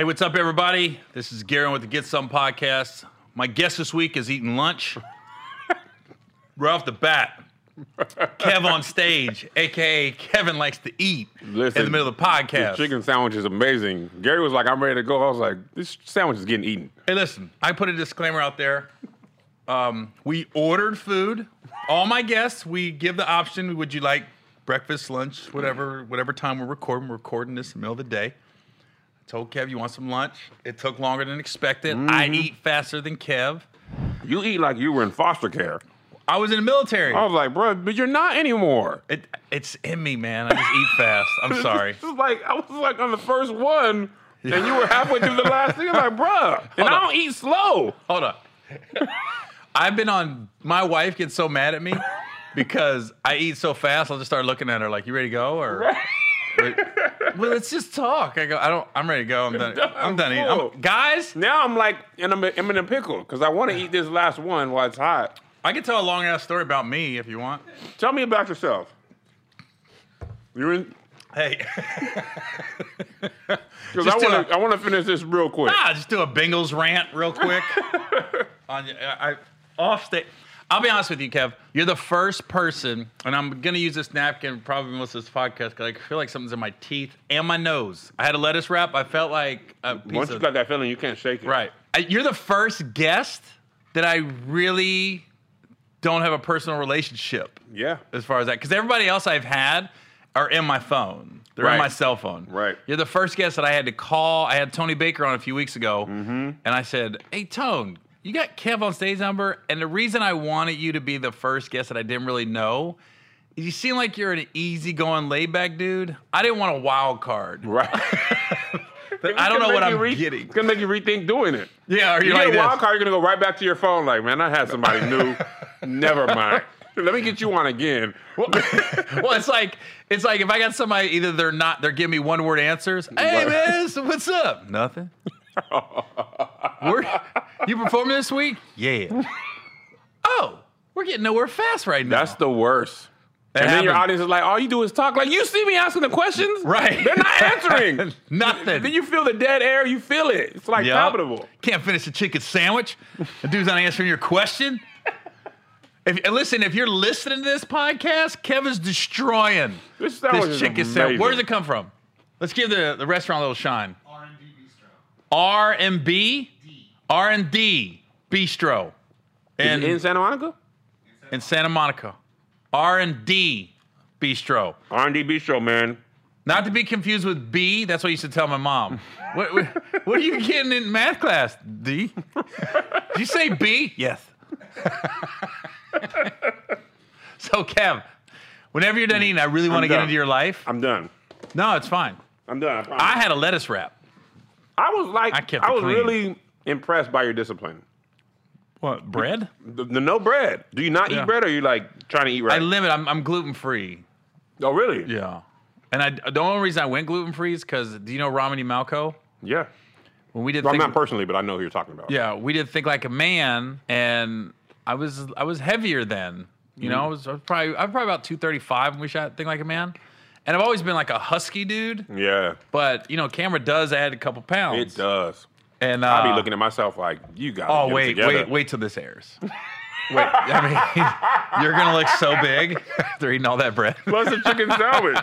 Hey, what's up, everybody? This is Gary Owen with the Get Some podcast. My guest this week is eating lunch. right off the bat, Kev on stage, aka Kevin likes to eat Listen, in the middle of the The podcast. chicken sandwich is amazing. Gary was like, I'm ready to go. I was like, this sandwich is getting eaten. Hey, listen, I put a disclaimer out there. Um, we ordered food. All my guests, we give the option. Would you like breakfast, lunch, whatever, whatever time we're recording? We're recording this in the middle of the day. I told Kev, you want some lunch? It took longer than expected. I mm-hmm. eat faster than Kev. You eat like you were in foster care. I was in the military. I was like, bro, but you're not anymore. It, it's in me, man. I just eat fast. I'm sorry. Is like I was like on the first one, and you were halfway through the last thing. I'm like, bro, and Hold I on. don't eat slow. Hold up. I've been on. My wife gets so mad at me because I eat so fast. I'll just start looking at her like, "You ready to go?" Or, Wait, well, let's just talk. I go. I don't. I'm ready to go. I'm done. I'm done eating. I'm, guys, Now I'm like, and I'm, I'm in a pickle because I want to eat this last one while it's hot. I can tell a long ass story about me if you want. Tell me about yourself. You're in Hey, because I want to. I want to finish this real quick. ah, just do a Bengals rant real quick. on I, I off stage. I'll be honest with you, Kev. You're the first person, and I'm gonna use this napkin probably most of this podcast because I feel like something's in my teeth and my nose. I had a lettuce wrap. I felt like a piece Once you of got that feeling, you can't shake it. right. I, you're the first guest that I really don't have a personal relationship Yeah. as far as that because everybody else I've had are in my phone. They're in Right. my cell phone. Right. You're the first guest that I had to call. I had Tony Baker on a few weeks ago, Mm-hmm. and I said, "Hey, Tone, you got Kev on stage number?" And the reason I wanted you to be the first guest that I didn't really know is you seem like you're an easygoing, laid-back dude. I didn't want a wild card. Right. I don't know what I'm re- getting. It's gonna make you rethink doing it. Yeah, or You get like a wild this. card, you're gonna go right back to your phone. Like, man, I had somebody new. Never mind. Let me get you one again. well, it's like it's like if I got somebody either they're not they're giving me one word answers. Hey Right. man, what's up? Nothing. we're, you performing this week? Yeah. Oh, we're getting nowhere fast right now. That's the worst. That and then your audience is like, all you do is talk. Like, you see me asking the questions? right. They're not answering. Nothing. then you feel the dead air. You feel it. It's like Yup. palpable. Can't finish a chicken sandwich. The dude's not answering your question. If, listen, if you're listening to this podcast, Kevin's destroying This this chicken sandwich. Where does it come from? Let's give the, the restaurant a little shine. R&D Bistro. R and B, R and D Bistro, Is and it in Santa Monica? in Santa Monica, R and D Bistro. R&D Bistro, man. Not to be confused with B. That's what I used to tell my mom. what, what, what are you getting in math class? D. Did you say B? Yes. so Kev, whenever you're done eating, I really want to get into your life. I'm done. No, it's fine. I'm done. I. I had a lettuce wrap. I was like, I I, kept it was clean. really impressed by your discipline. What bread? The, the no bread. Do you not Yeah. eat bread or are you like trying to eat right? I limit. I'm, I'm gluten free. oh, really? Yeah. And I, the only reason I went gluten free is because do you know Romany Malco? Yeah. When we did Well, Think- not personally, but I know who you're talking about. yeah, we did think like a man, and I was I was heavier then. You know, mm. I was, I was probably I was probably about two thirty five when we shot Think Like a Man, and I've always been like a husky dude. Yeah. But you know, camera does add a couple pounds. It does. And uh, I be looking at myself like, you got. Oh get wait, it wait, wait till this airs. wait, I mean, you're gonna look so big after eating all that bread, Plus a chicken sandwich.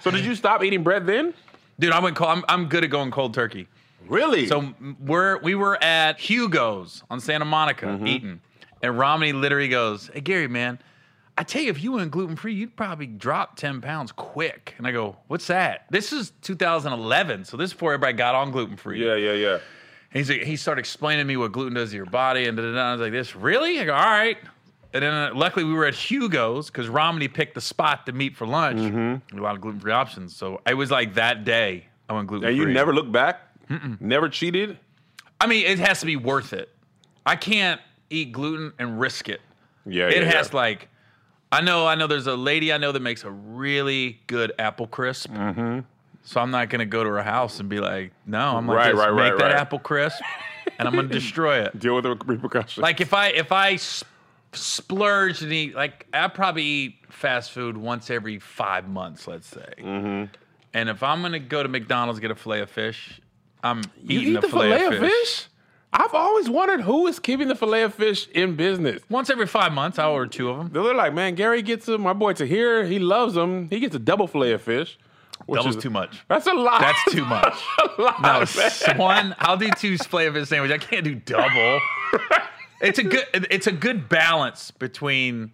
so did you stop eating bread then? dude. I went cold. I'm, I'm good at going cold turkey. Really? So we're we were at Hugo's on Santa Monica Mm-hmm. eating, and Romany literally goes, "Hey Gary, man, I tell you, if you went gluten free, you'd probably drop ten pounds quick." And I go, "What's that?" This is 2011, so this is before everybody got on gluten free. yeah, yeah, yeah. And he's like, he started explaining to me what gluten does to your body, and da, da, da. I was like, "This really?" I go, "All right." And then uh, luckily we were at Hugo's because Romany picked the spot to meet for lunch. Mm-hmm. A lot of gluten free options, so it was like that day I went gluten free. And you never look back? Never cheated? I mean, it has to be worth it. I can't eat gluten and risk it. Yeah, It yeah, has yeah. like. I know. I know. There's a lady I know that makes a really good apple crisp. Mm-hmm. So I'm not gonna go to her house and be like, no. I'm like, Right, just right, make right, that right. apple crisp, and I'm gonna destroy it. Deal with the repercussions. Like if I if I s- splurge and eat like I probably eat fast food once every five months, let's say. Mm-hmm. And if I'm gonna go to McDonald's get a fillet of fish, I'm You eating eat the fillet of fish? I've always wondered who is keeping the fillet of fish in business. Once every five months, I'll order two of them. They're like, man, Gary gets them. My boy Tahir, he loves them. He gets a double fillet of fish. Which Double's is- too much. That's a lot. That's too much. a lot, No, man. one. I'll do two fillet of fish sandwich. I can't do double. It's a good. It's a good balance between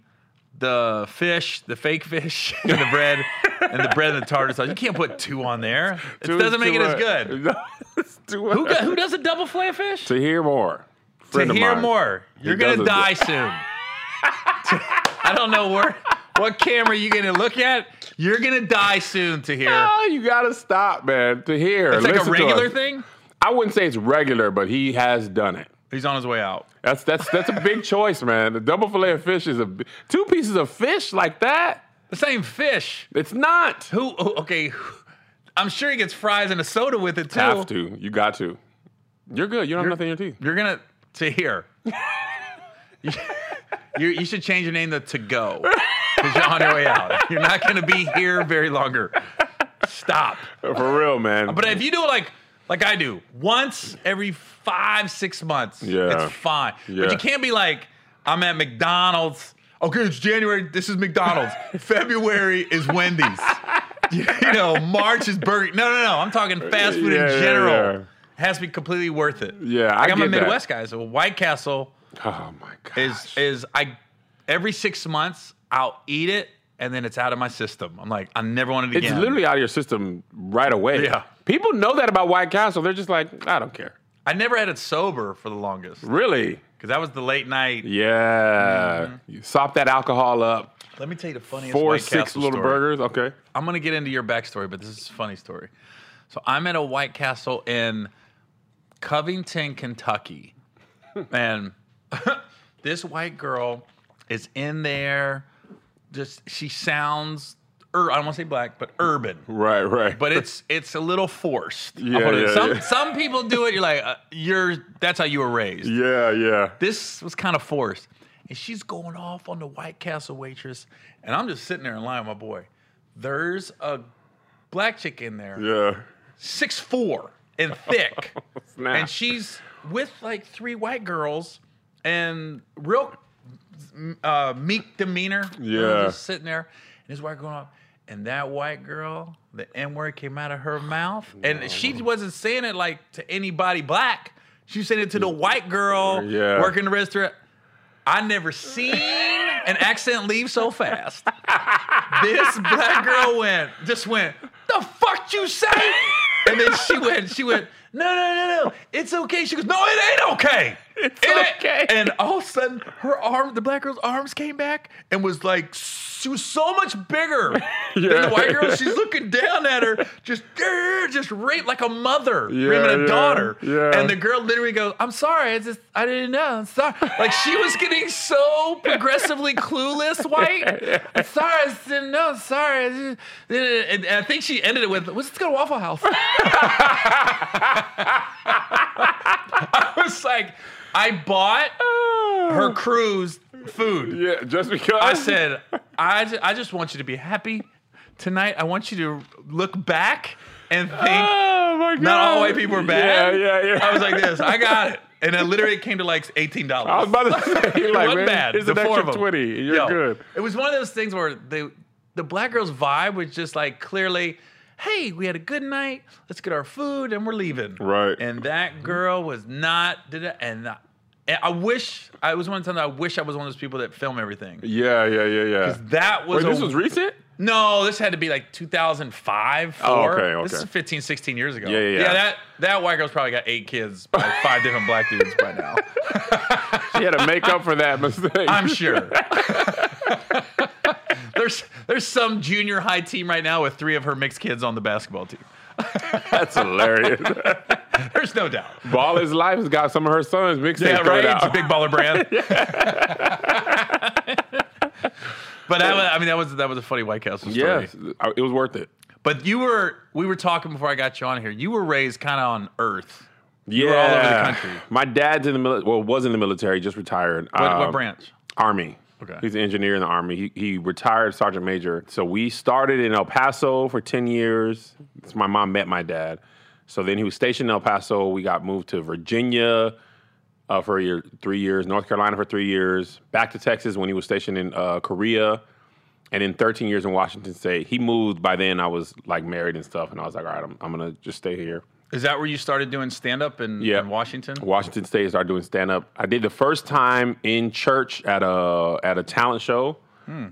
the fish, the fake fish, and the bread, and the bread and the tartar sauce. You can't put two on there. It Too- doesn't make it as good. Who, much. who does a double fillet of fish? To hear more. To Friend of hear mine. more, you're gonna does it. die soon. I don't know where, what camera you gonna look at. You're gonna die soon. To hear, Oh, you gotta stop, man. To hear. it's like a regular thing. I wouldn't say it's regular, but he has done it. He's on his way out. That's that's that's a big choice, man. The double fillet of fish is a two pieces of fish like that. The same fish. It's not. Who? Okay, I'm sure he gets fries and a soda with it too. You have to. You got to. You're good. You don't have nothing in your teeth. You're gonna to here. you, you you should change your name to to go because you're on your way out. You're not gonna be here very longer. Stop. For real, man. But if you do it like like I do, once every five six months, Yeah. it's fine. Yeah. But you can't be like I'm at McDonald's. Okay, it's January. This is McDonald's. February is Wendy's. You know, March is Burger. No, no, no. I'm talking fast food Yeah, in general. yeah. Has to be completely worth it. Yeah, I like I'm a get that. Midwest guy, so White Castle oh my god. is is I every six months I'll eat it and then it's out of my system. I'm like I never wanted it again. It's literally out of your system right away. Yeah. People know that about White Castle. They're just like, I don't care. I never had it sober for the longest Really? because that was the late night. Yeah. Mm-hmm. You sop that alcohol up. Let me tell you the funniest Four, White six Castle little story. burgers. Okay. I'm gonna get into your backstory, but this is a funny story. So I'm at a White Castle in Covington, Kentucky, and this white girl is in there. Just she sounds, ur- I don't want to say black, but urban. Right, right. But it's it's a little forced. Yeah, yeah, some yeah. some people do it. You're like uh, you're that's how you were raised. yeah, yeah. This was kind of forced. And she's going off on the White Castle waitress. And I'm just sitting there in line with my boy. There's a black chick in there, Yeah. six four and thick. And she's with like three white girls and real uh, meek demeanor. Yeah. Just sitting there. And this white girl going off. And that white girl, the N word came out of her mouth. And she wasn't saying it like to anybody black. She said it to the white girl Yeah. working the restaurant. I never seen an accent leave so fast. this black girl went, just went, the fuck you say? And then she went, she went, no, no, no, no, it's okay. She goes, no, it ain't okay. It's It ain't- okay. And all of a sudden, her arm, the black girl's arms came back and was like, she was so much bigger than the white girl. She's looking down at her, just, just rape like a mother, Yeah, raping a yeah, daughter. yeah. And the girl literally goes, I'm sorry, I just, I didn't know. I'm sorry. Like she was getting so progressively clueless, white. I'm sorry, I didn't know. Sorry. I And I think she ended it with, let's go to Waffle House. I was like, I bought ah. her cruise food. Yeah, just because. I said, I, ju- I just want you to be happy tonight. I want you to look back and think, Oh my god. not all white people are bad. Yeah, yeah, yeah. I was like this. I got it, and it literally came to like eighteen dollars. I was about to say, you're like, man, bad. Here's The an four extra of 'em. twenty. You're Yo, good. It was one of those things where they, the black girl's vibe was just like clearly, hey, we had a good night. Let's get our food and we're leaving. Right. And that mm-hmm. girl was not did it, and I, I wish I was one of the I wish I was one of those people that film everything. Yeah, yeah, yeah, yeah. Because That was Wait, this was recent. no, this had to be like 2005, 4. Oh, okay, This is 15, 16 years ago. Yeah, yeah, yeah. that, that white girl's probably got eight kids by five different black dudes by now. She had to make up for that mistake. I'm sure. there's there's some junior high team right now with three of her mixed kids on the basketball team. That's hilarious. There's no doubt. Ball is life has got some of her sons mixed Yeah, in right. out. It's a big baller brand. but that was, I mean, that was that was a funny White Castle story. Yes, it was worth it. But you were we were talking before I got you on here. You were raised kind of on Earth. Yeah, were all over the country. My dad's in the military. Well, was in the military, just retired. What, Um, what branch? Army. Okay. He's an engineer in the Army. He, he retired sergeant major. So we started in El Paso for 10 years. That's my mom met my dad. So then he was stationed in El Paso. We got moved to Virginia uh, for a year, three years, North Carolina for three years, back to Texas when he was stationed in uh, Korea, and then 13 years in Washington State. He moved by then. I was like married and stuff, and I was like, all right, I'm, I'm gonna just stay here. Is that where you started doing stand up in, Yeah. in Washington? Washington State started doing stand up. I did the first time in church at a at a talent show.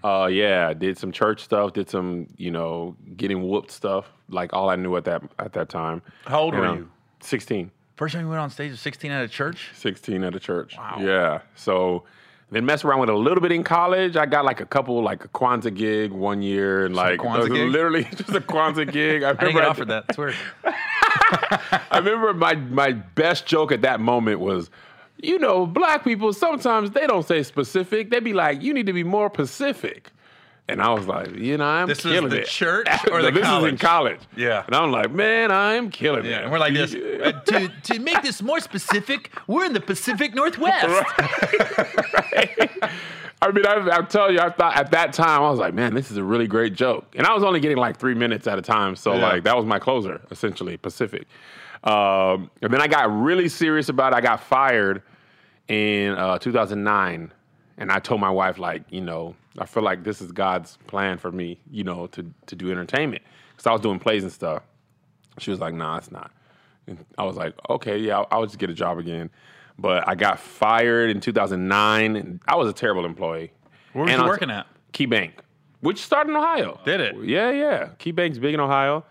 Uh, yeah, did some church stuff, did some you know getting whooped stuff, like all I knew at that at that time. How old were you? Sixteen. First time you went on stage was 16 at a church? 16 at a church. Wow. Yeah. So then mess around with a little bit in college. I got like a couple, like a Kwanzaa gig one year, and like Kwanzaa gig? literally just a Kwanzaa gig. I remember I- offered that. It's weird. I remember my my best joke at that moment was, you know, black people sometimes they don't say specific. They'd be like, you need to be more Pacific. And I was like, you know, I'm This killing the it. church or the this is in college? college. Yeah. And I'm like, man, I'm killing it. And we're like this. To, to make this more specific, we're in the Pacific Northwest. I mean, I, I tell you, I thought at that time I was like, man, this is a really great joke, and I was only getting like three minutes at a time, so Yeah. like that was my closer essentially, Pacific. Um, and then I got really serious about it. I got fired in uh, 2009, and I told my wife like, you know, I feel like this is God's plan for me, you know, to to do entertainment because I was doing plays and stuff. She was like, nah, it's not. And I was like, okay, yeah, I'll, I'll just get a job again. But I got fired in 2009. I was a terrible employee. Where was And you working at? Key Bank, which started in Ohio. Did it? Yeah, yeah. Key Bank's big in Ohio.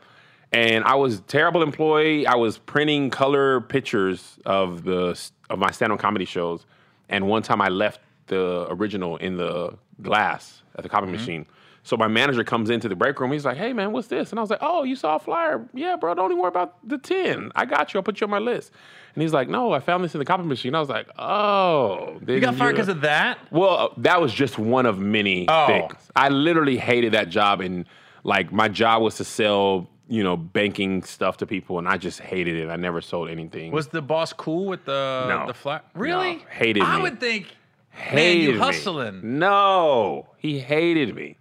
And I was a terrible employee. I was printing color pictures of the of my stand-up comedy shows. And one time I left the original in the glass at the copy Mm-hmm. machine. So my manager comes into the break room. He's like, "Hey man, what's this?" And I was like, "Oh, you saw a flyer? Yeah, bro. Don't even worry about the ten. I got you. I'll put you on my list." And he's like, "No, I found this in the copy machine." I was like, "Oh, You got fired because of that? well, uh, that was just one of many Oh. things. I literally hated that job, and like my job was to sell, you know, banking stuff to people, and I just hated it. I never sold anything. Was the boss cool with the No. the flat? Really? No. Hated I me. would think, man, hated you me. hustling. No, he hated me,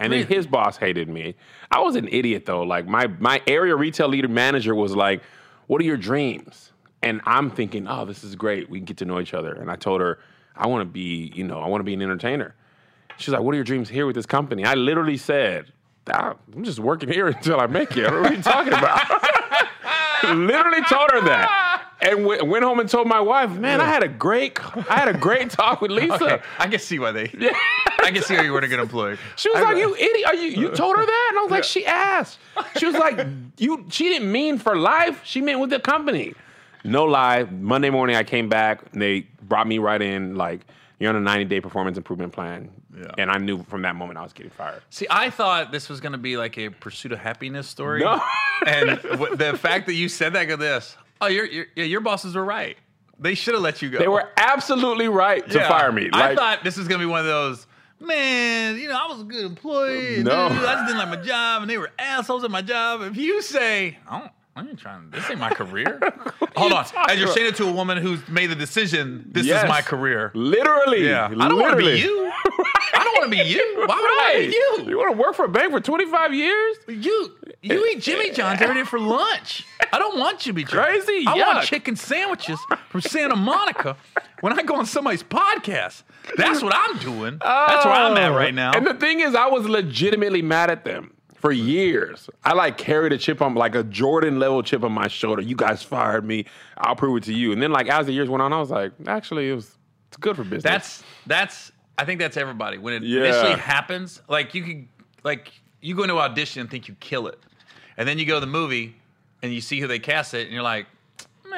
and then his boss hated me. I was an idiot though. Like my my area retail leader manager was like, "What are your dreams?" And I'm thinking, "Oh, this is great. We can get to know each other." And I told her, "I want to be, you know, I want to be an entertainer." She's like, "What are your dreams here with this company?" I literally said, "Ah, "I'm just working here until I make it." I don't know what are you talking about? literally told her that, and went, went home and told my wife, "Man, I had a great, I had a great talk with Lisa." Okay, I can see why they. I can see why you weren't a good employee. She was I- like, "You idiot! Are you you told her that?" And I was like, "She asked." She was like, "You." She didn't mean for life. She meant with the company. No lie. Monday morning, I came back. And they brought me right in. Like, you're on a 90 day performance improvement plan. Yeah. And I knew from that moment I was getting fired. See, I thought this was going to be like a pursuit of happiness story. No. and w- the fact that you said that, go this. Oh, your your, yeah, your bosses were right. They should have let you go. They were absolutely right to Yeah. fire me. I Like, thought this was going to be one of those. Man, you know, I was a good employee. and No. dude, I just didn't like my job, and they were assholes at my job. If you say, I don't, I ain't trying. This ain't my career. Hold on. As you're saying it to a woman who's made the decision, this Yes. is my career. literally. Yeah. I don't want to be you. I don't want to be you. Why would I Right. be you? You want to work for a bank for 25 years? You you eat eh, Jimmy John's every day for lunch. I don't want you to be Crazy? I want chicken sandwiches from Santa Monica when I go on somebody's podcast. That's what I'm doing. That's where I'm at oh. right now. And the thing is, I was legitimately mad at them for years. I like carried a chip on, like a Jordan level chip on my shoulder. You guys fired me. I'll prove it to you. And then, like as the years went on, I was like, actually, it was it's good for business. that's that's I think that's everybody. When it Yeah. initially happens, like you could like you go into audition and think you kill it. And then you go to the movie and you see who they cast it and you're like,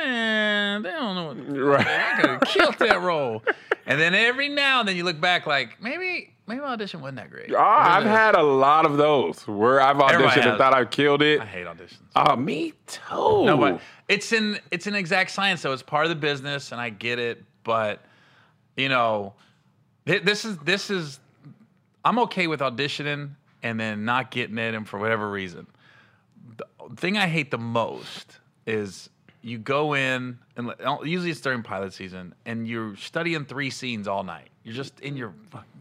man, they don't know what right. I could have killed that role. And then every now and then you look back like maybe maybe my audition wasn't that great. Ah, I've had a lot of those where I've Everybody auditioned and thought I killed it. I hate auditions. Oh, me too. No, but it's in it's an exact science though. It's part of the business, and I get it. But you know, thi- this is this is I'm okay with auditioning and then not getting it, and for whatever reason. The thing I hate the most is you go in and usually it's during pilot season, and you're studying three scenes all night. You're just in your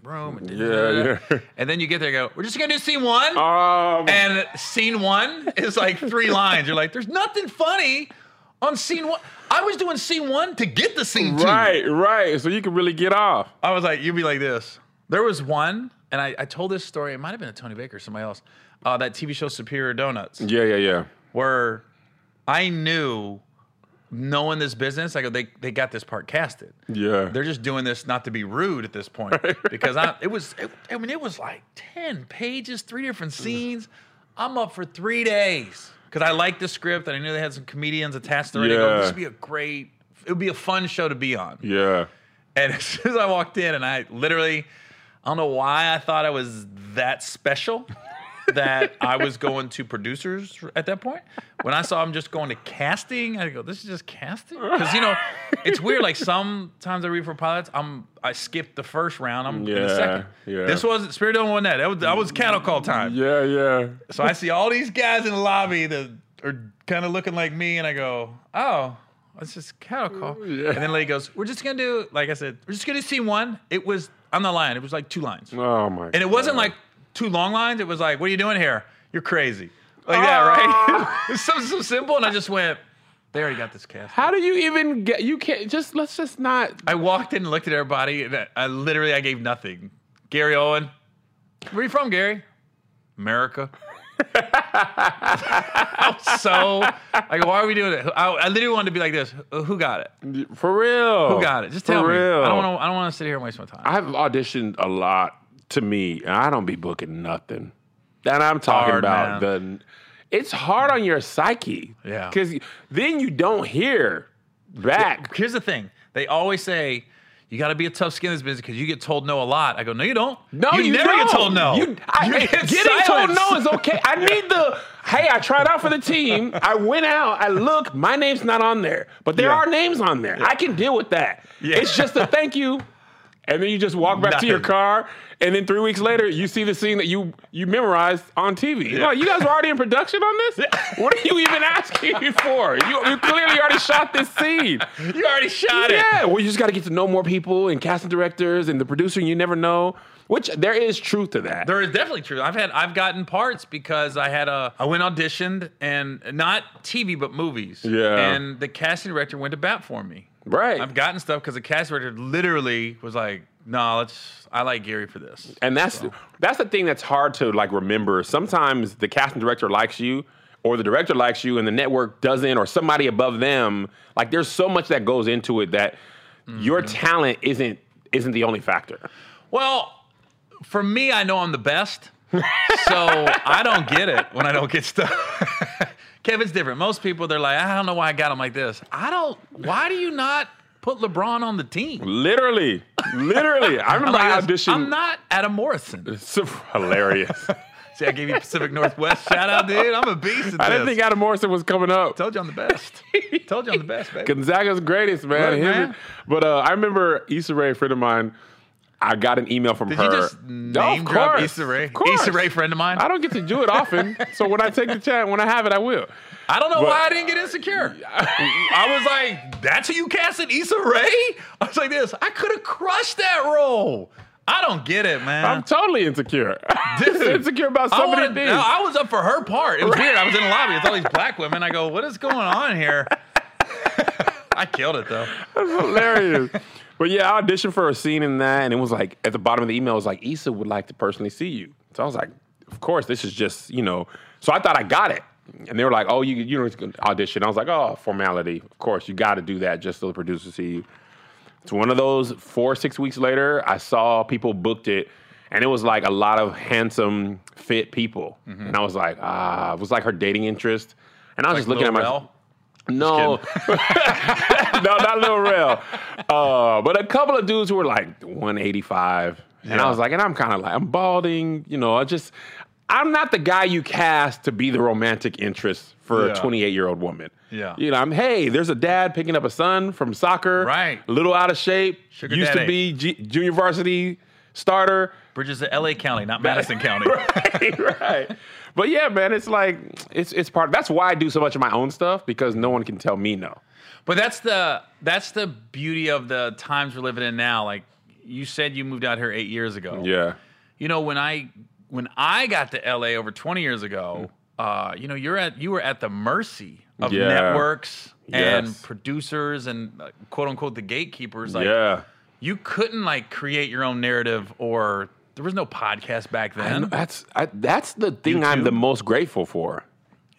room. And, Yeah, yeah. and then you get there, and go, we're just gonna do scene one. Um, and scene one is like three lines. You're like, there's nothing funny on scene one. I was doing scene one to get the scene two. right, right. So you can really get off. I was like, you'd be like this. There was one, and I, I told this story. It might have been a Tony Baker, or somebody else. Uh, that TV show Superior Donuts, Yeah, yeah, yeah. where I knew, knowing this business, I go, they they got this part casted. Yeah. They're just doing this not to be rude at this point because I it was it, I mean it was like ten pages, three different scenes. I'm up for three days because I liked the script and I knew they had some comedians attached already. I go, Yeah. this would be a great. It would be a fun show to be on. Yeah. And as soon as I walked in, and I literally, I don't know why I thought I was that special that I was going to producers at that point. When I saw him just going to casting, I go, "This is just casting," because you know, it's weird. Like sometimes I read for pilots, I'm I skipped the first round. I'm in the second. yeah. This was Spirit don't want that. That was that was cattle call time. Yeah, yeah. So I see all these guys in the lobby that are kind of looking like me, and I go, "Oh, it's just cattle call." Yeah. And then the lady goes, "We're just gonna do, like I said, we're just gonna do scene one." It was, I'm not lying, it was like two lines, Oh my. and it wasn't like two long lines. It was like, "What are you doing here? You're crazy," like that, right? Oh. it's so so simple, and I just went, "They already got this cast." How do you even get? You can't just let's just not. I walked in and looked at everybody, and I, literally I gave nothing. Gary Owen, where are you from, Gary? America. I'm so like, why are we doing it? I, I literally wanted to be like this. Uh, who got it? For real. Who got it? Just For tell me. real. I don't want to. I don't want to sit here and waste my time. I've auditioned a lot to me, I don't be booking nothing. And I'm talking Hard, about the. It's hard on your psyche. Yeah. Because then you don't hear back. Here's the thing. They always say you got to be a tough skin in this business because you get told no a lot. I go, no, you don't. No, you, you, never don't. get told no. You, I, You get getting silence. told no is okay. I need the. Hey, I tried out for the team. I went out. I look. My name's not on there, but there Yeah. are names on there. I can deal with that. Yeah. It's just a thank you, and then you just walk back to your car, and then three weeks later, you see the scene that you you memorized on TV. You're like, you guys were already in production on this. What are you even asking me for? You, you clearly already shot this scene. You already shot it. Yeah, well, you just got to get to know more people and casting directors and the producer. And you never know, which there is truth to that. There is definitely true. I've had I've gotten parts because I had a I went auditioned and not TV but movies. Yeah. And the casting director went to bat for me. Right. I've gotten stuff because the casting director literally was like, "No, let's. I like Gary for this." and that's that's the thing that's hard to like remember. Sometimes the casting director likes you, or the director likes you, and the network doesn't, or somebody above them. Like there's so much that goes into it that your mm-hmm. talent isn't isn't the only factor. Well, for me, I know I'm the best, so I don't get it when I don't get stuff. Kevin's different. Most people, they're like, I don't know why I got him like this. I don't. Why do you not put LeBron on the team? Literally, literally. I remember I Like this, auditioned. I'm not Adam Morrison. It's hilarious. See, I gave you Pacific Northwest shout out, dude. I'm a beast. At I didn't think Adam Morrison was coming up. Told you I'm the best. Told you I'm the best, baby. Gonzaga's greatest, man. Look, man. But uh, I remember Issa Rae, a friend of mine. I got an email from Did her. you just Oh, name of drop course, Issa Rae? of course. Issa Rae, friend of mine. I don't get to do it often, so when I take the chance, when I have it, I will. I don't know But- why I didn't get insecure. I was like, that's who you casted, Issa Rae? I was like this. I could have crushed that role. I don't get it, man. I'm totally insecure. Just insecure about so many things. no, I was up for her part. It was weird. I was in the lobby. It's all these black women. I go, what is going on here? I killed it though. That's hilarious. But yeah, I auditioned for a scene in that, and it was like at the bottom of the email, it was like Issa would like to personally see you. So I was like, of course, this is just you know. So I thought I got it, and they were like, oh, you you know audition. I was like, oh, formality. Of course, you got to do that just so the producer see you. It's one of those. Four six weeks later, I saw people booked it. And it was like a lot of handsome, fit people, and I was like, ah, it was like her dating interest. And I was just looking at my? No, no, not Lil Rel. Uh, but a couple of dudes who were like 185, and I was like, and I'm kind of like, I'm balding, you know. I just, I'm not the guy you cast to be the romantic interest for Yeah. a 28 year old woman. Yeah. you know, I'm hey, there's a dad picking up a son from soccer, Right. A little out of shape, Sugar used daddy. to be G- junior varsity starter. Bridges of LA County, not Madison County. right, right. But yeah, man, it's like it's it's part. That's why I do so much of my own stuff because no one can tell me no. But that's the that's the beauty of the times we're living in now. Like you said you moved out here eight years ago. Yeah. You know, when I when I got to LA over 20 years ago, uh, you know, you're at you were at the mercy of Yeah. networks and Yes. producers and uh, quote unquote the gatekeepers. Like yeah. you couldn't like create your own narrative or there was no podcast back then. And that's I, that's the thing I'm the most grateful for.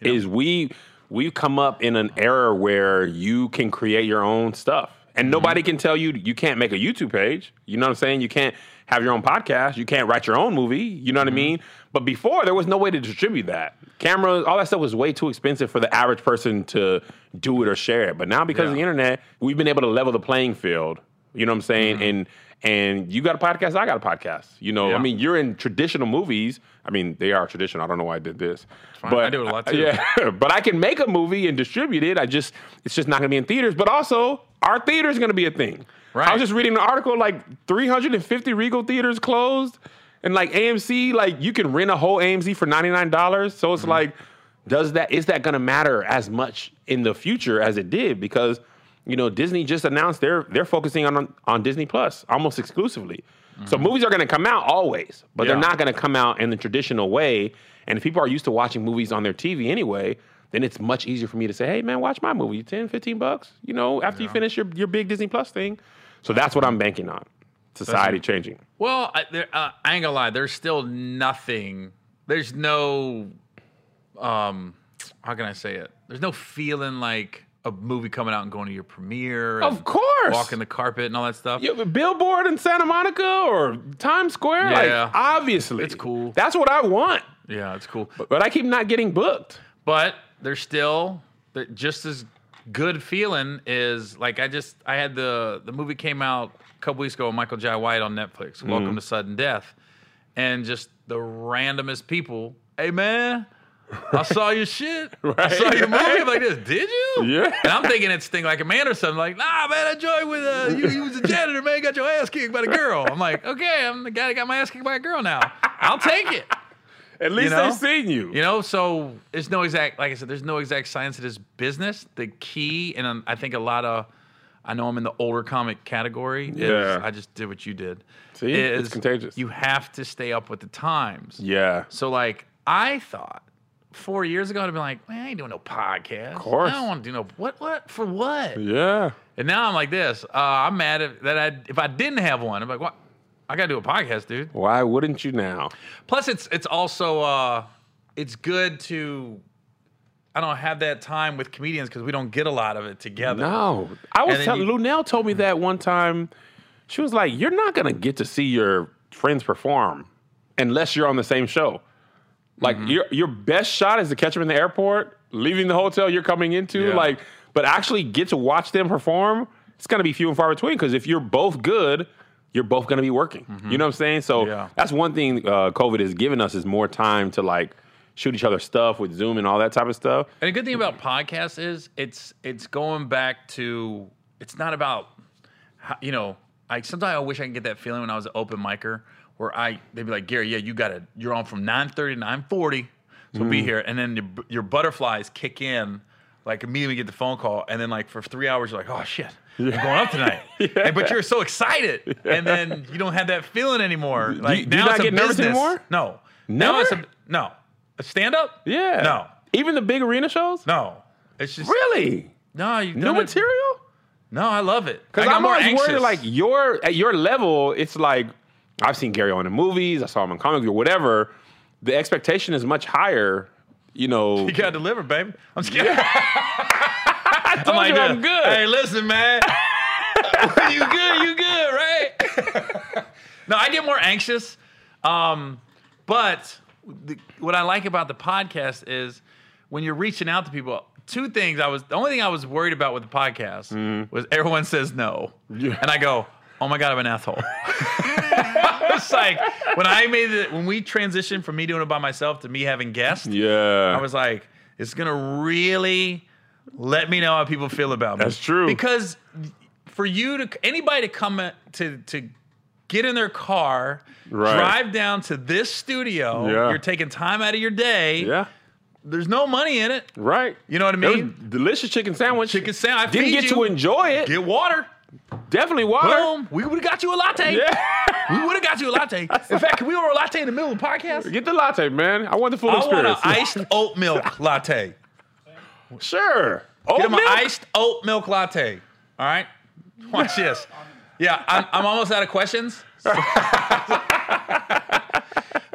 Is we we've come up in an era where you can create your own stuff, and mm-hmm. nobody can tell you you can't make a YouTube page. You know what I'm saying? You can't have your own podcast. You can't write your own movie. You know what I mm-hmm. mean? But before there was no way to distribute that. Cameras, all that stuff was way too expensive for the average person to do it or share it. But now because of the internet, we've been able to level the playing field. You know what I'm saying? Mm-hmm. And and you got a podcast, I got a podcast. You know, Yeah. I mean, you're in traditional movies. I mean, they are traditional. I don't know why I did this, fine. I do it a lot, too. Yeah, but I can make a movie and distribute it. I just it's just not going to be in theaters. But also, our theater is going to be a thing. Right. I was just reading an article like 350 Regal theaters closed, and like AMC, like you can rent a whole AMC for 99 dollars. So it's Mm-hmm. like, does that is that going to matter as much in the future as it did? Because you know Disney just announced they're they're focusing on on Disney Plus almost exclusively. So movies are going to come out always, but they're Mm-hmm. Not going to come out in the traditional way. And if people are used to watching movies on their TV anyway, then it's much easier for me to say, hey, man, watch my movie, 10, 15 bucks, you know, after you finish your, your big Disney Plus thing. So that's what I'm banking on. Society changing. Well, I, there, uh, I ain't gonna lie. There's still nothing. There's no, um, how can I say it? There's no feeling like a movie coming out and going to your premiere. Of course. walking the carpet and all that stuff. Yeah, Billboard in Santa Monica or Times Square, Yeah. like obviously, It's cool. That's what I want, Yeah, it's cool. but I keep not getting booked. But there's still just as good feeling is like I just I had the the movie came out a couple weeks ago with Michael Jai White on Netflix, Mm-hmm. Welcome to Sudden Death, and just the randomest people. Hey man, I saw your shit. I saw your movie. I'm like this. Did you? Yeah. And I'm thinking it's Think Like a Man or something. Like, nah, man, I joined with uh, you. You was a janitor, man. Got your ass kicked by the girl. I'm like, okay, I'm the guy that got my ass kicked by a girl now. I'll take it. At least know? they've seen you. You know, so there's no exact, like I said, there's no exact science to this business. The key, and I think a lot of, I know I'm in the older comic category. Is Yeah. I just did what you did. See? It's contagious. You have to stay up with the times. Yeah. So like, I thought four years ago, I'd have been like, man, I ain't doing no podcast. Of course. I don't want to do no what what for what. Yeah. And now I'm like this. Uh, I'm mad at, that I if I didn't have one. I'm like, what? I gotta do a podcast, dude. Why wouldn't you now? Plus, it's it's also uh, it's good to I don't have that time with comedians because we don't get a lot of it together. No, I was telling you- Luenell told me that one time. She was like, "You're not gonna get to see your friends perform unless you're on the same show. Like Mm-hmm. your your best shot is to catch them in the airport, leaving the hotel you're coming into. Yeah. Like, but actually get to watch them perform. It's gonna be few and far between because if you're both good." You're both going to be working. You know what I'm saying? So Mm-hmm. Yeah. that's one thing uh, COVID has given us is more time to like shoot each other stuff with Zoom and all that type of stuff. And the good thing about podcasts is it's it's going back to it's not about how, you know I sometimes I wish I could get that feeling when I was an open micer where I they'd be like Gary yeah you got to you're on from 9:30 to 9:40 so Mm. be here and then your, your butterflies kick in like immediately get the phone call and then like for three hours you're like oh shit I'm going up tonight And- but you're so excited and then you don't have that feeling anymore like you- do you now not it's get nervous anymore? no now it's a no a stand up Yeah. no Even the big arena shows? no it's just Really? no, you New material? No, I love it. Because I'm more always anxious. worried, like your at your level, it's like I've seen Gary on the movies, I saw him in comic or whatever. The expectation is much higher. You know, you gotta deliver, baby. I'm scared. I told I'm like, you I'm good. Hey, listen, man. you good? You good? Right? no, I get more anxious. Um, but the, what I like about the podcast is when you're reaching out to people. Two things I was the only thing I was worried about with the podcast Mm-hmm. was everyone says no, and I go, oh my god, I'm an asshole. it's like when I made it when we transitioned from me doing it by myself to me having guests. yeah, I was like, it's gonna really let me know how people feel about me. That's true. Because for you to anybody to come to to get in their car, Right. drive down to this studio, Yeah. you're taking time out of your day. yeah, There's no money in it. right. You know what I mean? delicious chicken sandwich. Chicken sandwich. I Didn't get you. to enjoy it. Get water. Definitely water. Boom. We would have got you a latte. Yeah. We would have got you a latte. In fact, can we order a latte in the middle of the podcast? Get the latte, man. I want the full I want an iced oat milk latte. sure. Get Oat him an milk? iced oat milk latte. All right? Watch this. Yeah, I'm, I'm almost out of questions.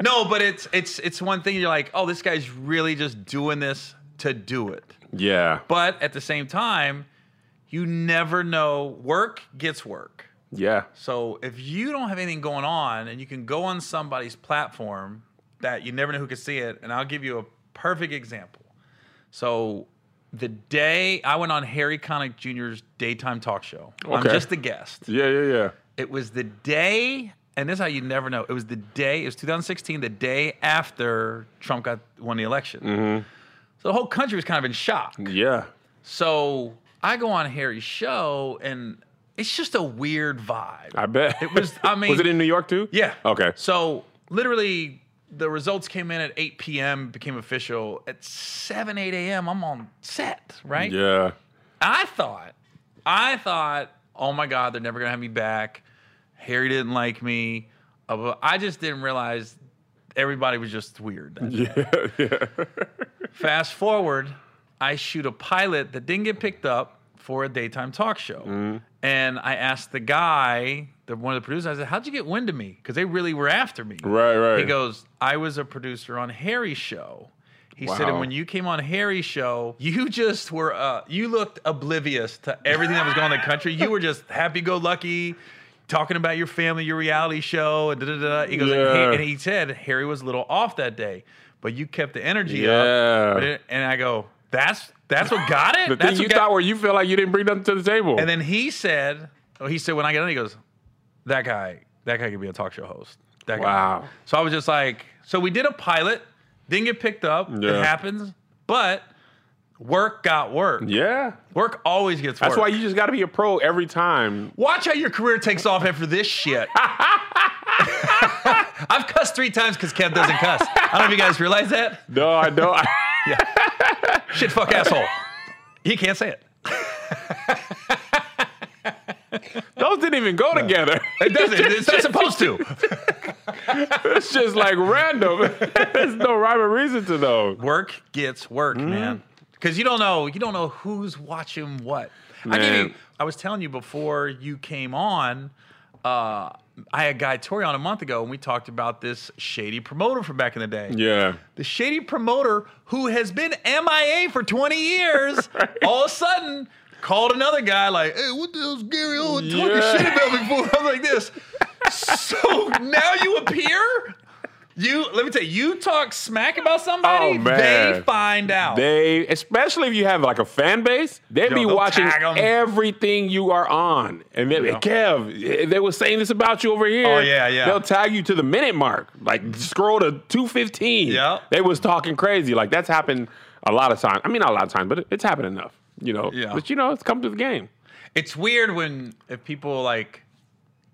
no, but it's it's it's one thing you're like, oh, this guy's really just doing this to do it. Yeah. But at the same time, you never know. Work gets work. Yeah. So if you don't have anything going on and you can go on somebody's platform that you never know who can see it, and I'll give you a perfect example. So the day I went on Harry Connick Jr.'s daytime talk show, I'm just a guest. Yeah, yeah, yeah. It was the day, and this is how you never know. It was the day. It was 2016, the day after Trump got won the election. Mm-hmm. So the whole country was kind of in shock. Yeah. So I go on Harry's show, and it's just a weird vibe. I bet. It was- I mean- was it in New York too? Yeah. Okay. So literally, the results came in at 8 p.m. Became official at 7, 8 a.m. I'm on set, right? Yeah. I thought, I thought, oh my God, they're never gonna have me back. Harry didn't like me. Uh, I just didn't realize everybody was just weird. Yeah. Yeah. Fast forward, I shoot a pilot that didn't get picked up for a daytime talk show. Mm-hmm. And I asked the guy, the one of the producers, I said, How'd you get wind of me? Because they really were after me. Right, right. He goes, I was a producer on Harry's show. He said, and when you came on Harry's show, you just were, uh, you looked oblivious to everything that was going on in the country. You were just happy go lucky, talking about your family, your reality show, and da da da. He goes, and, he, and he said, Harry was a little off that day, but you kept the energy Yeah. up. And I go, that's that's what got it. The that's thing you got- thought where you feel like you didn't bring nothing to the table. And then he said, oh, he said when I got in, he goes, that guy, that guy could be a talk show host. That guy. Wow. So I was just like, so we did a pilot, didn't get picked up. It happens, but work got work. yeah. Work always gets work. That's why you just got to be a pro every time. Watch how your career takes off after this shit. I've cussed three times because Kev doesn't cuss. I don't know if you guys realize that. No, I don't. Shit, fuck, asshole. He can't say it. Those didn't even go together. It doesn't. It's not supposed to. it's just like random. There's no rhyme or reason to those. work gets work, Mm-hmm. man. Because you don't know, you don't know who's watching what. I Man. you, I was telling you before you came on. Uh, I had Guy Torry on a month ago, and we talked about this shady promoter from back in the day. Yeah. The shady promoter who has been MIA for 20 years, all of a sudden called another guy like, "Hey, what the hell's Gary Owen talking Yeah. shit about me for?" I was like this. So now you appear. You let me tell you, you talk smack about somebody, Oh, they find out. They, especially if you have like a fan base, they'd Yo, be watching everything you are on. And they, Yeah. Kev, they were saying this about you over here. Oh, yeah, yeah. They'll tag you to the minute mark, like scroll to two fifteen. Yeah. they was talking crazy. Like that's happened a lot of times. I mean, not a lot of times, but it's happened enough. You know. Yeah. But you know, it's come to the game. it's weird when if people like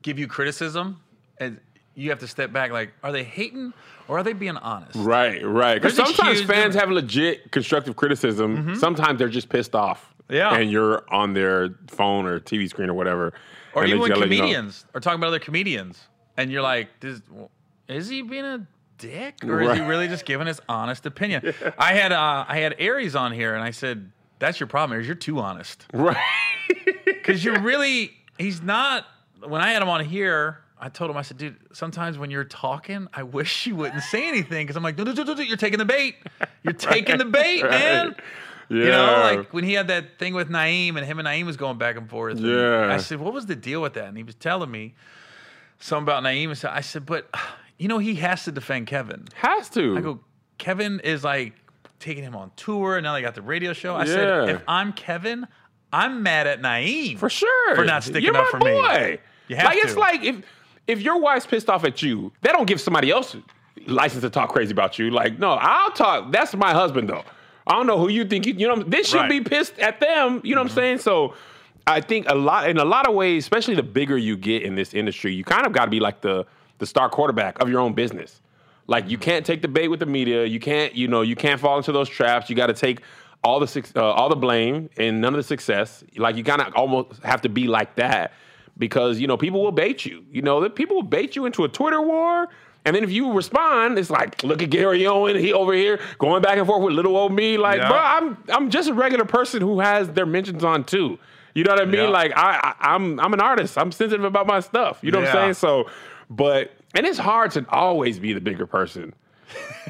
give you criticism and you have to step back like, are they hating or are they being honest? Right, right. Because sometimes fans have legit constructive criticism. Sometimes they're just pissed off. Yeah. And you're on their phone or TV screen or whatever. Or even when let you know. comedians are talking about other comedians, and you're like, "Does- is he being a dick, or is he really just giving his honest opinion? I had uh, I had Aries on here, and I said, "That's your problem, Aries. You're too honest Right. because you're really he's not." When I had him on here, I told him, I said, "Dude, sometimes when you're talking, I wish you wouldn't say anything because I'm like, no, no, no, no, no, you're taking the bait. You're taking the bait, man." Yeah. You know, like when he had that thing with Naeem and him and Naeem was going back and forth. and Yeah. I said, what was the deal with that? And he was telling me something about Naeem. And so I said, but you know, he has to defend Kevin. has to. I go, Kevin is like taking him on tour. And now they got the radio show. I Yeah. said, if I'm Kevin, I'm mad at Naeem. for sure. For not sticking You're up my for me. You have like it's like if if your wife's pissed off at you, they don't give somebody else license to talk crazy about you. Like, no, I'll talk. That's my husband though. I don't know who you think you. You know, this should Right. be pissed at them. You know what I'm saying? So. I think a lot in a lot of ways, especially the bigger you get in this industry, you kind of got to be like the the star quarterback of your own business. Like you can't take the bait with the media. You can't, you know, you can't fall into those traps. You got to take all the uh, all the blame and none of the success. Like you kind of almost have to be like that because you know people will bait you. You know that people will bait you into a Twitter war. And then if you respond, it's like, look at Gary Owen, he over here going back and forth with little old me. Like, Yeah. bro, I'm I'm just a regular person who has their mentions on too. You know what I mean? Yeah. Like I, I I'm I'm an artist. I'm sensitive about my stuff. You know what I'm saying? So, but and it's hard to always be the bigger person.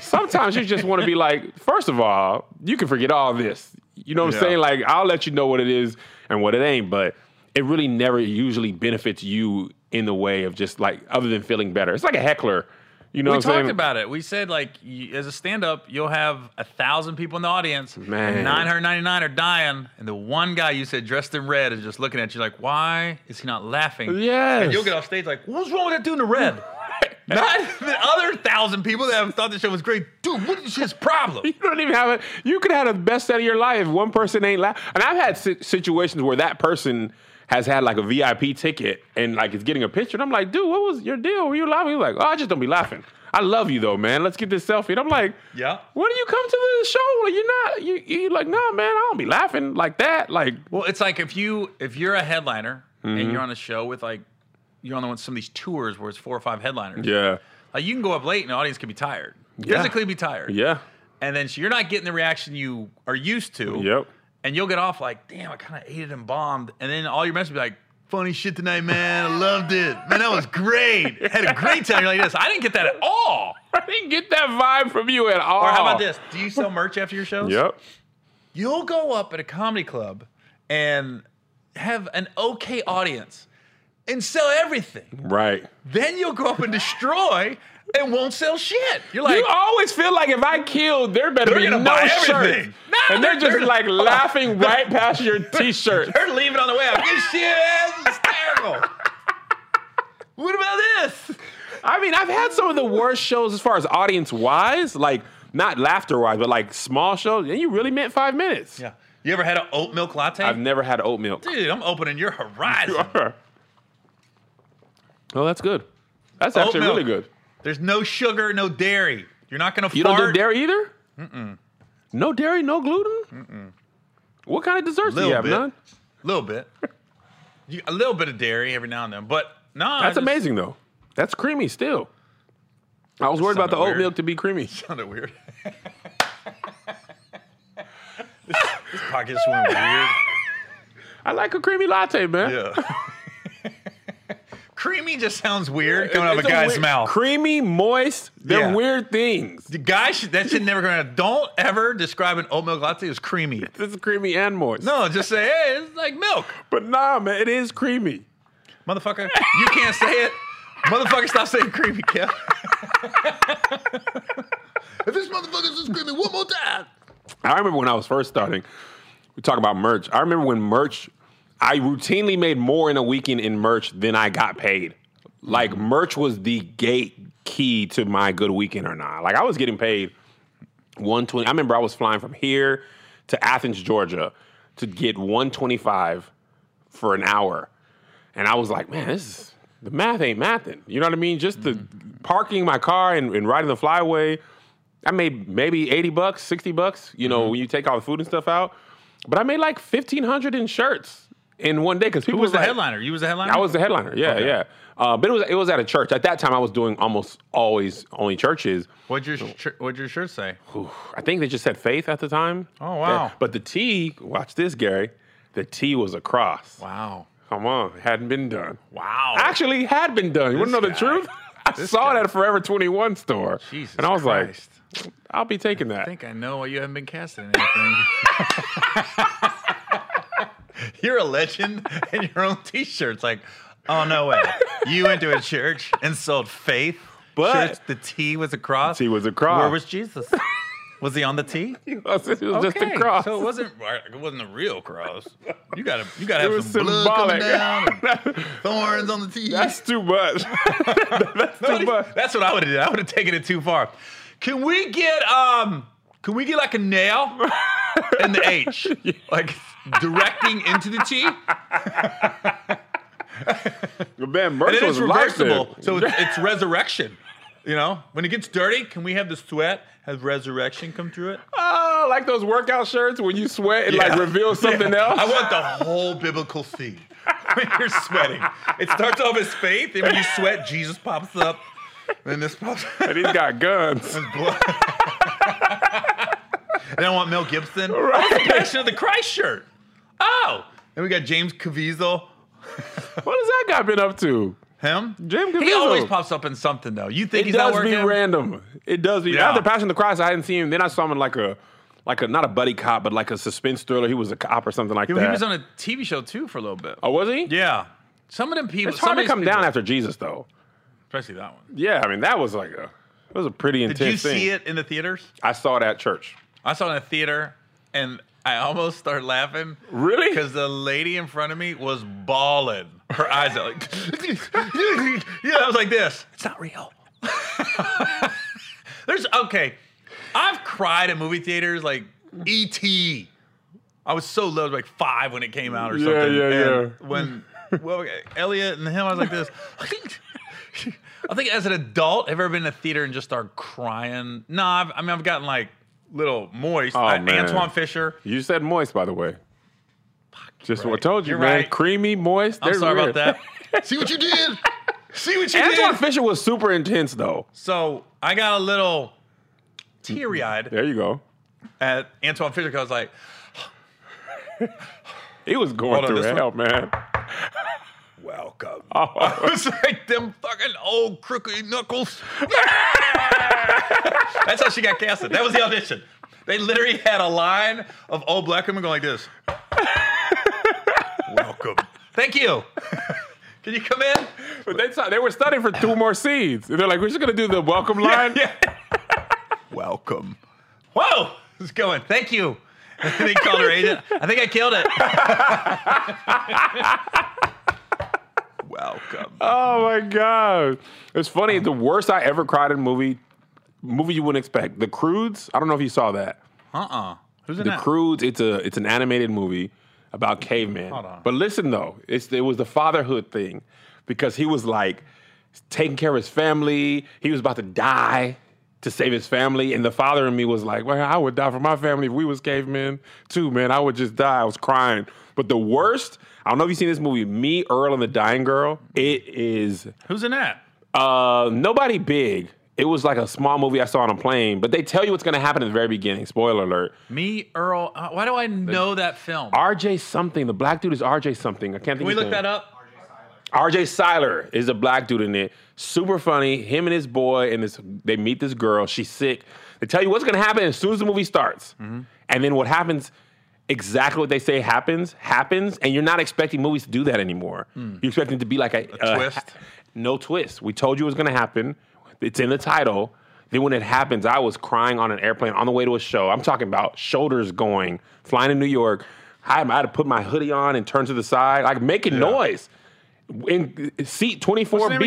Sometimes you just want to be like, first of all, you can forget all this. You know what Yeah. I'm saying? Like I'll let you know what it is and what it ain't, but it really never usually benefits you in the way of just like other than feeling better. It's like a heckler. You know we what talked saying? about it. We said like y- as a stand-up, you'll have a thousand people in the audience, Man. and 999 are dying, and the one guy you said dressed in red is just looking at you like, why is he not laughing? Yes. And you'll get off stage like, what's wrong with that dude in the red? Not the other thousand people that have thought the show was great. Dude, what is his problem? You don't even have it. You could have the best set of your life. if One person ain't laughing. And I've had si- situations where that person has had like a VIP ticket and like is getting a picture. And I'm like, dude, what was your deal? Were you laughing? He's like, oh, I just don't be laughing. I love you though, man. Let's get this selfie. And I'm like, Yeah. when do you come to the show? Like, you're not. You you like, no, man. I don't be laughing like that. Like, Well, it's like if you if you're a headliner Mm-hmm. and you're on a show with like you're on the one some of these tours where it's four or five headliners. yeah, Like you can go up late and the audience can be tired. Yeah. Physically be tired. yeah, And then so you're not getting the reaction you are used to. yep. And you'll get off like, damn, I kind of ate it and bombed. And then all your messages be like, funny shit tonight, man. I loved it. Man, that was great. Had a great time. You're like this. I didn't get that at all. I didn't get that vibe from you at all. Or how about this? Do you sell merch after your shows? Yep. You'll go up at a comedy club and have an okay audience and sell everything. Right. Then you'll go up and destroy and won't sell shit. You're like, you always feel like if I killed, there better They're be gonna no buy shirt. No, and they're, they're- just like laughing right past your t-shirt. they're leaving on the way out. This shit is hysterical. what about this? I mean, I've had some of the worst shows as far as audience wise, like not laughter wise, but like small shows, and you really meant five minutes. Yeah. You ever had an oat milk latte? I've never had oat milk. Dude, I'm opening your horizon. oh, that's good. That's Oat actually milk. really good. There's no sugar, no dairy. You're not gonna You fart. don't do dairy either? Mm-mm. No dairy, no gluten? Mm-mm. What kind of desserts do you have? bit. None? A little bit. You, a little bit of dairy every now and then, but no. I That's just- amazing though. That's creamy still. I was worried about the oat weird. milk to be creamy. Sounded weird. this, this podcast went weird. I like a creamy latte, man. Yeah. Creamy just sounds weird coming out of a guy's weird- mouth. Creamy, moist, they're Yeah. weird things. The guy should, that should never go out. Don't ever describe an oat milk latte as creamy. This is creamy and moist. No, just say, hey, it's like milk. But nah, man, it is creamy. Motherfucker, you can't say it. Motherfucker, stop saying creamy, Kev. if this motherfucker's just creamy one more time. I remember when I was first starting, we talk about merch. I remember when merch, I routinely made more in a weekend in merch than I got paid. Like mm-hmm. merch was the gate key to my good weekend or not. Like I was getting paid 120. I remember I was flying from here to Athens, Georgia to get 125 for an hour. And I was like, man, this is the math ain't mathing. You know what I mean? Just the mm-hmm. parking my car and, and riding the flyway. I made maybe 80 bucks, 60 bucks, you know, mm-hmm. when you take all the food and stuff out. But I made like 1500 in shirts in one day because people Who was the like- headliner? You was the headliner? I was the headliner. Yeah, Okay. yeah. Uh, but it was it was at a church. At that time, I was doing almost always only churches. What'd your, sh- what'd your shirt say? Ooh, I think they just said faith at the time. Oh, wow. Yeah. But the T, watch this, Gary. The T was a cross. Wow. Come on, it hadn't been done. Wow. Actually, had been done. You want to know the truth? I This saw guy. it at a Forever 21 store. Jesus and I was Christ. like, I'll be taking that. I think I know why you haven't been casting anything. You're a legend in your own t-shirts. Like, oh no way. You went to a church and sold faith. But- shirts, the T was a cross. T was a cross. Where was Jesus? Was he on the T? it was just a cross. So it wasn't it wasn't a real cross. You gotta you gotta It have was some blood coming down thorns on the T. That's too much. That's too much. That's what I would have did. I would have taken it too far. Can we get um can we get like a nail in the H? Like directing into the tee. Man, And it was reversible. So it's, it's resurrection. You know? When it gets dirty, can we have the sweat have resurrection come through it? Oh, like those workout shirts when you sweat and like Yeah. reveal something Yeah. else. I want the whole biblical scene. when you're sweating. It starts off as faith, and when you sweat, Jesus pops up. Then this pops up. And he's got guns. blood. and I want Mel Gibson. Oh, the Passion of the Christ shirt. Oh, and we got James Caviezel. what has that guy been up to? Him? James Caviezel. He always pops up in something though. You think It he's not does be working? random. It does be. Yeah. After Passion of the Christ, I hadn't seen him. Then I saw him in like a, like a not a buddy cop, but like a suspense thriller. He was a cop or something like He, that. he was on a TV show too for a little bit. oh, was he? Yeah. Some of them people. It's some hard of to come people- down after Jesus, though. especially that one. Yeah, I mean that was like a, it was a pretty intense. Did intense you thing. see it in the theaters? I saw it at church. I saw it in a theater, and I almost start laughing. Really? Because the lady in front of me was bawling. Her eyes are like, yeah, I was like this. It's not real. There's okay. I've cried at movie theaters like E.T. I was so low, like five when it came out or Yeah, something. yeah, and yeah. When well, Elliot and him, I was like this. I think as an adult, have you ever been in a theater and just started crying? No, I've, I mean I've gotten like little moist. Oh, I- man. Antwone Fisher. You said moist, by the way. Just what I told you, You're man. right. Creamy, moist. I'm sorry weird. about that. See what you did. See what you Antwone did. Antwone Fisher was super intense, though. So I got a little teary eyed There you go. at Antwone Fisher because I was like, He was going Hold through this hell, man. Welcome. Oh. I was like them fucking old crooked knuckles. That's how she got casted. That was the audition. They literally had a line of old black women going like this. welcome. Thank you. Can you come in? But they, saw- they were studying for two more scenes. And they're like, we're just going to do the welcome line. Yeah. welcome. Whoa, it's going. Thank you. they called her agent. I think I killed it. Welcome. Oh, my God. It's funny. The worst I ever cried in a movie, movie you wouldn't expect. The Croods. I don't know if you saw that. Uh-uh. Who's in The that? Croods, it's a it's an animated movie about cavemen. Hold on. But listen though, it's it was the fatherhood thing because he was like taking care of his family. He was about to die to save his family, and the father in me was like, "Well, I would die for my family if we was cavemen too, man. I would just die." I was crying. But the worst, I don't know if you've seen this movie, Me, Earl, and the Dying Girl. It is Who's in that? uh, nobody big. It was like a small movie I saw on a plane, but they tell you what's going to happen at the very beginning. Spoiler alert. Me, Earl. Uh, why do I know that film? RJ something. The black dude is RJ something. I can't think. Of it. Can we look that up? RJ Cyler is a black dude in it. Super funny. Him and his boy and this they meet this girl. She's sick. They tell you what's gonna happen as soon as the movie starts. Mm-hmm. And then what happens, exactly what they say happens, happens, and you're not expecting movies to do that anymore. You're expecting it to be like a, Hmm. A twist? no twist. We told you it was gonna happen. It's in the title. Then when it happens, I was crying on an airplane on the way to a show. I'm talking about shoulders going, flying to New York. I had, I had to put my hoodie on and turn to the side, like making noise. In seat 24B,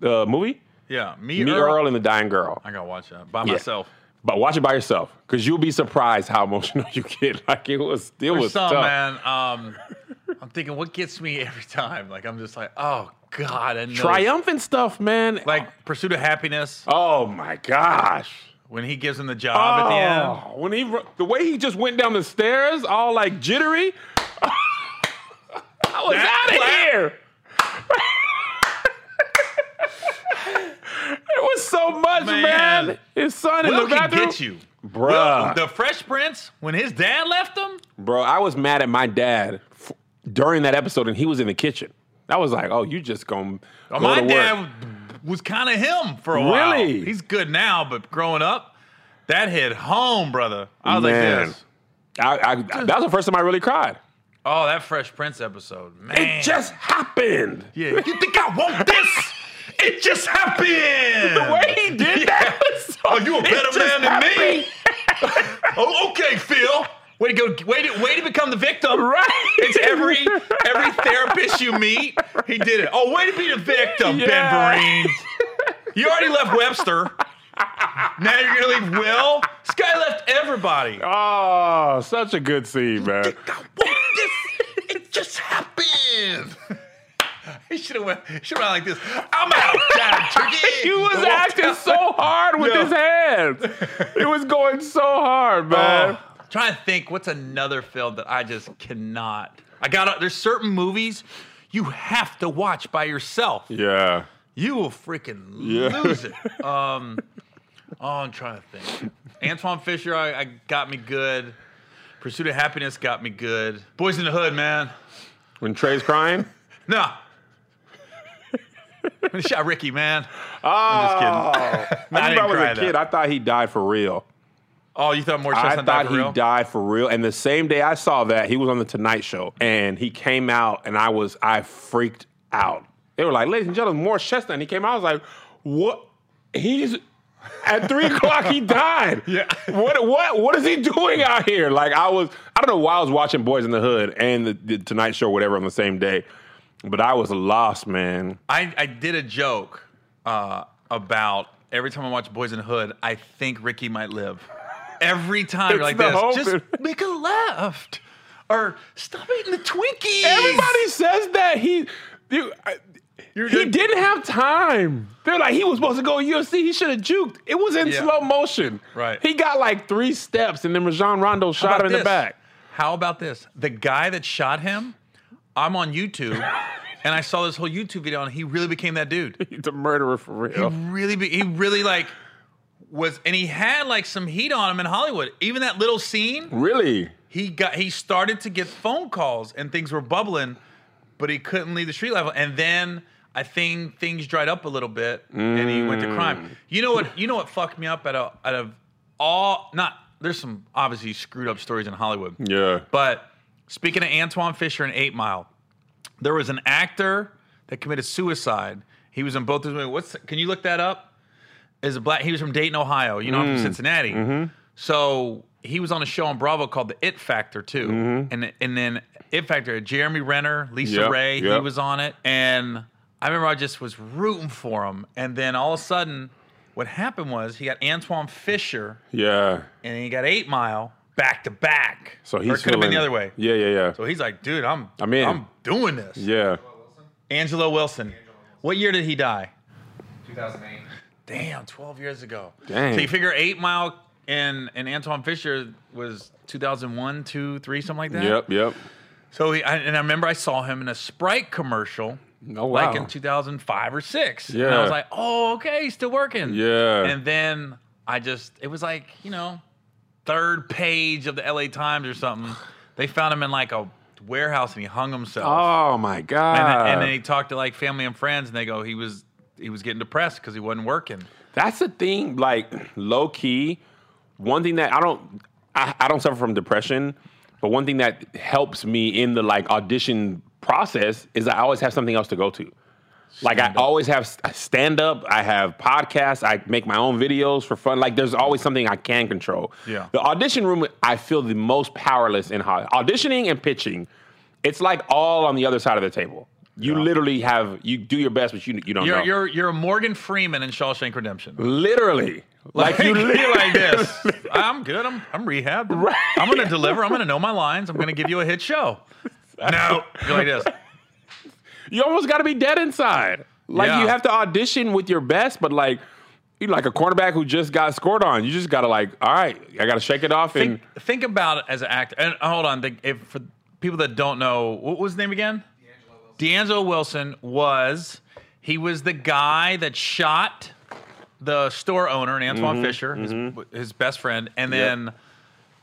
the the movie, Yeah, me, Me, Earl. Earl, and the Dying Girl. I gotta watch that by Yeah. myself. But watch it by yourself, because you'll be surprised how emotional you get. Like it was, it was Some tough. man. Um, I'm thinking, what gets me every time? Like I'm just like, oh god, and Triumphant stuff, man. like Pursuit of Happiness oh my gosh. when he gives him the job at the end. Oh, when he the way he just went down the stairs, all like jittery. I was That out of clap. here. It so much, man. Man. His son in Will the can bathroom. get you, Bruh. Will- the Fresh Prince when his dad left him. Bro, I was mad at my dad f- during that episode, and he was in the kitchen. I was like, "Oh, you just gonna oh, go My to work." dad was kind of him for a while. Really? He's good now, but growing up, that hit home, brother. I was Man. like this. I, I, that was the first time I really cried. Oh, that Fresh Prince episode, man. It just happened. yeah. You think I want this? It just happened. The way he did that was so, Oh, you a better just man than me? oh, okay, Phil. Way to go! Way to, way to become the victim. Right. It's every every therapist you meet. He did it. Oh, way to be the victim, Yeah. Ben Vereen. You already left Webster. Now you're gonna leave Will. This guy left everybody. Oh, such a good scene, man. I want this. It just happened. He should have went. Should have like this. I'm out, turkey. He was acting so hard with Yeah. his hands. It was going so hard, man. Oh, trying to think, what's another film that I just cannot? I got there's certain movies you have to watch by yourself. Yeah. You will freaking Yeah. lose it. Um, oh, I'm trying to think. Antwone Fisher, I, I got me good. Pursuit of Happiness got me good. Boys in the Hood, man. When Trey's crying. No. shot Ricky, man. Oh, I I didn't remember I was cry a that. kid. I thought he died for real. Oh, you thought more I Chestnut died thought for he real? died for real. And the same day I saw that, he was on the Tonight Show, and he came out, and I was I freaked out. They were like, "Ladies and gentlemen, Morris Chestnut." And he came out. I was like, "What? He's at three o'clock. He died. Yeah. What? What? What is he doing out here? Like I was. I don't know why I was watching Boys in the Hood and the, the Tonight Show, whatever, on the same day, but I was lost, man. I, I did a joke uh, about every time I watch Boys in the Hood, I think Ricky might live. Every time you're like this, just make a left. Or stop eating the Twinkies. Everybody says that he. Dude, I- he didn't have time. They're like, he was supposed to go UFC. He should have juked. It was in Yeah. slow motion. Right. He got like three steps, and then Rajon Rondo shot him in the back. How about this? The guy that shot him, I'm on YouTube, and I saw this whole YouTube video, and he really became that dude. He's a murderer for real. He real. really, be, he really like was, and he had like some heat on him in Hollywood. Even that little scene, Really? he got, he started to get phone calls, and things were bubbling, but he couldn't leave the street level. And then I think things dried up a little bit, and he went to mm. crime. You know what? You know what fucked me up out of out of all not. There's some obviously screwed up stories in Hollywood. Yeah. But speaking of Antwone Fisher and Eight Mile, there was an actor that committed suicide. He was in both those movies. What's can you look that up? Is a black. He was from Dayton, Ohio. You know, I'm from mm. Cincinnati. Mm-hmm. So he was on a show on Bravo called The It Factor too, mm-hmm. and and then It Factor. Jeremy Renner, Lisa Yep, Ray, he was on it, and I remember I just was rooting for him. And then all of a sudden, what happened was he got Antwone Fisher Yeah. and he got Eight Mile back to back. So he or it could have been the other way. Yeah, yeah, yeah. So he's like, dude, I'm I'm in. I'm doing this. yeah. Angelo Wilson. What year did he die? 2008. Damn, 12 years ago. Dang. So you figure Eight Mile and and Antwone Fisher was 2001, 2, 3, something like that. Yep, yep. So he, I, and I remember I saw him in a Sprite commercial. Oh, wow. Like in 2005 or 6. And I was like, oh, okay, he's still working. Yeah. And then I just, it was like, you know, third page of the LA Times or something. They found him in like a warehouse and he hung himself. Oh my god. and, then, and then he talked to like family and friends and they go, he was, he was getting depressed because he wasn't working. That's the thing, like low key. One thing that I don't, I, I don't suffer from depression, but one thing that helps me in the like audition process is I always have something else to go to. Like I always have stand up, I have podcasts, I make my own videos for fun. Like there's always something I can control. Yeah. The audition room, I feel the most powerless in Hollywood. Auditioning and pitching, it's like all on the other side of the table. You literally have you do your best, but you you don't You're, know. you're, you're a Morgan Freeman in Shawshank Redemption. literally like, you You're like this. I'm good. I'm I'm rehabbed. Right. I'm gonna deliver. I'm gonna know my lines. I'm gonna give you a hit show. No, you're like this. You almost got to be dead inside. Like Yeah. you have to audition with your best, but like you like a cornerback who just got scored on. You just got to like, all right, I got to shake it off and Think, think about it as an actor. And uh, hold on, the, if for people that don't know, what was his name again? D'Angelo Wilson was he was the guy that shot the store owner and Antwone Mm-hmm, Fisher, his, his best friend, and then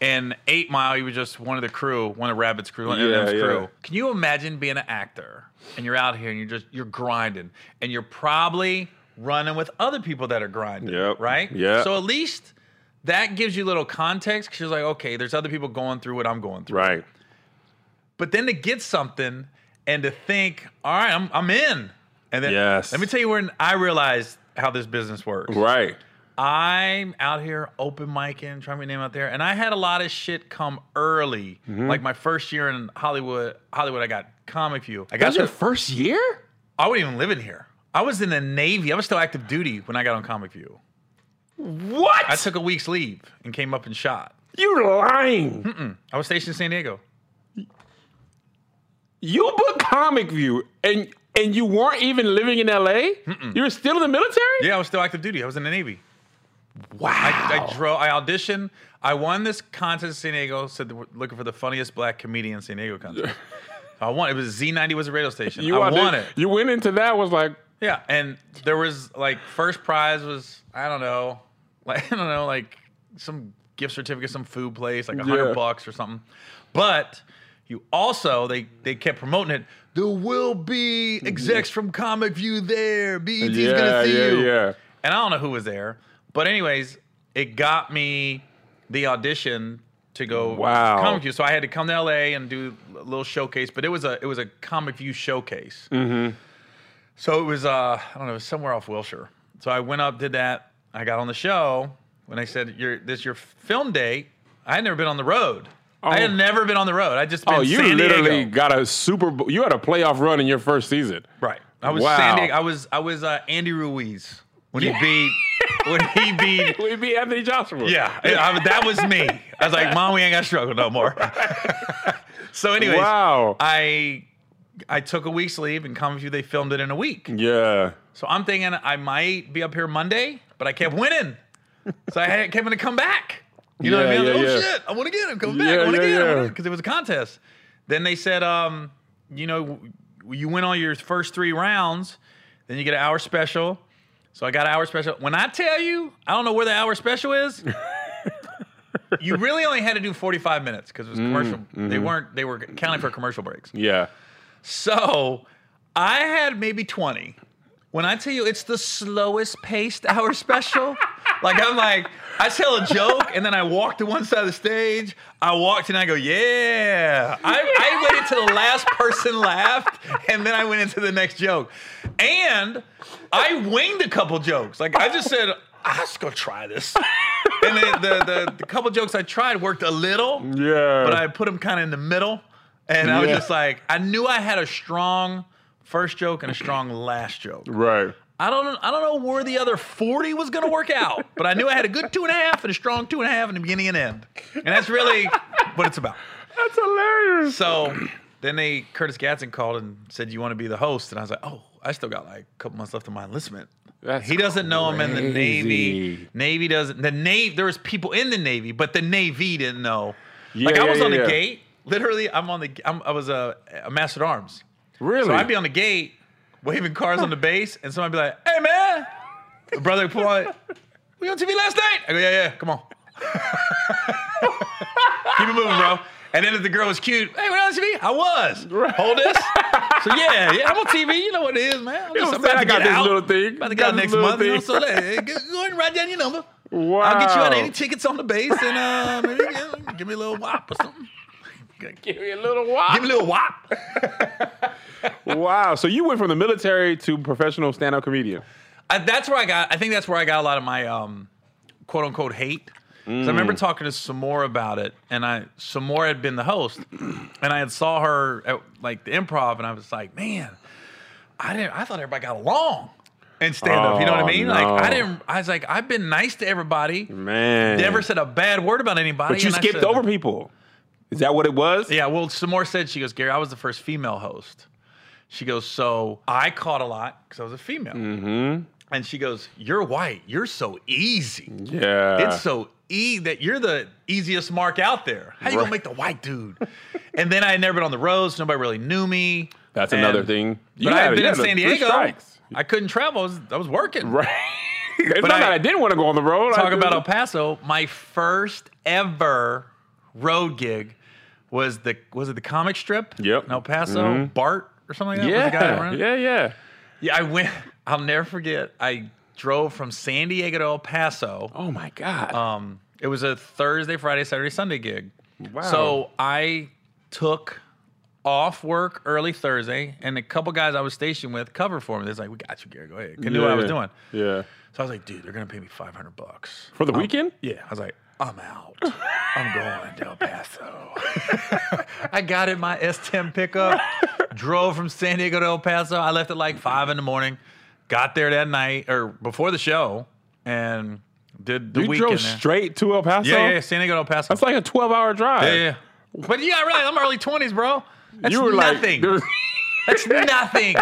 in Eight Mile he was just one of the crew, one of Rabbit's crew, one of Yeah, Eminem's yeah. crew. Can you imagine being an actor and you're out here and you're just you're grinding and you're probably running with other people that are grinding, Yep. right? Yeah. So at least that gives you a little context because you're like, okay, there's other people going through what I'm going through. right. But then to get something and to think, all right, I'm, I'm in. And then Yes. let me tell you when I realized how this business works. Right. I'm out here open micing, trying to name out there, and I had a lot of shit come early. Mm-hmm. Like my first year in Hollywood, Hollywood, I got Comic View. I got That's your first year? I wasn't even living here. I was in the Navy. I was still active duty when I got on Comic View. What? I took a week's leave and came up and shot. You're lying. I was stationed in San Diego. You booked Comic View and and you weren't even living in LA? You were still in the military? Yeah, I was still active duty. I was in the Navy. Wow. I, I drove. I auditioned. I won this contest in San Diego. Said we're looking for the funniest black comedian in San Diego contest. I won. It was Z90 was a radio station. You I won it. You went into that was like, Yeah, and there was like first prize was I don't know, like I don't know, like some gift certificate, some food place, like a hundred Yeah. bucks or something. But you also they they kept promoting it. There will be execs from Comic View there. BET's yeah, gonna see yeah, you. yeah. And I don't know who was there, but anyways, it got me the audition to go Wow. to Comic View. So I had to come to LA and do a little showcase, but it was a it was a Comic View showcase. So it was, uh, I don't know, it was somewhere off Wilshire. So I went up, did that. I got on the show. When they said, "Your this your film day," I had never been on the road. I had Oh. never been on the road. I just been Oh, you San literally Diego. got a Super Bowl. You had a playoff run in your first season. right. I was Wow. San Diego. I was I was uh, Andy Ruiz when he beat when he beat. We beat Anthony Joshua. Yeah, I- that was me. I was like, "Mom, we ain't got to struggle no more." so, anyways, Wow. I I took a week's leave, and Comic View they filmed it in a week. Yeah. So I'm thinking I might be up here Monday, but I kept winning. So I had, kept going to come back. You know what I mean? I yeah, like, yeah. oh shit, I want to get him. Come back. Yeah, I want to yeah, get him. Because it was a contest. Then they said, um, you know, you win all your first three rounds, then you get an hour special. So I got an hour special. When I tell you, I don't know where the hour special is. you really only had to do 45 minutes because it was commercial. Mm-hmm. They weren't. They were counting for commercial breaks. Yeah. So I had maybe 20. When I tell you it's the slowest paced hour special, like I'm like, I tell a joke and then I walk to one side of the stage. I walked and I go, yeah. I, I waited till the last person laughed and then I went into the next joke. And I winged a couple jokes. Like I just said, I'm just gonna try this. And the, the, the, the couple jokes I tried worked a little Yeah. but I put them kind of in the middle, and I was Yeah. just like, I knew I had a strong first joke and a strong last joke. right. I don't, I don't know where the other forty was going to work out, but I knew I had a good two and a half and a strong two and a half in the beginning and end, and that's really what it's about. That's hilarious. So then they Curtis Gadson called and said, "You want to be the host?" And I was like, "Oh, I still got like a couple months left of my enlistment." That's he doesn't know I'm in the Navy. Navy doesn't. The Navy. There was people in the Navy, but the Navy didn't know. like Yeah, I was yeah, on the yeah. gate. Literally, I'm on the. I'm, I was a, a master at arms. Really? So I'd be on the gate, waving cars on the base, and somebody'd be like, "Hey man," the brother pull on. it. We on TV last night. I go, "Yeah, yeah, come on." Keep it moving, bro. And then if the girl was cute, hey, we're on TV. I was. Hold this. So yeah, yeah, I'm on TV. You know what it is, man. I'm You know I'm about saying? to I got this out. little thing. About to get Got out next month. You know, so let, go ahead and write down your number. Wow. I'll get you out any tickets on the base and uh, maybe give, give me a little whop or something. Give me a little while. Give me a little whop. wow. So you went from the military to professional stand-up comedian. I, that's where I got. I think that's where I got a lot of my um, quote unquote hate. 'Cause I remember Mm. talking to Sommore about it, and I Sommore had been the host, and I had saw her at like the improv, and I was like, man, I didn't. I thought everybody got along in stand up. you know what I Oh, mean? Like I didn't. I was like, I've been nice to everybody. Man. Never said a bad word about anybody. But you and I skipped said- over people. Is that what it was? Yeah, well, Sommore said she goes, Gary, I was the first female host. She goes, so I caught a lot because I was a female. Mm-hmm. And she goes, you're white. You're so easy. Yeah. It's so e that you're the easiest mark out there. How you gonna make the white dude? and then I had never been on the roads. Nobody really knew me. That's And- another thing. You But I had- been in San Diego. strikes. I couldn't travel. I was, I was working. Right. it's But not I- that I didn't want to go on the road. I Talk about El Paso. My first ever road gig was the was it the comic strip? Yep. In El Paso, Bart or something like that. was the guy Yeah. Yeah. Yeah. Yeah, I went. I'll never forget. I drove from San Diego to El Paso. Oh my God. Um, it was a Thursday, Friday, Saturday, Sunday gig. Wow. So I took off work early Thursday, and a couple guys I was stationed with covered for me. They're like, "We got you, Gary. Go ahead." Couldn't do what I was doing. Yeah. So I was like, "Dude, they're gonna pay me five hundred bucks For the weekend? Yeah, I was like, I'm out. I'm going to El Paso. I got in my S10 pickup, drove from San Diego to El Paso. I left at like five in the morning, got there that night or before the show, and did the You weekend. drove straight to El Paso? Yeah, yeah, yeah, San Diego to El Paso. That's like a 12 hour drive. yeah, yeah. But got realize I'm early 20s, bro. That's You were nothing. like, That's nothing.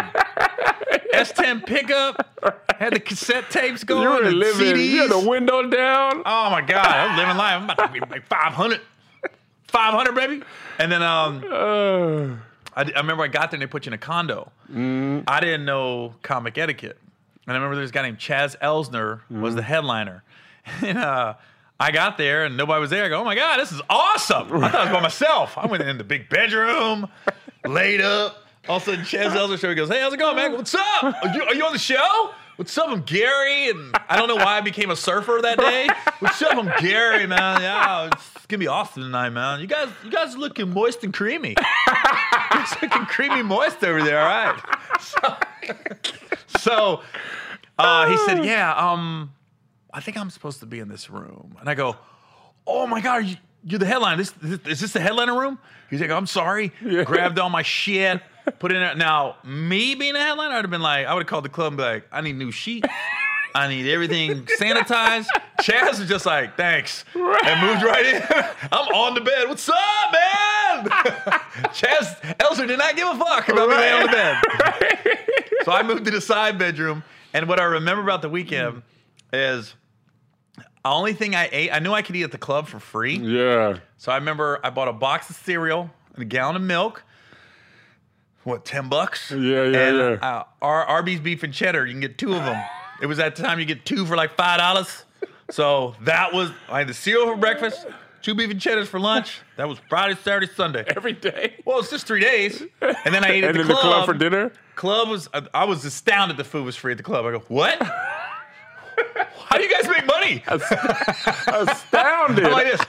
S10 pickup, had the cassette tapes going, you were the living, CDs. you had the window down. Oh my god, I was living life. I'm about to be like 500. 500, baby. And then um, Uh, I, I remember I got there and they put you in a condo. Mm. I didn't know comic etiquette. And I remember a guy named Chas Elstner was the Mm. headliner. And uh, I got there and nobody was there. I go, oh my God, this is awesome. I thought I was by myself. I went in the big bedroom, laid up. All of a sudden, Chas Elstner show. He goes, hey, how's it going, man? What's up? Are you, are you on the show? What's up? I'm Gary. And I don't know why I became a surfer that day. What's up? I'm Gary, man. Yeah, it's gonna be awesome tonight, man. You guys, you guys are looking moist and creamy. It's looking creamy moist over there. All right. So, so uh, he said, "Yeah, um, I think I'm supposed to be in this room." And I go, "Oh my god, you, you're the headline. This, this is this the headliner room?" He's like, "I'm sorry." Yeah. Grabbed all my shit, put it in there. Now, me being a headliner, I'd have been like, I would have called the club and be like, "I need new sheets." I need everything sanitized. Chas was just like, thanks. And moved right in. I'm on the bed. What's up, man? Chas Elstner did not give a fuck about me laying on the bed. So I moved to the side bedroom. And what I remember about the weekend is the only thing I ate, I knew I could eat at the club for free. Yeah. So I remember I bought a box of cereal and a gallon of milk. What, 10 bucks? Yeah, yeah, and, yeah. Uh, Ar- Arby's beef and cheddar, you can get two of them. it was at the time you get two for like $5. So that was, I had the cereal for breakfast, two beef and cheddars for lunch. That was Friday, Saturday, Sunday. Every day. Well, it's just three days. And then I ate at And the then the club. club for dinner. Club was, I- I was astounded the food was free at the club. I go, what? How do you guys make money? Astounded. I'm like this.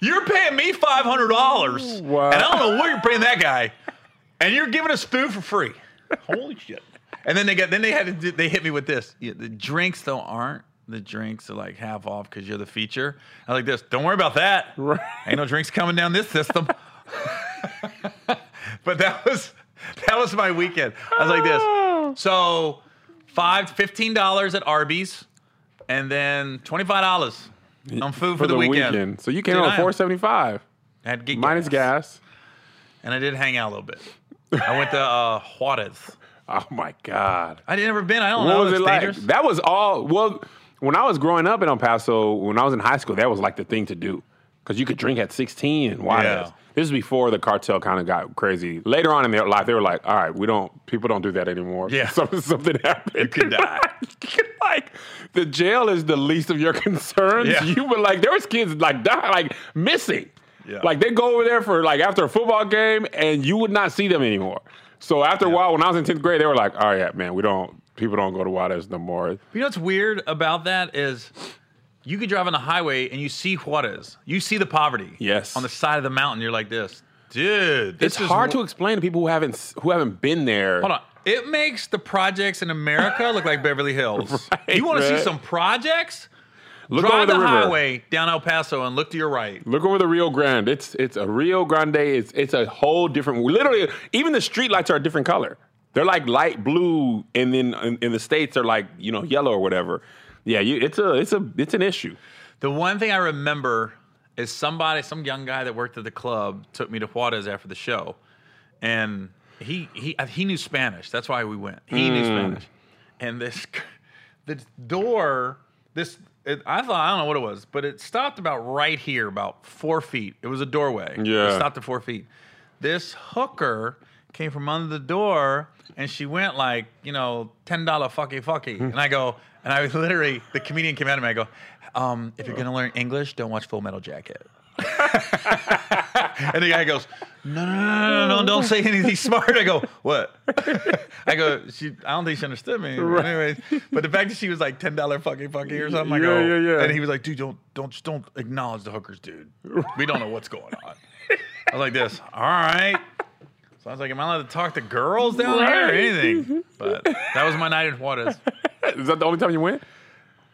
You're paying me five hundred dollars, Wow. and I don't know what you're paying that guy, and you're giving us food for free. Holy shit! And then they got then they had to do, they hit me with this. Yeah, the drinks though aren't the drinks are like half off because you're the feature. I like this. Don't worry about that. Right. Ain't no drinks coming down this system. but that was that was my weekend. I was like this. So five fifteen dollars at Arby's, and then twenty five dollars on food for, for the weekend. So you came Dude, on I- 475 I had minus gas. and I did hang out a little bit. I went to uh, Juarez. Oh my God. I never been. I don't What know. was it like? dangerous. That was all. Well, when I was growing up in El Paso, when I was in high school, that was like the thing to do because you could drink at 16 in Juarez. Yeah. This is before the cartel kind of got crazy. Later on in their life, they were like, "All right, we don't. People don't do that anymore. Yeah. something, something happened. You could die. like the jail is the least of your concerns. Yeah. You were like, there was kids like die, like missing. Yeah. Like they go over there for like after a football game, and you would not see them anymore. So after a while, when I was in tenth grade, they were like, "All right, man, we don't. People don't go to Juarez no more." You know what's weird about that is you could drive on the highway and you see Juarez. You see the poverty. Yes. On the side of the mountain, you're like this, dude. This It's is hard wh- to explain to people who haven't who haven't been there. Hold on. It makes the projects in America look like Beverly Hills. Right, you want to see some projects? Look Drive over the, the, river. highway down El Paso and look to your right. Look over the Rio Grande. It's it's a Rio Grande. It's it's a whole different. Literally, even the street lights are a different color. They're like light blue, and then in, in the states they're like you know yellow or whatever. Yeah, you, it's a it's a it's an issue. The one thing I remember is somebody, some young guy that worked at the club, took me to Juarez after the show, and he he he knew Spanish. That's why we went. He knew mm. Spanish, and this the door this. It, I thought I don't know what it was, but it stopped about right here, about four feet. It was a doorway. Yeah. it stopped at four feet. This hooker came from under the door, and she went like you know ten dollar fucky fucky, and I go, and I was literally the comedian came out of me. I go, um, if you're gonna learn English, don't watch Full Metal Jacket. and the guy goes, no, no, no, no, no, don't say anything smart. I go, what? I go, she, I don't think she understood me. But Anyway, but the fact that she was like ten dollar fucking fucking or something, I go, Yeah, yeah, yeah. and he was like, dude, don't, don't, just don't acknowledge the hookers, dude. We don't know what's going on. I was like this, all right. So I was like, am I allowed to talk to girls down there or anything? But that was my night in Juarez. Is that the only time you went?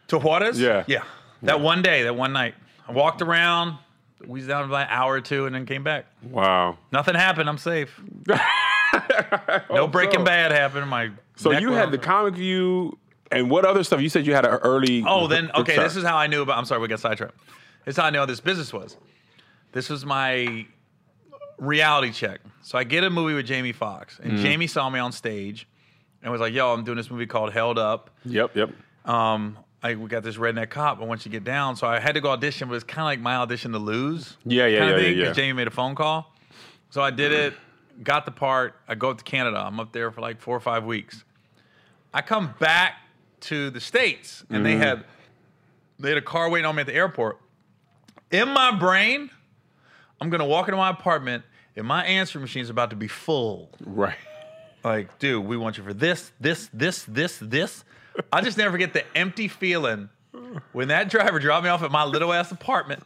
To Juarez? Yeah. Yeah. That one day, that one night. I walked around, we was down by an hour or two, and then came back. Wow. Nothing happened. I'm safe. No Breaking so. Bad happened. My So you had the comic view and what other stuff? You said you had an early. Oh, then okay. This is how I knew about. I'm sorry, we got sidetracked. This is how I knew how this business was. This was my reality check. So I get a movie with Jamie Foxx, and Jamie saw me on stage, and was like, "Yo, I'm doing this movie called Held Up." Yep, yep. Um, I we got this redneck cop, and once you get down, so I had to go audition, but it's kind of like my audition to lose. Yeah, yeah, yeah, thing, yeah, yeah. Jamie made a phone call, so I did it. got the part. I go up to Canada. I'm up there for like four or five weeks. I come back to the states, and they mm-hmm. had they had a car waiting on me at the airport. In my brain, I'm gonna walk into my apartment, and my answer is about to be full. Right. Like, dude, we want you for this, this, this, this, this. I just never forget the empty feeling when that driver dropped me off at my little ass apartment.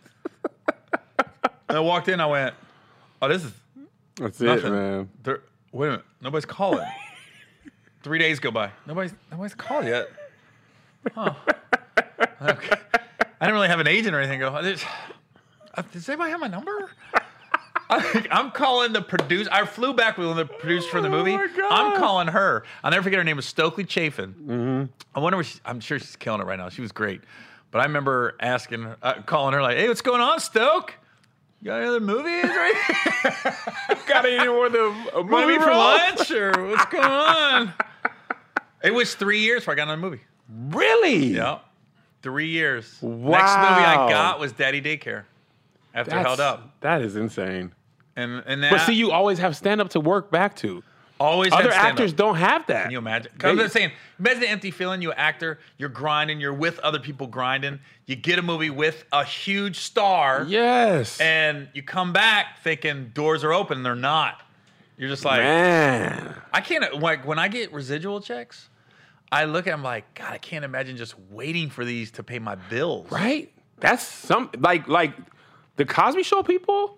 And I walked in, I went, "Oh, this is That's it, nothing." man. There, wait a minute, nobody's calling. Three days go by, nobody's nobody's called yet. Huh. Okay. I didn't really have an agent or anything. Go, "Does uh, does anybody have my number? I- I'm calling the producer. I flew back with the producer from the movie. Oh my God. I'm calling her. I'll never forget her name was Stokely Chaffin. I wonder she, I'm sure she's killing it right now. She was great. But I remember asking, uh, calling her like, "Hey, what's going on, Stoke? You got any other movies right Got any more of the a movie movie for lunch or what's going on?" It was three years before I got another movie. Really? Yeah, three years. Wow. Next movie I got was Daddy Daycare. After That's, Held Up, That is insane. And and that But see, you always have stand up to work back to. always Other actors don't have that. Can you imagine? 'Cause They- I'm just saying, imagine the empty feeling. You're actor, you're grinding, you're with other people grinding. You get a movie with a huge star, Yes. and you come back thinking doors are open. They're not. You're just like, Man. I can't. Like when I get residual checks, I look at them like, God, I can't imagine just waiting for these to pay my bills. Right? That's some like like the Cosby Show people.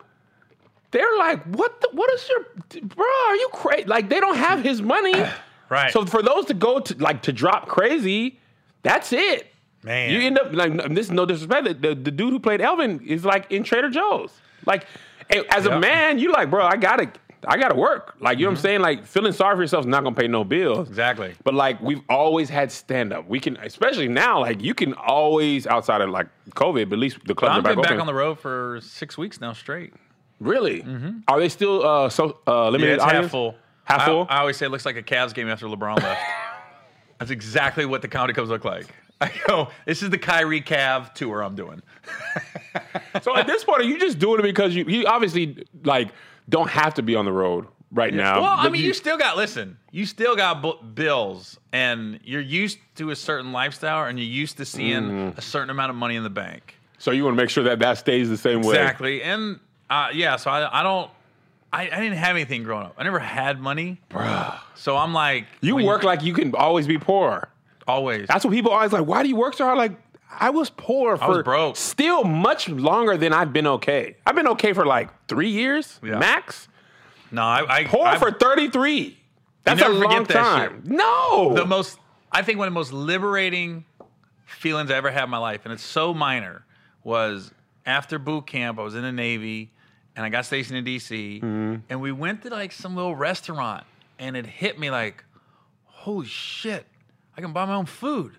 They're like, what? The, what is your, bro? Are you crazy? Like they don't have his money. Right. So for those to go to like to drop crazy, that's it. Man. you end up like this is no disrespect. The, the, the dude who played Elvin is like in Trader Joe's. Like a- as a Yep. man, you like, bro, I gotta, I gotta work. Like you know what I'm saying? Like feeling sorry for yourself is not gonna pay no bills. Mm-hmm. Exactly. But like we've always had stand up. We can, especially now, like you can always outside of like COVID, but at least the clubs I've are back been back open. on the road for six weeks now straight. Really? Are they still uh, so uh, Yeah, limited it's half full. Half I- full? I, always say it looks like a Cavs game after LeBron left. That's exactly what the comedy clubs look like. I go, this is the Kyrie Cav tour I'm doing. so at this point, are you just doing it because you, you obviously like don't have to be on the road right now? well, I mean, you, still got listen. You still got bu- bills, and you're used to a certain lifestyle, and you're used to seeing Mm-hmm. a certain amount of money in the bank. so you want to make sure that that stays the same way. Exactly, and uh, yeah. So I, I don't. I, I didn't have anything growing up. I never had money, Bruh. so I'm like, You when work like you can always be poor. always. That's what people always like. Why do you work so hard? Like I was poor for was broke. still much longer than I've been okay. I've been okay for like three years Yeah. max. no, I, I Poor I- for thirty three. That's a never forget long that time. shit. No, the most I think one of the most liberating feelings I ever had in my life, and it's so minor, was after boot camp. I was in the Navy, and I got stationed in DC, Mm-hmm. and we went to like some little restaurant, and it hit me like, holy shit, I can buy my own food.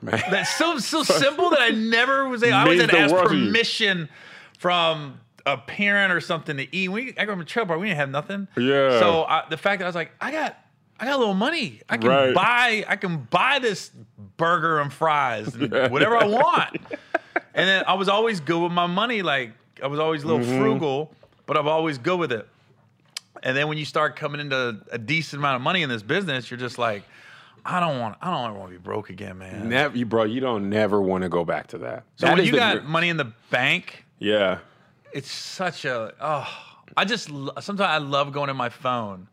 Man. That's so so simple that I never was. able I always had to ask world to you. permission from a parent or something to eat. We I grew up in Trevor, we didn't have nothing. Yeah. So I, the fact that I was like, I got I got a little money. I can Right. buy I can buy this burger and fries and whatever I want. And then I was always good with my money. Like I was always a little Mm-hmm. frugal, but I'm always good with it. And then when you start coming into a decent amount of money in this business, you're just like, I don't want I don't ever want to be broke again, man. never, you bro. You don't never want to go back to that. So That when you the- got money in the bank, yeah. it's such a oh. I just sometimes I love going in my phone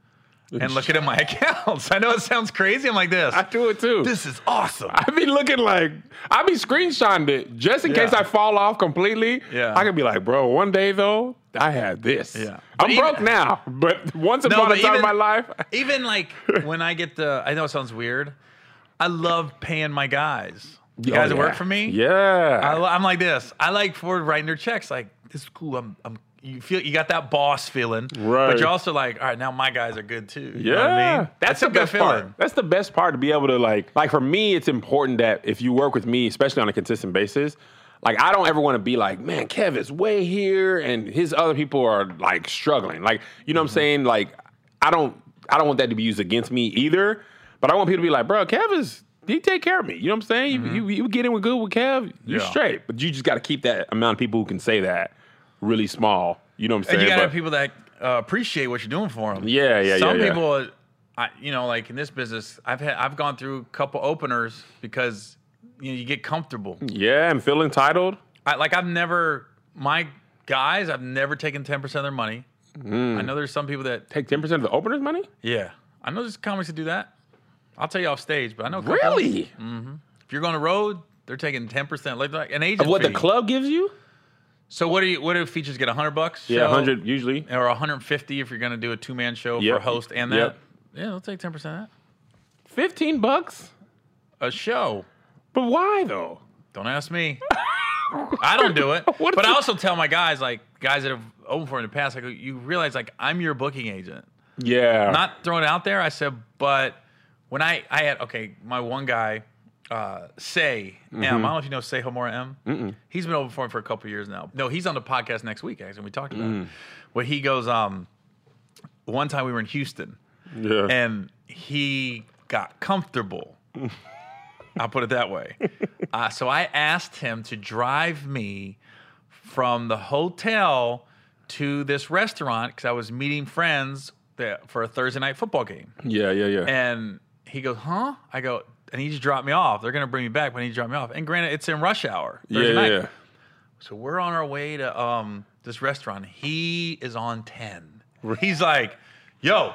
and looking at my accounts. I know it sounds crazy. I'm like this. I do it too. This is awesome. I be looking like I be screenshotting it just in Yeah. case I fall off completely. Yeah. I can be like, bro, one day though, I had this. Yeah. But I'm even- broke now, but once No, upon but a time in my life, Even like when I get the, I know it sounds weird. I love paying my guys. The Oh, guys that yeah. work for me. Yeah. I, I'm like this. I like Ford writing their checks. Like this is cool. I'm, I'm. You feel you got that boss feeling, Right. But you're also like, all right, now my guys are good too. You yeah, know what I mean? that's, a the good best feeling. part. That's the best part to be able to like, like for me, it's important that if you work with me, especially on a consistent basis, like I don't ever want to be like, man, Kev is way here, and his other people are like struggling. Like, you know Mm-hmm. what I'm saying? Like, I don't, I don't want that to be used against me either. But I want people to be like, bro, Kev is. He take care of me. You know what I'm saying? You, you, you get in with good with Kev, you're Mm-hmm. Yeah. straight. But you just got to keep that amount of people who can say that really small. You know what I'm saying? And you got to But- have people that uh, appreciate what you're doing for them. Yeah, yeah, Some yeah, yeah. people, I, you know, like in this business, I've had I've gone through a couple openers because you know you get comfortable. Yeah, and feel entitled. I, like I've never my guys, I've never taken ten percent of their money. Mm. I know there's some people that Take ten percent of the opener's money. yeah. I know there's comics that do that. I'll tell you off stage, but I know. Really? If you're going to road, they're taking ten percent, like, like an agent. Of what the club gives you? So what do you? What do features get? hundred bucks? Yeah, hundred usually. or 150 if you're going to do a two man show for Yep. a host and that. Yep. Yeah, they'll take 10% of that. Fifteen bucks. A show. But why though? Don't ask me. I don't do it. What but I you- also tell my guys, like guys that have opened for it in the past, I go, you realize like I'm your booking agent. Yeah. Not throwing it out there. I said, but when I I had okay, my one guy, uh, Say Mm-hmm. M. I don't know if you know Say Homora M. He's been open for for a couple years now. No, he's on the podcast next week. Actually, we talked about Mm. it. Where he goes, um, one time we were in Houston. yeah. and he got comfortable. I'll put it that way. Uh, so I asked him to drive me from the hotel to this restaurant because I was meeting friends that, for a Thursday night football game. yeah, yeah, yeah. And he goes, "Huh?" I go, and he just dropped me off. They're gonna bring me back, but he dropped me off. And granted, it's in rush hour yeah, Thursday yeah, night. yeah. So we're on our way to um, this restaurant. He is on ten. He's like, "Yo,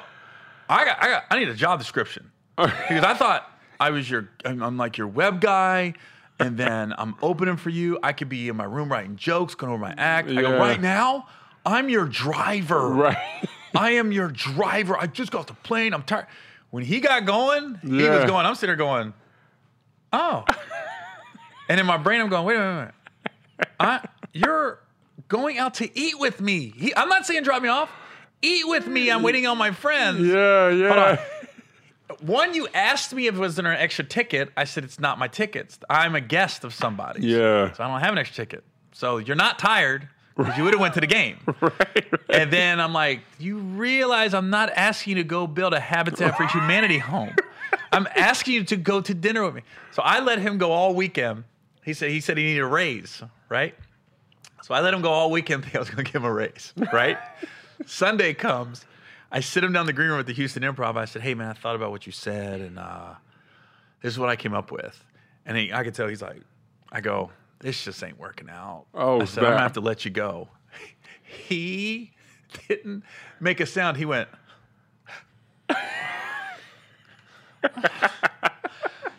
I got, I got, I need a job description because I thought I was your, I'm, I'm like your web guy, and then I'm opening for you. I could be in my room writing jokes, going over my act. I go Yeah. right now. I'm your driver. Right. I am your driver. I just got off the plane. I'm tired. When he got going, he was going. I'm sitting there going, oh. and in my brain, I'm going, wait a minute. Minute. I, you're going out to eat with me. He, I'm not saying drop me off. Eat with me. I'm waiting on my friends. Yeah, yeah. One, you asked me if it was an extra ticket. I said it's not my tickets. I'm a guest of somebody. Yeah. So I don't have an extra ticket. So you're not tired because you would have went to the game. right? And then I'm like, you realize I'm not asking you to go build a Habitat for Humanity home. I'm asking you to go to dinner with me. So I let him go all weekend. He said he said he needed a raise, right? So I let him go all weekend. I was going to give him a raise, right? Sunday comes. I sit him down in the green room at the Houston Improv. I said, "Hey man, I thought about what you said, and uh, this is what I came up with." And he, I could tell he's like, "I go, this just ain't working out." Oh, I said, "I'm gonna have to let you go." He didn't make a sound. He went.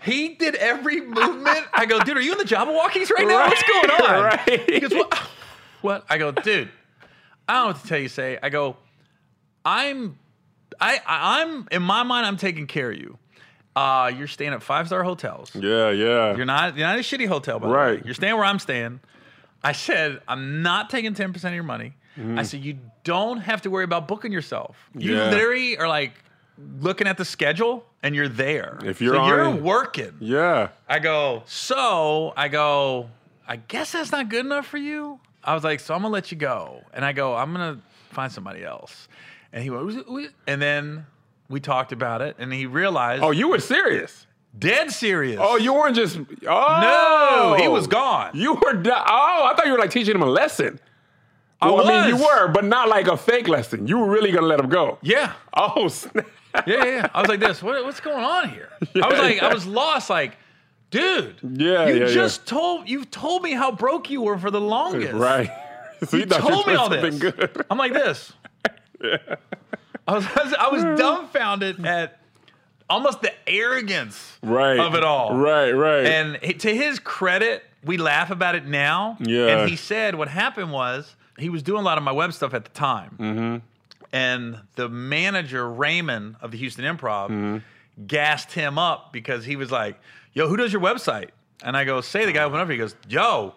he did every movement. I go, dude, are you in the Jabbawockeez right now? What's going on? Right. He goes, what? What? I go, dude, I don't know what to tell you. Say, I go, I'm, I I'm in my mind, I'm taking care of you. Uh, you're staying at five star hotels. Yeah, yeah. You're not, you're not a shitty hotel, by the way. Right. You're staying where I'm staying. I said, I'm not taking 10% of your money. I said, you don't have to worry about booking yourself. You Mm-hmm. Yeah. literally are like looking at the schedule and you're there. If you're so you're working. yeah. I go, so I go, I guess that's not good enough for you. I was like, so I'm gonna let you go. And I go, I'm gonna find somebody else. And he went, "Who's it- who is it?" and then we talked about it, and he realized, Oh, you were serious. dead serious. Oh, you weren't just. Oh, no, he was gone. You were. Do- oh, I thought you were like teaching him a lesson. I Well, I mean, you were, but not like a fake lesson. You were really gonna let him go. yeah. Oh, snap. yeah, yeah, yeah. I was like this. What, what's going on here? I was like, I was lost. Like, dude, Yeah, you yeah, yeah. just told you told me how broke you were for the longest. Right. So You thought told me all this. good. I'm like this. I was, I was I was dumbfounded at almost the arrogance Right. of it all. Right, right. And to his credit, we laugh about it now. Yeah. And he said what happened was he was doing a lot of my web stuff at the time. Mm-hmm. And the manager, Raymond of the Houston Improv, Mm-hmm. gassed him up because he was like, Yo, who does your website? And I go, Say the guy went over. He goes, Yo,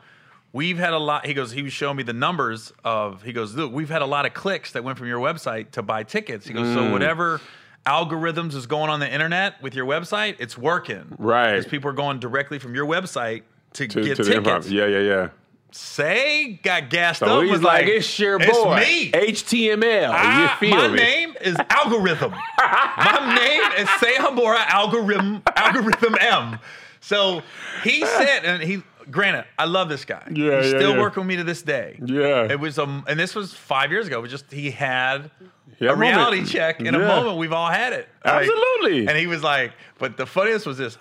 we've had a lot. He goes, He was showing me the numbers of, he goes, Look, we've had a lot of clicks that went from your website to buy tickets. He goes, Mm. So whatever algorithms is going on the internet with your website, it's working. Right. Because people are going directly from your website to, to, get to tickets. Yeah, yeah, yeah. Say got gassed So up. he's was like, it's your "It's boy. me. HTML. Ah, you feel my me? name is Algorithm. my name is Say Hamora Algorithm Algorithm M. So he said, and he granted, I love this guy. Yeah, He's yeah, still yeah. working with me to this day. Yeah. It was um, and this was five years ago. It was just he had had a moment. reality check in a moment. We've all had it. Like- Absolutely. and he was like, but the funniest was this.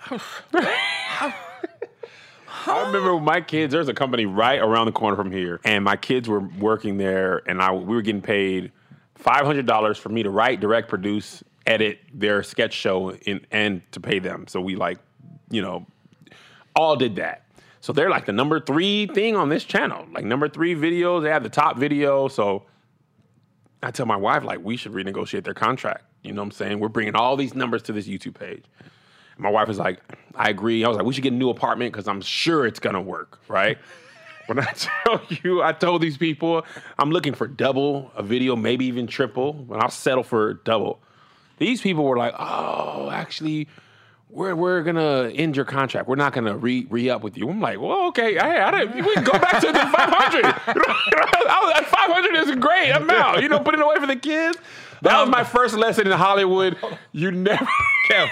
I remember my kids. There's a company right around the corner from here, and my kids were working there, and I we were getting paid five hundred dollars for me to write, direct, produce, edit their sketch show, in, and to pay them. So we like, you know, all did that. So they're like the number three thing on this channel, like number three videos. They have the top video. So I tell my wife like we should renegotiate their contract. You know what I'm saying? We're bringing all these numbers to this YouTube page. My wife was like, I agree. I was like, we should get a new apartment because I'm sure it's gonna work, right? when I tell you, I told these people I'm looking for double a video, maybe even triple, but I'll settle for double. These people were like, oh, actually, we're we're gonna end your contract. We're not gonna re re up with you. I'm like, well, okay, hey, I didn't, we can go back to the 500. I was like, 500 is a great. I'm out. You know, put it away for the kids. That was my first lesson in Hollywood. You never. Kev,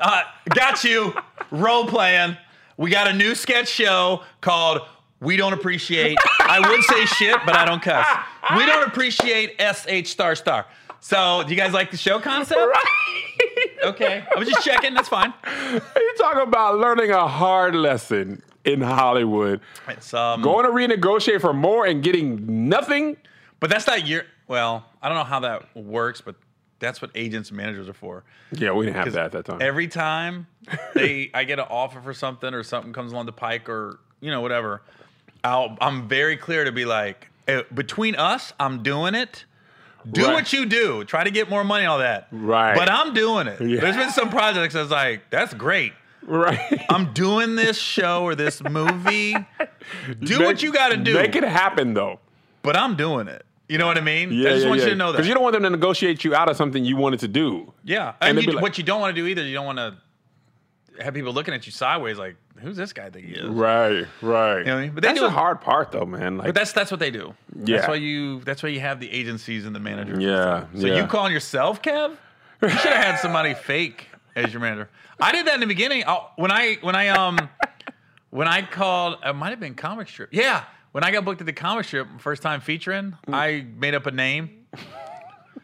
uh, got you. Role playing. We got a new sketch show called We Don't Appreciate. I would say shit, but I don't cuss. We don't appreciate SH star star. So, do you guys like the show concept? Okay. I was just checking. That's fine. You talk about learning a hard lesson in Hollywood. It's, um, Going to renegotiate for more and getting nothing. but that's not your. Well, I don't know how that works, but that's what agents and managers are for. Yeah, we didn't have that at that time. Every time they, I get an offer for something or something comes along the pike or you know whatever, I'll, I'm very clear to be like, eh, between us, I'm doing it. Do Right. what you do. Try to get more money, all that. Right. But I'm doing it. Yeah. There's been some projects that's like, that's great. right. I'm doing this show or this movie. Do what you got to do. Make it happen, though. but I'm doing it. You know what I mean? Yeah, I just yeah, want yeah. you to know that. Because you don't want them to negotiate you out of something you wanted to do. Yeah, And and you, like- what you don't want to do either, you don't want to have people looking at you sideways, like, "Who's this guy think he is?" Right, right. You know what I mean? But they that's do- the hard part, though, man. Like, But that's that's what they do. Yeah. That's why you. That's why you have the agencies and the managers. Yeah. So yeah. you calling yourself Kev? You should have had somebody fake as your manager. I did that in the beginning. i when I when I um when I called, it might have been comic strip. Yeah, when I got booked at the comic strip, first time featuring, Mm. I made up a name.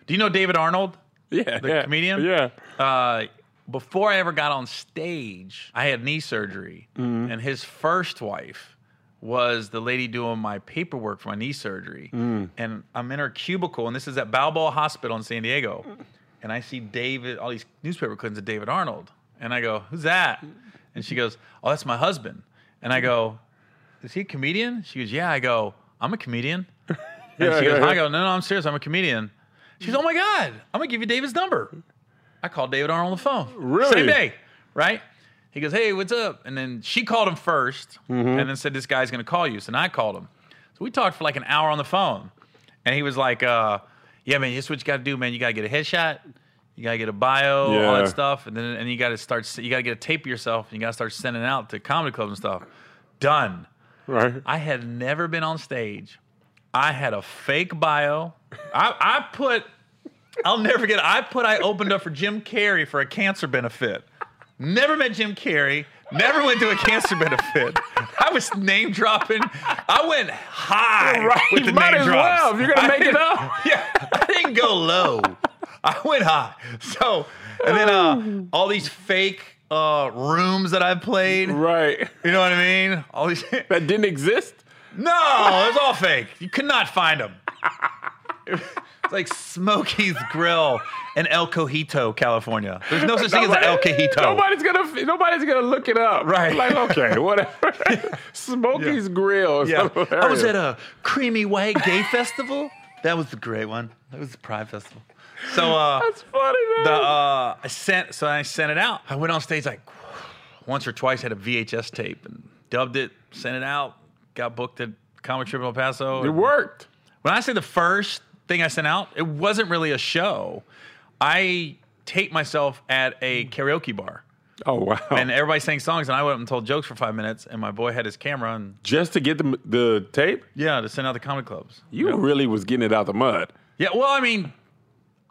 Do you know David Arnold? yeah, the yeah, comedian? Yeah. uh, before I ever got on stage, I had knee surgery, Mm-hmm. and his first wife was the lady doing my paperwork for my knee surgery. Mm. And I'm in her cubicle, and this is at Balboa Hospital in San Diego. And I see David, all these newspaper clippings of David Arnold. And I go, Who's that? And she goes, Oh, that's my husband. And I go, Is he a comedian? She goes, Yeah. I go, I'm a comedian. And Yeah, she goes, yeah, I go, No, no, I'm serious. I'm a comedian. She goes, Oh my God, I'm going to give you David's number. I called David Arnold on the phone. Really? Same day, right? He goes, Hey, what's up? And then she called him 1st Mm-hmm. and then said, This guy's going to call you. So then I called him. So we talked for like an hour on the phone. And he was like, uh, Yeah, man, here's what you got to do, man. You got to get a headshot. You gotta get a bio, all that stuff, and then and you gotta start. You gotta get a tape of yourself, and you gotta start sending it out to comedy clubs and stuff. Done. Right. I had never been on stage. I had a fake bio. I, I put, I'll never forget, I put I opened up for Jim Carrey for a cancer benefit. Never met Jim Carrey. Never went to a cancer benefit. I was name dropping. I went high Right, with the might name as drops. well, if you're gonna I make it up. Yeah, I didn't go low. I went high. So, and then uh, all these fake uh, rooms that I've played. Right. You know what I mean? All these. That didn't exist. No, it's all fake. You could not find them. It's like Smokey's Grill in El Cojito, California. There's no such thing as an El Cojito. Nobody's gonna. Nobody's gonna look it up. Right. Like okay, whatever. Smokey's Grill. Yeah. I was at a Creamy White Gay Festival. That was the great one. That was the Pride Festival. So uh, That's funny, man. the uh, I sent so I sent it out. I went on stage like once or twice, had a VHS tape and dubbed it, sent it out, got booked at Comic Trip in El Paso. it worked. When I say the first thing I sent out, it wasn't really a show. I taped myself at a karaoke bar. Oh wow. And everybody sang songs, and I went up and told jokes for five minutes, and my boy had his camera, and Just to get the the tape, yeah, to send out the comedy clubs. you really was getting it out the mud. Yeah, well, I mean,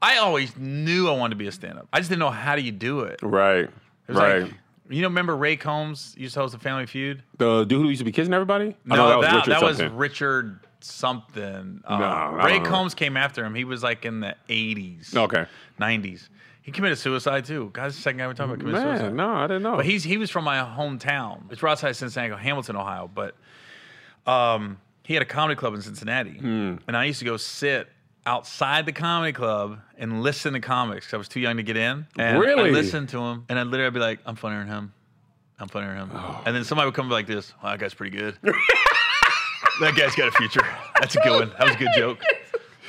I always knew I wanted to be a stand-up. I just didn't know how do you do it. It Right. was right. like You know, remember Ray Combs used to host a Family Feud? The dude who used to be kissing everybody? Oh, No, that, Richard that was. Richard something. Uh, No, Ray don't. Combs came after him. He was like in the 80s, Okay. 90s. He committed suicide too. Guys, the second guy we're talking about committed suicide. No, I didn't know. But he's he was from my hometown. It's right outside Cincinnati, Hamilton, Ohio. But um, he had a comedy club in Cincinnati, Hmm. and I used to go sit outside the comedy club and listen to comics. 'cause I was too young to get in. And Really? I listened to him, and I'd literally be like, "I'm funnier than him. I'm funnier than him." Oh. And then somebody would come like this. "Well, that guy's pretty good. that guy's got a future. That's a good one. That was a good joke."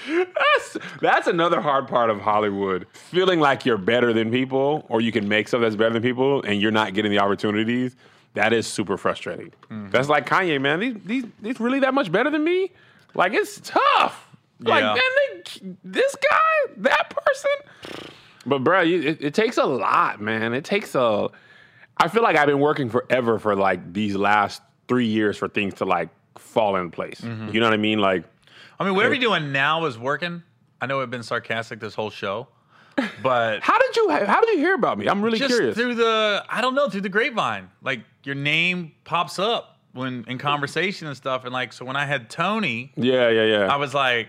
that's, that's another hard part of Hollywood. Feeling like you're better than people or you can make stuff that's better than people and you're not getting the opportunities. That is super frustrating. Mm-hmm. That's like Kanye, man. These, these, these really that much better than me? Like, it's tough. Like, Yeah. man, they, this guy, that person. But, bro, you, it, it takes a lot, man. It takes a. I feel like I've been working forever for like these last three years for things to like fall in place. Mm-hmm. You know what I mean? Like, I mean, whatever you're doing now is working. I know I've been sarcastic this whole show, but how did you how did you hear about me? I'm really just curious. through the I don't know through the grapevine. Like your name pops up when in conversation and stuff, and like so when I had Tony, yeah, yeah, yeah. I was like.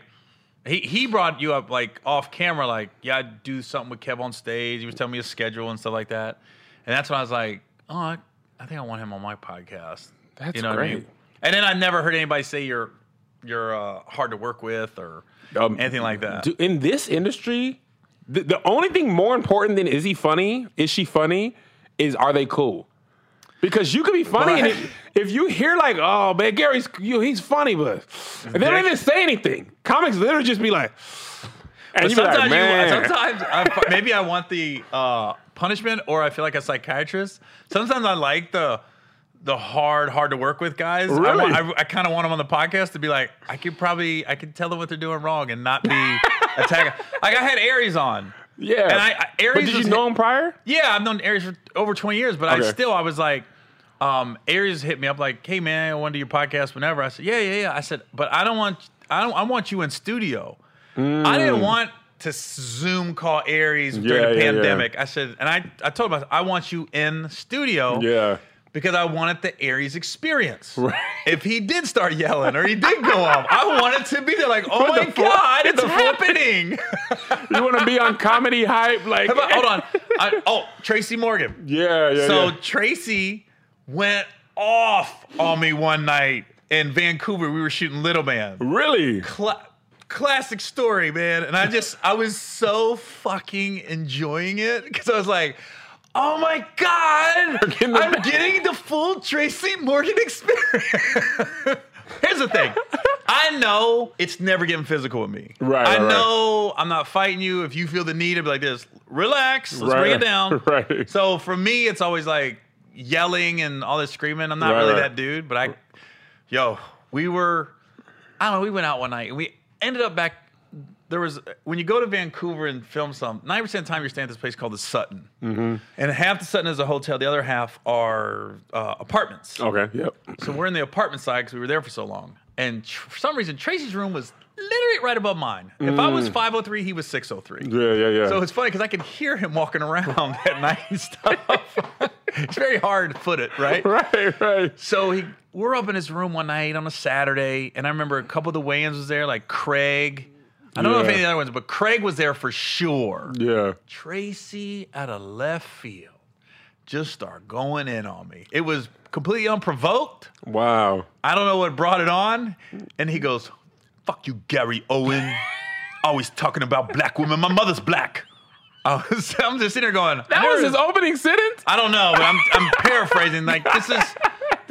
He, he brought you up like off camera, like, yeah, I'd do something with Kev on stage. He was telling me his schedule and stuff like that. And that's when I was like, oh, I, I think I want him on my podcast. That's you know What I mean? And then I never heard anybody say you're you're uh, hard to work with or Um, anything like that. Do- in this industry, the, the only thing more important than is he funny, is she funny, is are they cool? Because you could be funny, and if, if you hear like, oh man, Gary's you, he's funny, but and they don't even say anything. Comics literally just be like, and you be like, sometimes, man, you, sometimes I, maybe I want the uh, punishment, or I feel like a psychiatrist. Sometimes I like the the hard, hard to work with guys. I, Really? want, I, I kind of want them on the podcast to be like, I could probably, I could tell them what they're doing wrong and not be attacking. Like I had Aries on. yeah. And I, I Aries but did you was- know him prior? Yeah, I've known Aries for over 20 years, but I still, I was like, um, Aries hit me up like, "Hey man, I want to do your podcast whenever." I said, "Yeah, yeah, yeah." I said, "But I don't want, I don't, I want you in studio. I didn't want to Zoom call Aries during Mm. Yeah, the yeah, yeah. pandemic." I said, and I, I told him, I want you in studio Yeah. Because I wanted the Aries experience. Right. If he did start yelling or he did go off, I wanted to be there like, "Oh my the god, it's happening!" You want to be on comedy hype, like? About- hold on. I, oh, Tracy Morgan. Yeah, yeah. So yeah. Tracy went off on me one night in Vancouver. We were shooting Little Man. really? Cla- classic story, man. And I just, I was so fucking enjoying it because I was like, oh my God, getting I'm best. getting the full Tracy Morgan experience. Here's the thing. I know it's never getting physical with me. Right, I right, right. know I'm not fighting you. If you feel the need to be like this, relax. Let's Right, bring it down. right. So for me, it's always like yelling and all this screaming. I'm not Right, really right. that dude, but I, yo, we were, I don't know, we went out one night and we ended up back. There was when you go to Vancouver and film some, ninety percent of the time you're staying at this place called the Sutton, Mm-hmm. and half the Sutton is a hotel, the other half are uh, apartments. Okay. Yep. So we're in the apartment side because we were there for so long. And tr- for some reason, Tracy's room was literally right above mine. If I was 503, he was 603. Mm. Yeah, yeah, yeah. So it's funny because I could hear him walking around at night and stuff. it's very hard footed, right? right, right. So he, we're up in his room one night on a Saturday, and I remember a couple of the Wayans was there, like Craig. I don't know if any of the other ones, but Craig was there for sure. Yeah. Tracy out of left field just started going in on me. It was completely unprovoked. Wow. I don't know what brought it on. And he goes, Fuck you, Gary Owen. Always talking about black women. My mother's black. Was, I'm just sitting there going, That was his opening sentence. I don't know, but I'm, I'm paraphrasing. Like, this is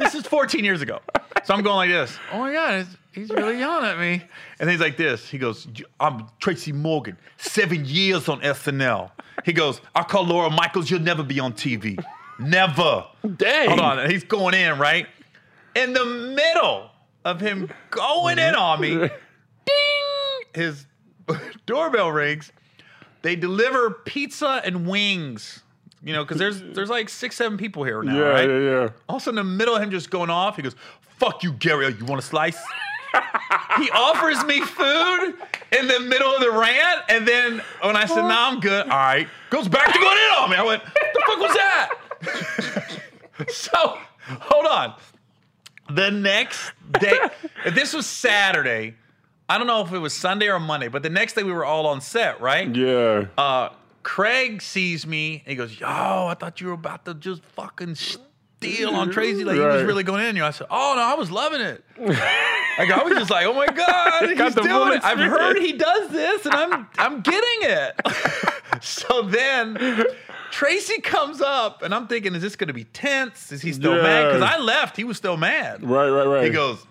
this is 14 years ago. So I'm going like this. Oh my God, he's, he's really yelling at me. And he's like this. He goes, I'm Tracy Morgan, seven years on SNL. He goes, I call Lorne Michaels, you'll never be on TV. Never. Dang. Hold on. He's going in, right? In the middle of him going in on me, ding, his doorbell rings. They deliver pizza and wings. You know, because there's there's like six, seven people here now, Yeah, right? yeah, yeah. Also, in the middle of him just going off, he goes, "Fuck you, Gary. You want a slice?" he offers me food in the middle of the rant, and then when I said, "No, I'm good," all right, goes back to going in on me. I went, What "The fuck was that?" so hold on. The next day, if this was Saturday, I don't know if it was Sunday or Monday, but the next day we were all on set, right? Yeah. Uh, Craig sees me and he goes, "Yo, I thought you were about to just fucking steal on Tracy. Like he was really going in you." I said, "Oh no, I was loving it." Like I was just like, "Oh my god, he's Got the full doing it." I've heard he does this, and I'm I'm getting it. so then. Tracy comes up, and I'm thinking, is this going to be tense? Is he still mad? Because I left, he was still mad. right, right, right. He goes,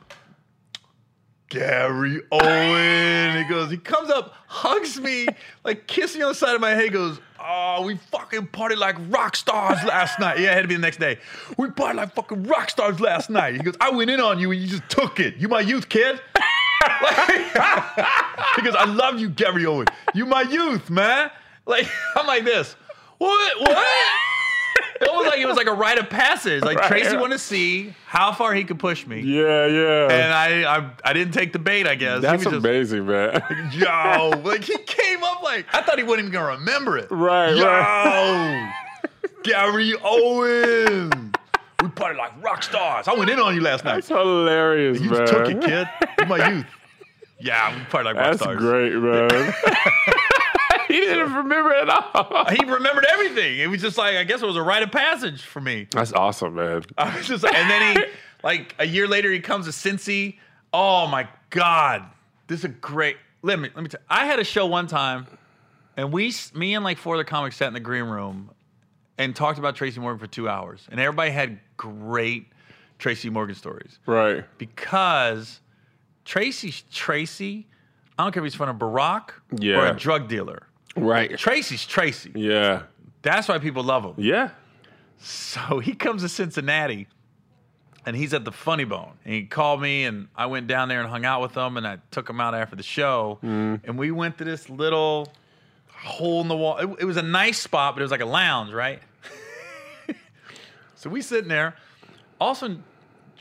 Gary Owen. He goes, he comes up, hugs me, like kisses on the side of my head. He goes, Oh, we fucking partied like rock stars last night. Yeah, it had to be the next day. We partied like fucking rock stars last night. He goes, I went in on you and you just took it. You my youth, kid. he goes, I love you, Gary Owen. You my youth, man. Like, I'm like this. What? What? It was like it was like a rite of passage. Like Right. Tracy wanted to see how far he could push me. yeah, yeah. And I, I I didn't take the bait, I guess. That's he was amazing, man. just, yo, like he came up like I thought he wasn't even gonna remember it. Right, yo, right. Gary Owen. We partied like rock stars. I went in on you last night. That's hilarious, You man. just took it, kid. You my youth. Yeah, we partied like rock That's stars. great, man. He didn't remember it at all. He remembered everything. It was just like I guess it was a rite of passage for me. That's awesome, man. I was just, and then he, like a year later, he comes to Cincy. Oh my God, this is a great. Let me let me. Tell, I had a show one time, and we, me and like four other comics sat in the green room, and talked about Tracy Morgan for two hours, and everybody had great Tracy Morgan stories Right. because Tracy's Tracy. I don't care if he's from a Barack or a drug dealer. Right. Tracy's Tracy. Yeah. That's why people love him. Yeah. So he comes to Cincinnati and he's at the Funny Bone. And he called me and I went down there and hung out with him and I took him out after the show. Mm-hmm. And we went to this little hole in the wall. It, it was a nice spot, but it was like a lounge, right? so we sitting there. All of a sudden,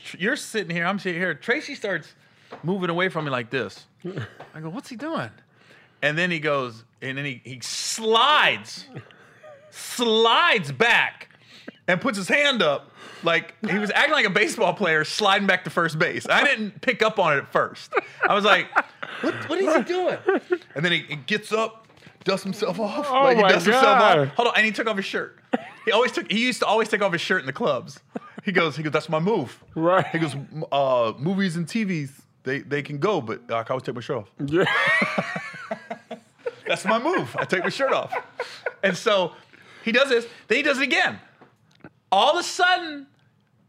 tr- you're sitting here, I'm sitting here. Tracy starts moving away from me like this. I go, what's he doing? And then he goes, and then he, he slides slides back and puts his hand up like he was acting like a baseball player sliding back to first base. I didn't pick up on it at first. I was like, what, what is he doing? And then he, he gets up, dusts himself off. Oh like he my dusts himself God. off. Hold on, and he took off his shirt. He always took he used to always take off his shirt in the clubs. He goes, he goes, that's my move. Right. He goes, uh, movies and TVs, they, they can go, but uh, I can always take my shirt off. Yeah. That's my move. I take my shirt off. And so he does this, then he does it again. All of a sudden,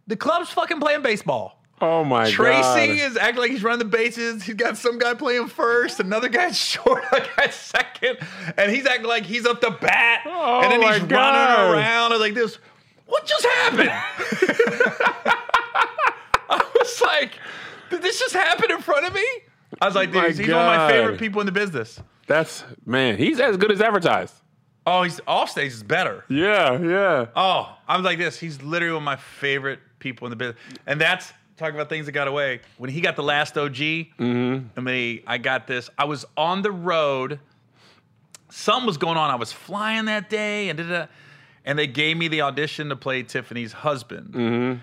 the club's fucking playing baseball. Oh my Tracy god. Tracy is acting like he's running the bases. He's got some guy playing first, another guy's short, a guy's second, and he's acting like he's up the bat. Oh and then oh my he's God. running around like this. What just happened? I was like, did this just happen in front of me? I was like, dude, he's one of my favorite people in the business. That's man. He's as good as advertised. Oh, he's off stage is better. Yeah. Yeah. Oh, I was like this. He's literally one of my favorite people in the business, and that's talking about things that got away. When he got the last OG, Mm-hmm. I mean, I got this. I was on the road. Something was going on. I was flying that day, and da-da-da. and they gave me the audition to play Tiffany's husband. Mm-hmm.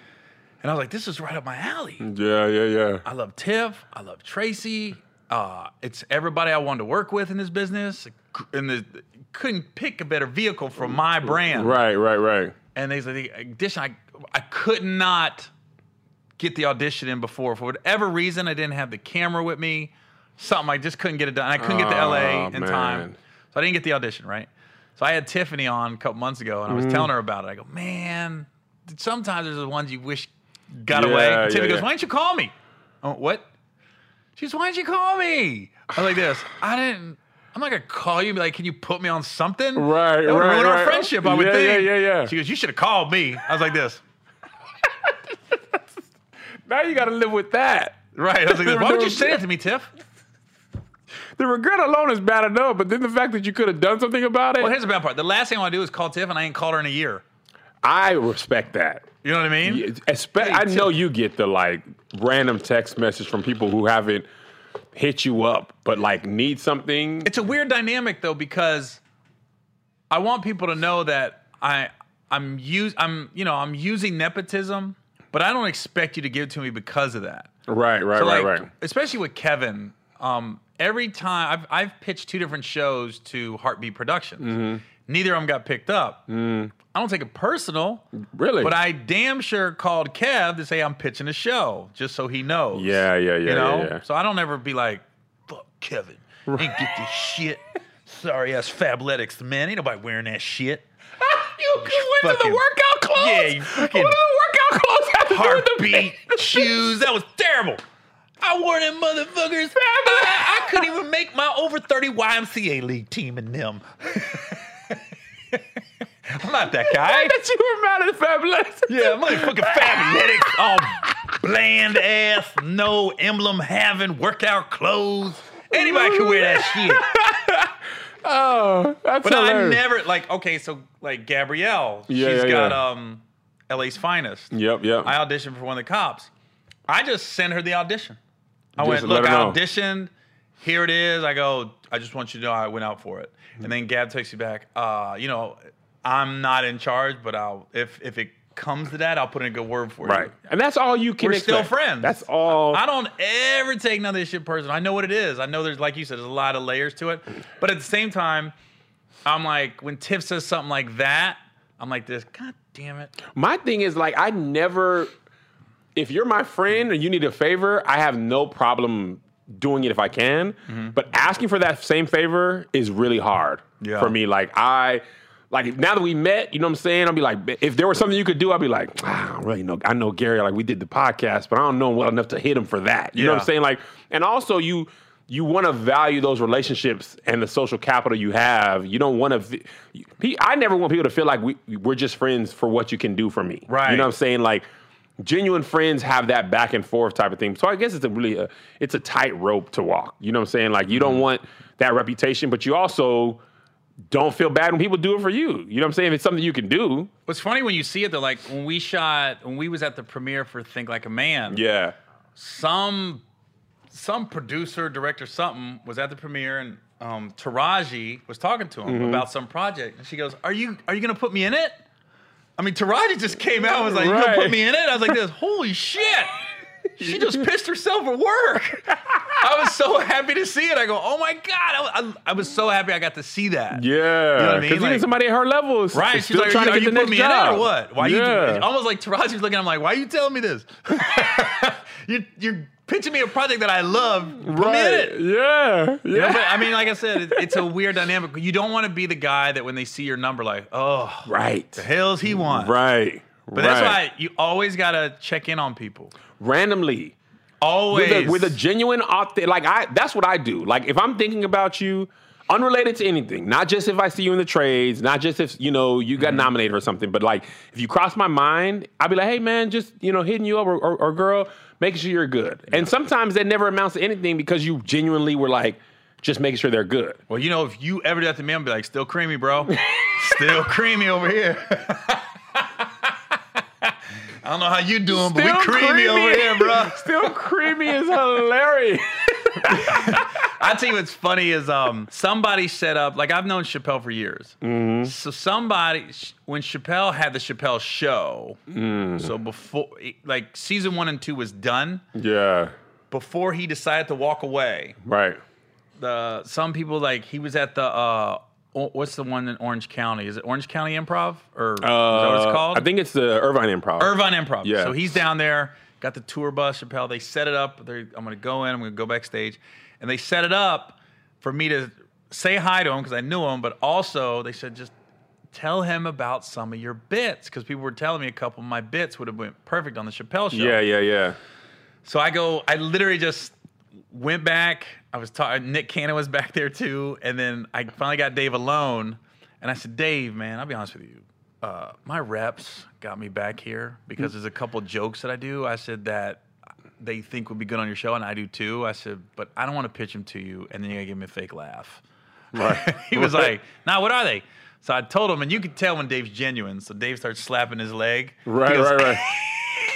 And I was like, this is right up my alley. Yeah. Yeah. Yeah. I love Tiff. I love Tracy. Uh, it's everybody I wanted to work with in this business. And the couldn't pick a better vehicle for my brand. Right. Right. Right. And they said the audition. I I could not get the audition in before for whatever reason. I didn't have the camera with me. Something I just couldn't get it done. I couldn't get to LA in man. time, so I didn't get the audition right. So I had Tiffany on a couple months ago, and I was Mm-hmm. telling her about it. I go, man, sometimes there's the ones you wish got Yeah, away. And Tiffany yeah, goes, yeah. why didn't you call me? I went, what? She goes, why didn't you call me? I was like this. I didn't. I'm not gonna call you and be like, can you put me on something? Right, That would right, ruin our right. friendship. I would Yeah, think. yeah, yeah, yeah. She goes, you should have called me. I was like this. Now you got to live with that. Right. I was like, this. why would you say that to me, Tiff? The regret alone is bad enough, but then the fact that you could have done something about it, Well, here's the bad part. The last thing I want to do is call Tiff, and I ain't called her in a year. I respect that. You know what I mean? Yeah, espe- I know you get the like random text message from people who haven't hit you up, but like need something. It's a weird dynamic though because I want people to know that I I'm use I'm you know I'm using nepotism, but I don't expect you to give it to me because of that. Right, right, So right, like, right. especially with Kevin, um, every time I've I've pitched two different shows to HartBeat Productions. Mm-hmm. Neither of them got picked up. Mm. I don't take it personal, Really? but I damn sure called Kev to say I'm pitching a show, just so he knows. Yeah, yeah, yeah, You know, yeah, yeah. so I don't ever be like, "Fuck Kevin, ain't get this shit." Sorry ass Fabletics, man. Ain't nobody wearing that shit. you went to the workout clothes. Yeah, you fucking- what the workout clothes have to do with the heartbeat shoes. That was terrible. I wore them motherfuckers. I, I couldn't even make my over 30 YMCA league team in them. I'm not that guy. that you were mad at Fabulous. Yeah, motherfucking fabletics, all bland ass, no emblem having workout clothes. Anybody can wear that shit. Oh, that's But I never like okay, so like Gabrielle, Yeah, she's yeah, got yeah. um LA's finest. Yep, yep. I auditioned for one of the cops. I just sent her the audition. I Just went, look, I know." auditioned. Here it is. I go, I just want you to know I went out for it. And then Gab takes you back. Uh, you know, I'm not in charge, but I'll if if it comes to that, I'll put in a good word for right, you. Right, and that's all you can. Do. We're still friends. That's all. I don't ever take none of this shit personal. I know what it is. I know there's like you said, there's a lot of layers to it. But at the same time, I'm like, when Tiff says something like that, I'm like this, God damn it. My thing is like I never. If you're my friend and you need a favor, I have no problem doing it if I can. Mm-hmm. But asking for that same favor is really hard Yeah. for me. Like I. Like now that we met, you know what I'm saying? I'll be like, if there was something you could do, I'd be like, ah, I don't really know. I know Gary, like we did the podcast, but I don't know him well enough to hit him for that. You know what I'm saying? Like, and also you you want to value those relationships and the social capital you have. You don't want to. I never want people to feel like we we're just friends for what you can do for me. Right. You know what I'm saying? Like genuine friends have that back and forth type of thing. So I guess it's a really a, it's a tight rope to walk. You know what I'm saying? Like you don't want that reputation, but you also don't feel bad when people do it for you. You know what I'm saying? If it's something you can do. What's funny when you see it though, like when we shot, when we was at the premiere for Think Like a Man, Yeah. some some producer, director, something was at the premiere, and um, Taraji was talking to him Mm-hmm. about some project, and she goes, "Are you are you gonna put me in it?" I mean, Taraji just came out and was like, "You gonna put me in it?" I was like, "This, holy shit!" She just pissed herself at work. I was so happy to see it. I go, "Oh my god!" I, I, I was so happy I got to see that. Yeah. what I mean? Because even Like- somebody at her level is Right, she's still like, trying are to you, get the you next putting me in it job. or what? Why yeah. you almost like Taraji's looking? I'm like, why are you telling me this? you're, you're pitching me a project that I love. Put me in Right. it. Yeah. You know, Yeah. but, I mean, like I said, it, it's a weird dynamic. You don't want to be the guy that when they see your number, like, oh, right. the hell's he want? Right. But that's why you always gotta check in on people. randomly Always with a, with a genuine authentic like I that's what I do. Like if I'm thinking about you unrelated to anything, not just if I see you in the trades, not just if you know you Mm-hmm. got nominated or something, but like if you cross my mind, I'll be like, hey man, just you know hitting you up or, or, or girl, making sure you're good. And sometimes that never amounts to anything because you genuinely were like just making sure they're good. well, you know, if you ever do that to me, I'm be like, still creamy, bro. still creamy over here. I don't know how you doing, but we Still creamy, over here, bro. Still creamy is hilarious. I tell you what's funny is um somebody set up like I've known Chappelle for years. So somebody when Chappelle had the Chappelle show, so before like season one and two was done, yeah. before he decided to walk away, Right. the some people like he was at the uh o- what's the one in Orange County? Is it Orange County Improv or is that what it's Uh, called? I think it's the Irvine Improv. Irvine Improv. Yeah. So he's down there, got the tour bus, Chappelle. They set it up. They're, I'm going to go in, I'm going to go backstage. And they set it up for me to say hi to him because I knew him, but also they said, just tell him about some of your bits because people were telling me a couple of my bits would have went perfect on the Chappelle show. Yeah, yeah, yeah. So I go, I literally just went back. I was talking, Nick Cannon was back there too. And then I finally got Dave alone. And I said, Dave, man, I'll be honest with you. Uh, my reps got me back here because there's a couple jokes that I do. I said that they think would be good on your show, and I do too. I said, but I don't want to pitch them to you, and then you gotta give me a fake laugh. Right. he was like, "Nah, what are they?" So I told him, and you could tell when Dave's genuine. So Dave starts slapping his leg. Right, goes, right, right.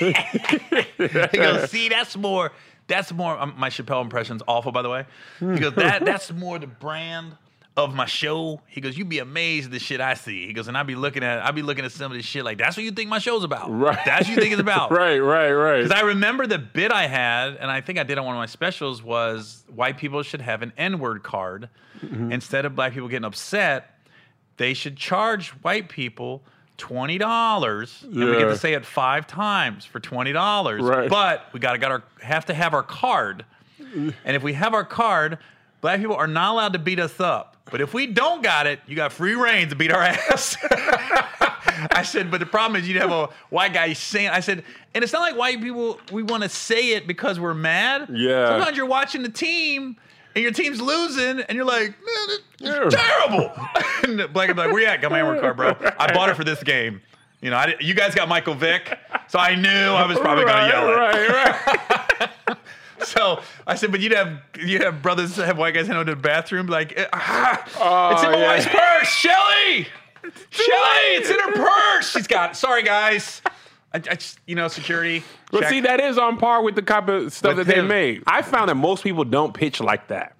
he goes, see, that's more. That's more. Um, my Chappelle impression's awful, by the way. He goes, that that's more the brand of my show. He goes, "You'd be amazed at the shit I see." He goes, and I'd be looking at, I'd be looking at some of this shit like, "That's what you think my show's about? Right. That's what you think it's about?" right, right, right. Because I remember the bit I had, and I think I did on one of my specials, was white people should have an N word card. Mm-hmm. Instead of black people getting upset, they should charge white people twenty dollars, and we get to say it five times for twenty dollars. Right. But we gotta got our have to have our card, and if we have our card, black people are not allowed to beat us up. But if we don't got it, you got free reign to beat our ass. I said, but the problem is you'd have a white guy saying, I said, and it's not like white people, we want to say it because we're mad. Yeah. Sometimes you're watching the team and your team's losing and you're like, man, it's terrible. and black guy's like, where you at? Got my Amber card, bro. I bought it for this game. You know, I, you guys got Michael Vick, so I knew I was probably going to yell it. Right, right. So I said, but you'd have you'd have brothers have white guys head into the bathroom like, ah, Oh, it's in my yeah. wife's purse, Shelly. Shelly, it's in her purse. She's got. Sorry, guys. I, I just, you know, security. But check. see, that is on par with the type of stuff With that they him. made. I found that most people don't pitch like that.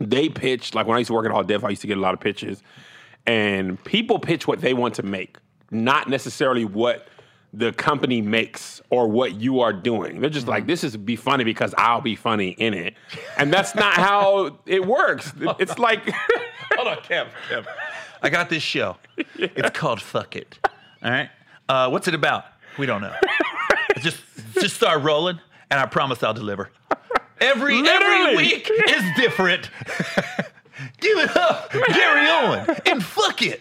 They pitch like when I used to work at All Def, I used to get a lot of pitches, and people pitch what they want to make, not necessarily what the company makes or what you are doing. They're just Mm-hmm. like, this is be funny because I'll be funny in it, and that's not how it works. It's like, Hold on, Kev. Kev. I got this show. It's called Fuck It. All right. Uh, what's it about? We don't know. just just start rolling, and I promise I'll deliver. Every every week is different. Give it up, Gary Owen, and fuck it.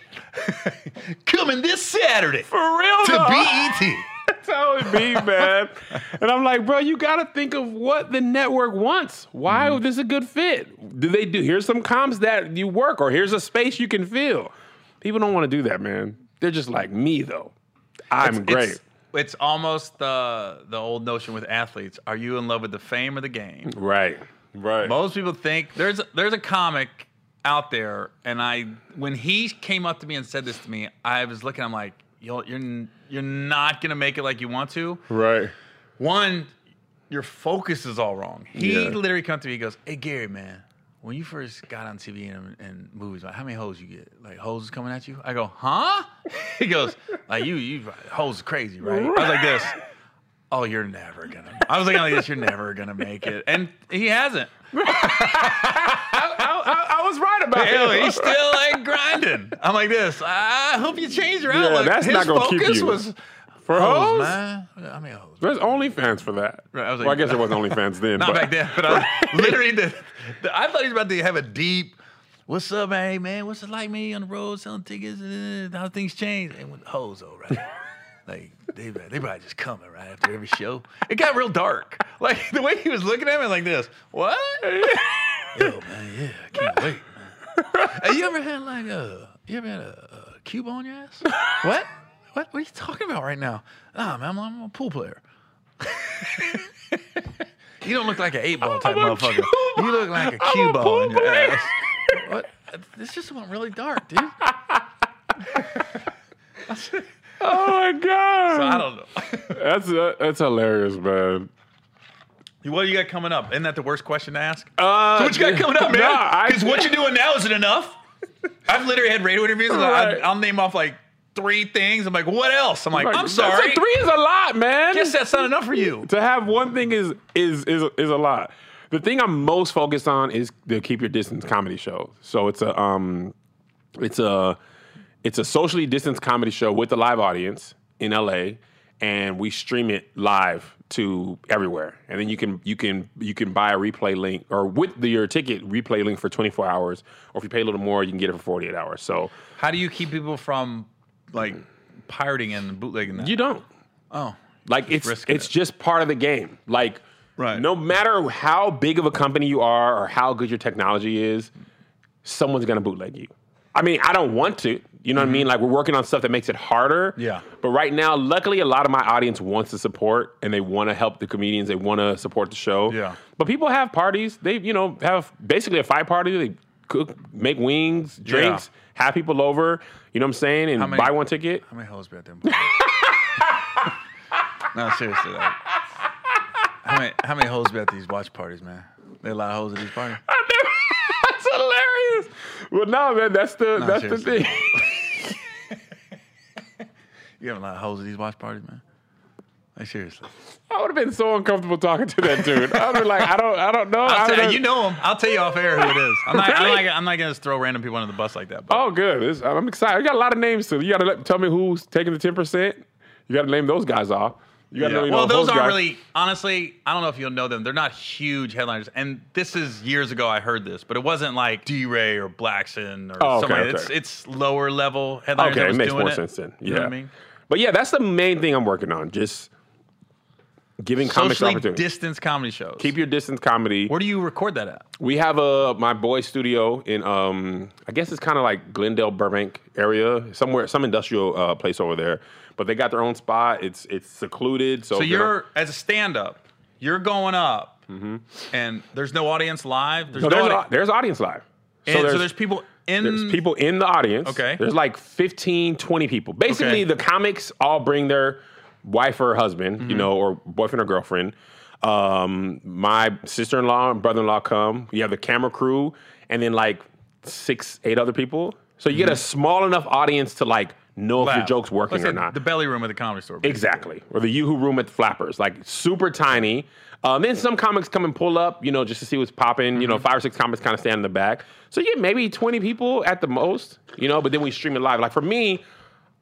Coming this Saturday for real to. BET. That's how it be, man. and I'm like, bro, you got to think of what the network wants. Why Mm-hmm. is this a good fit? Do they do? Here's some comps that you work, or here's a space you can fill. People don't want to do that, man. They're just like me, though. I'm great. It's, it's almost the the old notion with athletes. Are you in love with the fame or the game? right, right. Most people think there's there's a comic out there, and I when he came up to me and said this to me, I was looking. I'm like, you're you're you're not gonna make it like you want to. right. One, your focus is all wrong. He Yeah. literally comes to me. He goes, "Hey Gary, man, when you first got on TV and, and movies, like, how many hoes you get? Like hoes coming at you?" I go, "Huh?" he goes, "Like you, you hoes crazy, right?" I was like this. Oh, you're never gonna. I was like like this. You're never gonna make it, and he hasn't. I, I- I was right about Hell, it. he's still like grinding. I'm like this. I hope you change your Yeah, outlook. that's His not gonna keep focus you. was for hoes, hoes. man. I mean, hoes. There's OnlyFans for that. Right, I was well, I guess it wasn't OnlyFans then. Not but, back then, but I was literally the, the. I thought he was about to have a deep. What's up, hey man? What's it like me on the road selling tickets? Uh, how things change? And with hoes, though, right? like they they probably just coming right after every show. It got real dark. Like the way he was looking at me, like this. What? Yo, man, yeah, I can't wait. Man. Hey, you ever had like a you ever had a, a cube on your ass? what? What? What are you talking about right now? Ah, man, I'm, I'm a pool player. you don't look like an eight ball type motherfucker. cue ball. You look like a cue ball in your player. ass. What? This just went really dark, dude. oh my god, So I don't know. that's uh, that's hilarious, man. what do you got coming up? Isn't that the worst question to ask? Uh, So what you got coming up, man? Nah, Because what you're doing now isn't enough. I've literally had radio interviews. And I, Right. I'll name off like three things. I'm like, what else? I'm like, I'm sorry. three is a lot, man. Guess that's not enough for you. to have one thing is is is is a lot. The thing I'm most focused on is the Keep Your Distance comedy show. So it's a um, it's a it's a socially distanced comedy show with a live audience in LA, and we stream it live to everywhere. And then you can you can you can buy a replay link or with the, your ticket replay link for 24 hours, or if you pay a little more, you can get it for 48 hours. So How do you keep people from like pirating and bootlegging that? you don't. oh, Like it's risking it's it. just part of the game. Like Right. no matter how big of a company you are or how good your technology is, someone's gonna bootleg you. I mean, I don't want to. You know what I mean? Like we're working on stuff that makes it harder. Mm-hmm. Yeah. But right now, luckily, a lot of my audience wants to support and they want to help the comedians. They want to support the show. Yeah. But people have parties. They, you know, have basically a five party. They cook, make wings, drinks, have people over. You know what I'm saying? And many- buy one ticket. how many hoes be at them? no, seriously. Like, how many how many hoes be at these watch parties, man? There a lot of hoes at these parties. That's hilarious. well, no, man, that's the that's seriously. the thing. You have a lot of hoes at these watch parties, man. Like seriously. I would have been so uncomfortable talking to that dude. I would have been like, I don't, I don't know. I I'll tell you, you know him. I'll tell you off air who it is. I'm not. I'm Really? not, I'm not gonna just throw random people under the bus like that. But Oh, good. This- I'm excited. You got a lot of names too. You got to tell me who's taking the ten percent. You got to name those guys off. You got to Yeah. know. You well, know, those aren't guys. really. Honestly, I don't know if you'll know them. They're not huge headliners. And this is years ago. I heard this, but it wasn't like DeRay or Blackson or Oh, okay, somebody. okay. It's it's lower level headliners. Okay, that it makes doing more it. sense then. Yeah. You know what I mean? But yeah, that's the main thing I'm working on. Just giving comics Socially opportunity. distance comedy shows. Keep your distance comedy. Where do you record that at? We have a my boy studio in um I guess it's kind of like Glendale Burbank area somewhere some industrial uh, place over there. But they got their own spot. It's it's secluded. So, So you're as a stand-up, you're going up, and there's no audience live. There's no, no, there's, audi- a, there's audience live. and so there's people in. There's people in the audience. Okay. There's like 15, 20 people. Basically, Okay. the comics all bring their wife or husband, Mm-hmm. you know, or boyfriend or girlfriend. Um, my sister in law and brother in law come. You have the camera crew, and then like six, eight other people. So you get a small enough audience to like know if your Mm-hmm. Joke's working or not. The belly room at the comedy store. Exactly. Or the Yoo-Hoo room at the Flappers, like super tiny. Um, then some comics come and pull up, you know, just to see what's popping. You know, five or six comics kind of stand in the back. So yeah, maybe 20 people at the most, you know, but then we stream it live. Like for me,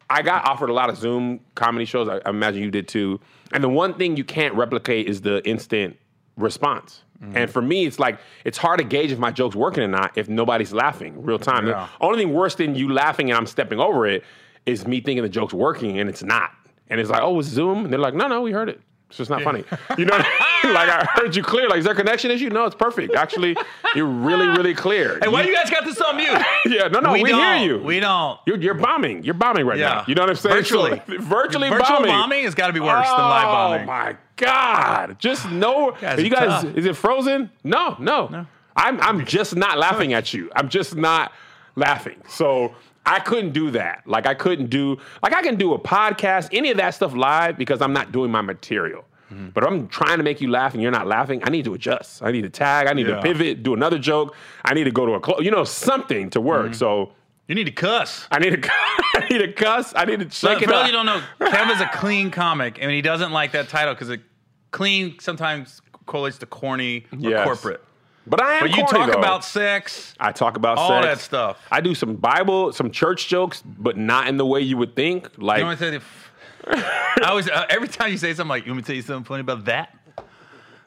I got offered a lot of Zoom comedy shows. I, I imagine you did too. And the one thing you can't replicate is the instant response. Mm-hmm. And for me, it's like it's hard to gauge if my joke's working or not if nobody's laughing real time. Yeah. The only thing worse than you laughing and I'm stepping over it is me thinking the joke's working and it's not. And it's like, oh, it's Zoom. And they're like, no, no, we heard it. It's just not funny. You know, I mean? like I heard you clear. Like, is there a connection issue? No, it's perfect. Actually, you're really, really clear. Hey, why you guys got this on mute? yeah, no, no, we, hear you. We don't. You're, you're bombing. You're bombing right Yeah. now. You know what I'm saying? Virtually. So, virtually Virtual bombing. bombing has got to be worse than live oh, bombing. Oh my god! Just know. Guys Are you guys, tough. is it frozen? No, No, no. I'm I'm just not laughing at you. I'm just not laughing. So I couldn't do that. Like I couldn't do like I can do a podcast, any of that stuff live because I'm not doing my material. Mm-hmm. But if I'm trying to make you laugh and you're not laughing, I need to adjust. I need to tag. I need Yeah. to pivot, do another joke. I need to go to a close, you know, something to work. Mm-hmm. So You need to cuss. I need to, I need to cuss. I need to for it those you don't know, Kev is a clean comic, and he doesn't like that title because it clean sometimes correlates to corny or Yes. corporate. But I am. But you corny, talk though. about sex, I talk about all sex. that stuff. I do some Bible, some church jokes, but not in the way you would think. Like, You know what I say? I always uh, every time you say something like, "You want me to tell you something funny about that?"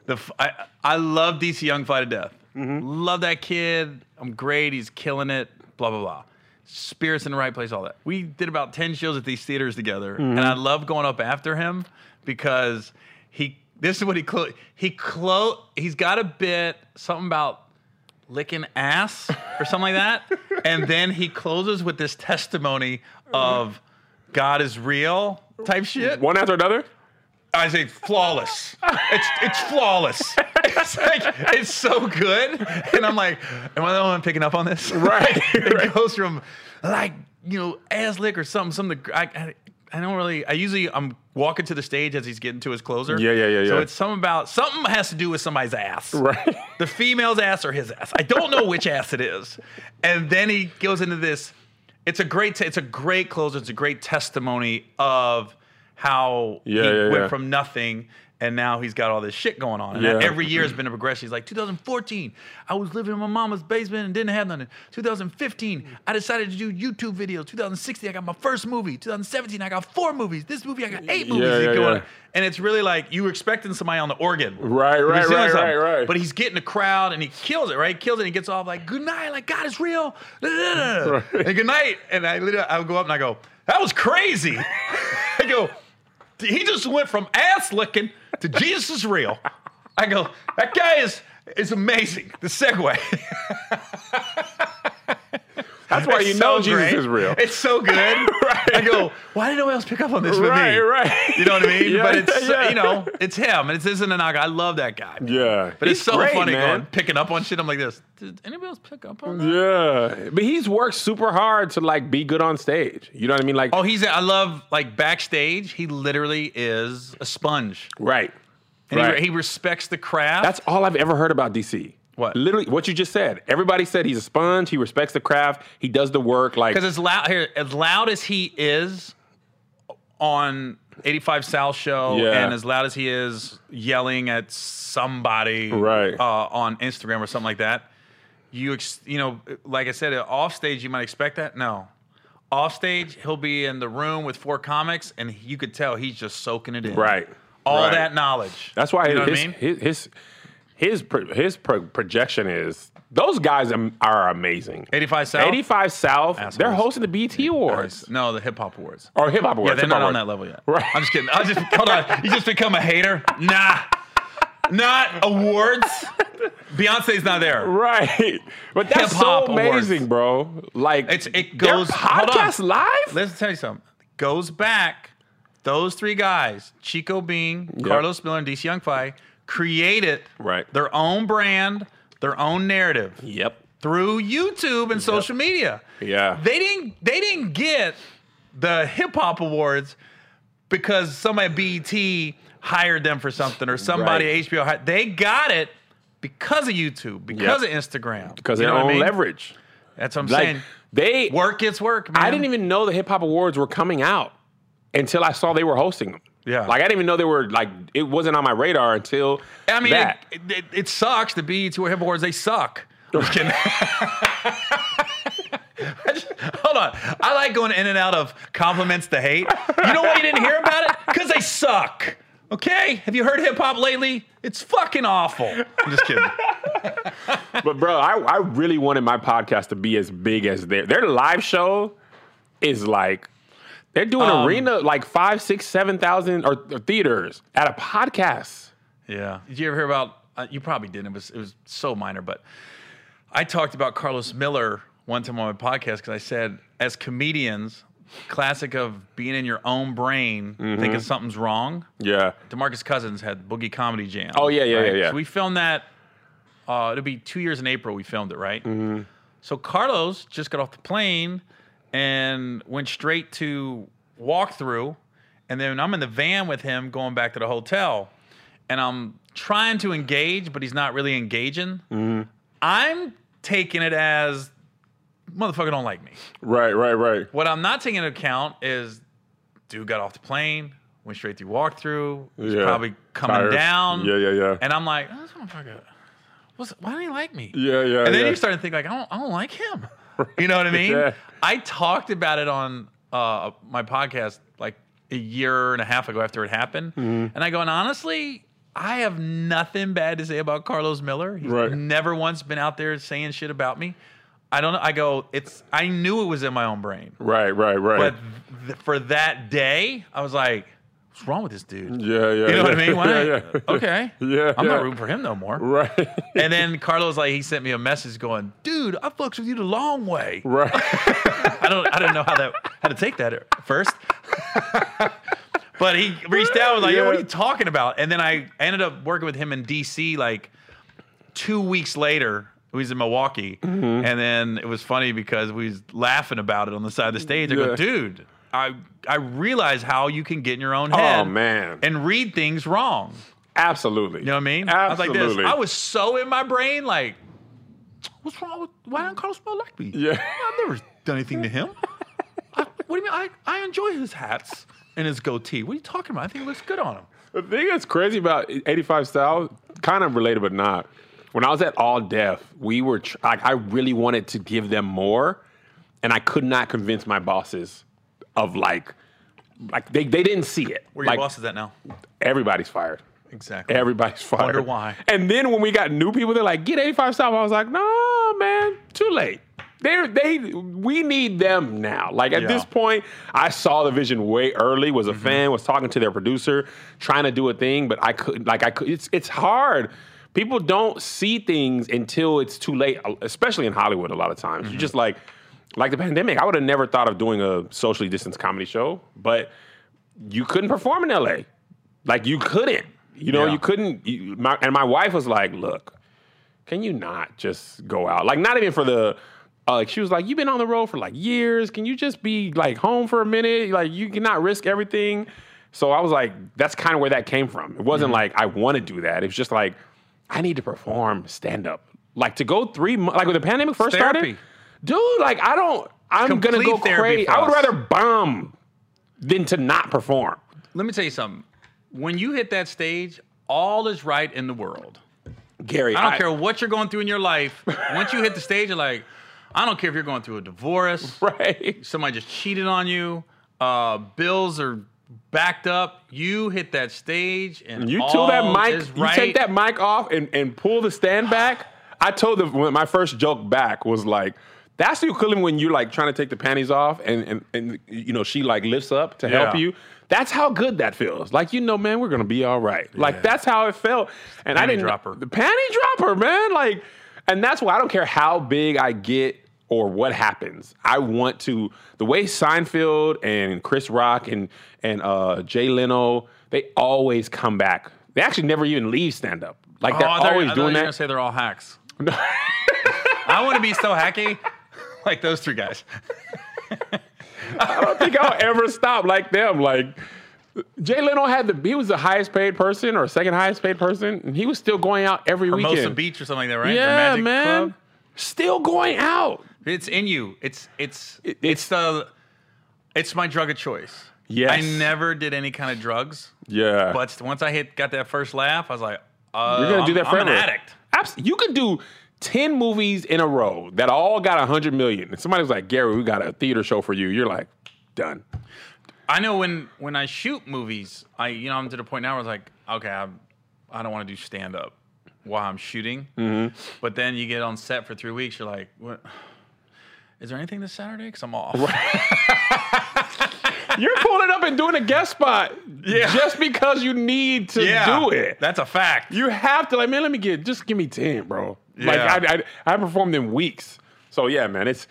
The f- I I love DC Young Fly to death. Mm-hmm. Love that kid. I'm great. He's killing it. Blah blah blah. Spirits in the right place. All that. We did about ten shows at these theaters together, Mm-hmm. and I love going up after him because he. This is what he clo- he clo- He's got a bit something about licking ass or something like that. And then he closes with this testimony of God is real type shit. one after another. I say flawless. It's it's flawless. It's like it's so good. And I'm like, am I the only one picking up on this? Right, it right. goes from like, you know, ass lick or something, something I, I I don't really I usually I'm walking to the stage as he's getting to his closer. Yeah, yeah, yeah, So yeah. it's something about something has to do with somebody's ass. Right. The female's ass or his ass. I don't know which ass it is. And then he goes into this. It's a great. It's a great closer. It's a great testimony of how Yeah, he yeah, went from nothing and now he's got all this shit going on. And Yeah. every year has been a progression. He's like, 2014, I was living in my mama's basement and didn't have nothing. 2015, I decided to do YouTube videos. 2016, I got my first movie. 2017, I got four movies. This movie, I got eight movies. Yeah, yeah. And it's really like you were expecting somebody on the organ. Right, right, right, right, right. But he's getting a crowd and he kills it, right? He kills it and he gets off like, good night, like God is real. Right. And good night. And I literally I would go up and I go, that was crazy. I go, he just went from ass licking to Jesus is real. I go, that guy is is amazing. The segue. That's why It's you know so Jesus great. is real. It's so good. I go, why did no one else pick up on this with Right, me? right. You know what I mean? Yeah, but it's yeah, you know, it's him. And it's isn't a knock. I love that guy. yeah, But it's so great, funny man. going picking up on shit. I'm like this. Did anybody else pick up on that? Yeah, but he's worked super hard to like be good on stage. You know what I mean? Like, Oh, he's. I love like backstage. He literally is a sponge, right, and right. he, he respects the craft. That's all I've ever heard about DC. What? Literally, what you just said. Everybody said he's a sponge. He respects the craft. He does the work. Like Because as loud here, as loud as he is on 85 South show, Yeah. and as loud as he is yelling at somebody Right. uh, on Instagram or something like that, you ex- you know, like I said, off stage you might expect that. No, off stage he'll be in the room with four comics, and you could tell he's just soaking it in. right. all Right. that knowledge. That's why you know his, I mean. his his his pro- his pro- projection is those guys am- are amazing. 85 South. 85 South. They're hosting the BET Awards No, the hip hop awards. or Hip Hop Awards. Yeah, they're not on that level yet. Right. I'm just kidding. I just hold on. You just become a hater? Nah. Not awards. Beyonce's not there. Right, but that's Hip-hop so amazing, bro. Like It's- it goes- hold on. podcast live. Let's tell you something. Goes back. Those three guys, Chico Bean, Yep. Carlos Miller, and DC Young Fly, created Right. their own brand, their own narrative Yep. through YouTube and social media. Yeah. They didn't they didn't get the hip hop awards because somebody BET hired them for something or somebody Right. at HBO hired, they got it because of YouTube, because Yep. of Instagram. Because You their own I mean? leverage. That's what I'm Like saying. they Work gets work, man. I didn't even know the Hip Hop Awards were coming out until I saw they were hosting them. Yeah. Like I didn't even know they were like it wasn't on my radar until I mean, that. it, it, it sucks. The BET or Hip Awards, they suck. I'm just kidding. Just- hold on. I like going in and out of compliments to hate. You know why you didn't hear about it? Because they suck. Okay? Have you heard hip hop lately? It's fucking awful. I'm just kidding. but bro, I, I really wanted my podcast to be as big as their their live show is like they're doing Um, arena like five, six, seven thousand or, or theaters at a podcast. Yeah. Did you ever hear about? Uh, you probably didn't. It was it was so minor, but I talked about Carlos Miller one time on my podcast because I said, as comedians, classic of being in your own brain, Mm-hmm. thinking something's wrong. Yeah. Demarcus Cousins had Boogie Comedy Jam. Oh, yeah, yeah, yeah, yeah. So we filmed that. Uh, it'll be two years in April. We filmed it, right? Mm-hmm. So Carlos just got off the plane and went straight to walkthrough, and then I'm in the van with him going back to the hotel, and I'm trying to engage, but he's not really engaging. Mm-hmm. I'm taking it as motherfucker don't like me. Right, right, right. What I'm not taking into account is dude got off the plane, went straight through walkthrough, was Yeah. probably coming Tired. down. Yeah, yeah, yeah. And I'm like, oh, this motherfucker, why don't he like me? Yeah, yeah. And then yeah. you start to think like, I don't, I don't like him. You know what I mean? Yeah. I talked about it on uh, my podcast like a year and a half ago after it happened, Mm-hmm. and I go, and honestly, I have nothing bad to say about Carlos Miller. He's Right. never once been out there saying shit about me. I don't know. I go, it's. I knew it was in my own brain, Right, right, right. but th- for that day, I was like, what's wrong with this dude? yeah, yeah. You know what I mean? Why? yeah, yeah. Okay. Yeah, I'm yeah. not rooting for him no more. Right. And then Carlos, like, he sent me a message going, "Dude, I fucks with you the long way." right. I don't, I didn't know how that, how to take that at first. but he reached out and was like, "Yo, what are you talking about?" And then I ended up working with him in DC like two weeks later. He was in Milwaukee, Mm-hmm. and then it was funny because we was laughing about it on the side of the stage. I Yeah. go, "Dude, I I realize how you can get in your own oh, head. Oh, man. and read things wrong." Absolutely. You know what I mean? Absolutely. I was like this. I was so in my brain, like, what's wrong with why don't Carlos Miller like me? Yeah. I've never done anything to him. I, what do you mean? I, I enjoy his hats and his goatee. What are you talking about? I think it looks good on him. The thing that's crazy about 85 South, kind of related but not. When I was at All Def, we were tr- like, I really wanted to give them more, and I could not convince my bosses of like, like they, they didn't see it. Where like your boss is at now? everybody's fired. Exactly. Everybody's fired. Wonder why. And then when we got new people, they're like, get 85 South. I was like, no, man, too late. They're, they we need them now. Like at Yeah. Mm-hmm. this point, I saw the vision way early. Was a fan. Was talking to their producer, trying to do a thing, but I couldn't. Like I could. It's it's hard. People don't see things until it's too late. Especially in Hollywood, a lot of times Mm-hmm. you just like like the pandemic. I would have never thought of doing a socially distanced comedy show, but you couldn't perform in LA. Like you couldn't. You know, Yeah. you couldn't. You, my, and my wife was like, "Look, can you not just go out? Like, not even for the." Uh, like she was like, "You've been on the road for like years. Can you just be like home for a minute? Like, you cannot risk everything." So I was like, "That's kind of where that came from. It wasn't like I want to do that. It was just like I need to perform stand up Like to go three months, like when the pandemic first therapy. started, dude. Like I don't. I'm gonna go crazy. I would rather bomb than to not perform. Let me tell you something. When you hit that stage, all is right in the world. Gary, I don't care what you're going through in your life. Once you hit the stage, you're like, I don't care if you're going through a divorce, Right. somebody just cheated on you, uh, bills are backed up. You hit that stage, and You all that mic, is you take that mic off and, and pull the stand back. I told when my first joke back was like, that's the equivalent when you're like trying to take the panties off and, and, and you know, she like lifts up to help Yeah. you. That's how good that feels. Like, you know, man, we're gonna be all right. Like that's how it felt. And I Panty didn't dropper. the panty dropper, man. Like, and that's why I don't care how big I get or what happens. I want to the way Seinfeld and Chris Rock and and uh, Jay Leno, they always come back. They actually never even leave stand up. Like they're Oh, I thought- always I doing you were gonna that. say they're all hacks. I want to be so hacky, like those three guys. I don't think I'll ever stop like them. Like Jay Leno had the he was the highest paid person or second highest paid person, and he was still going out every Hermosa weekend. Beach or something like that, right? Yeah, Magic man. Club. Still going out. It's in you. It's it's It- it's the it's my drug of choice. Yes. I never did any kind of drugs, Yeah. but once I hit got that first laugh, I was like, uh, You're gonna do I'm- that I'm forever. an addict. Abs- you could do 10 movies in a row that all got 100 million. And somebody was like, Gary, we got a theater show for you. You're like, done. I know when when I shoot movies, I you know I'm to the point now where I was like, okay, I'm, I don't want to do stand up while I'm shooting. Mm-hmm. But then you get on set for three weeks, you're like, what? Is there anything this Saturday? Because I'm off. You're pulling up and doing a guest spot Yeah. just because you need to do it. That's a fact. You have to, like, man, let me get, just give me 10, bro. Like, I, I, I performed in weeks. So, yeah, man, it's,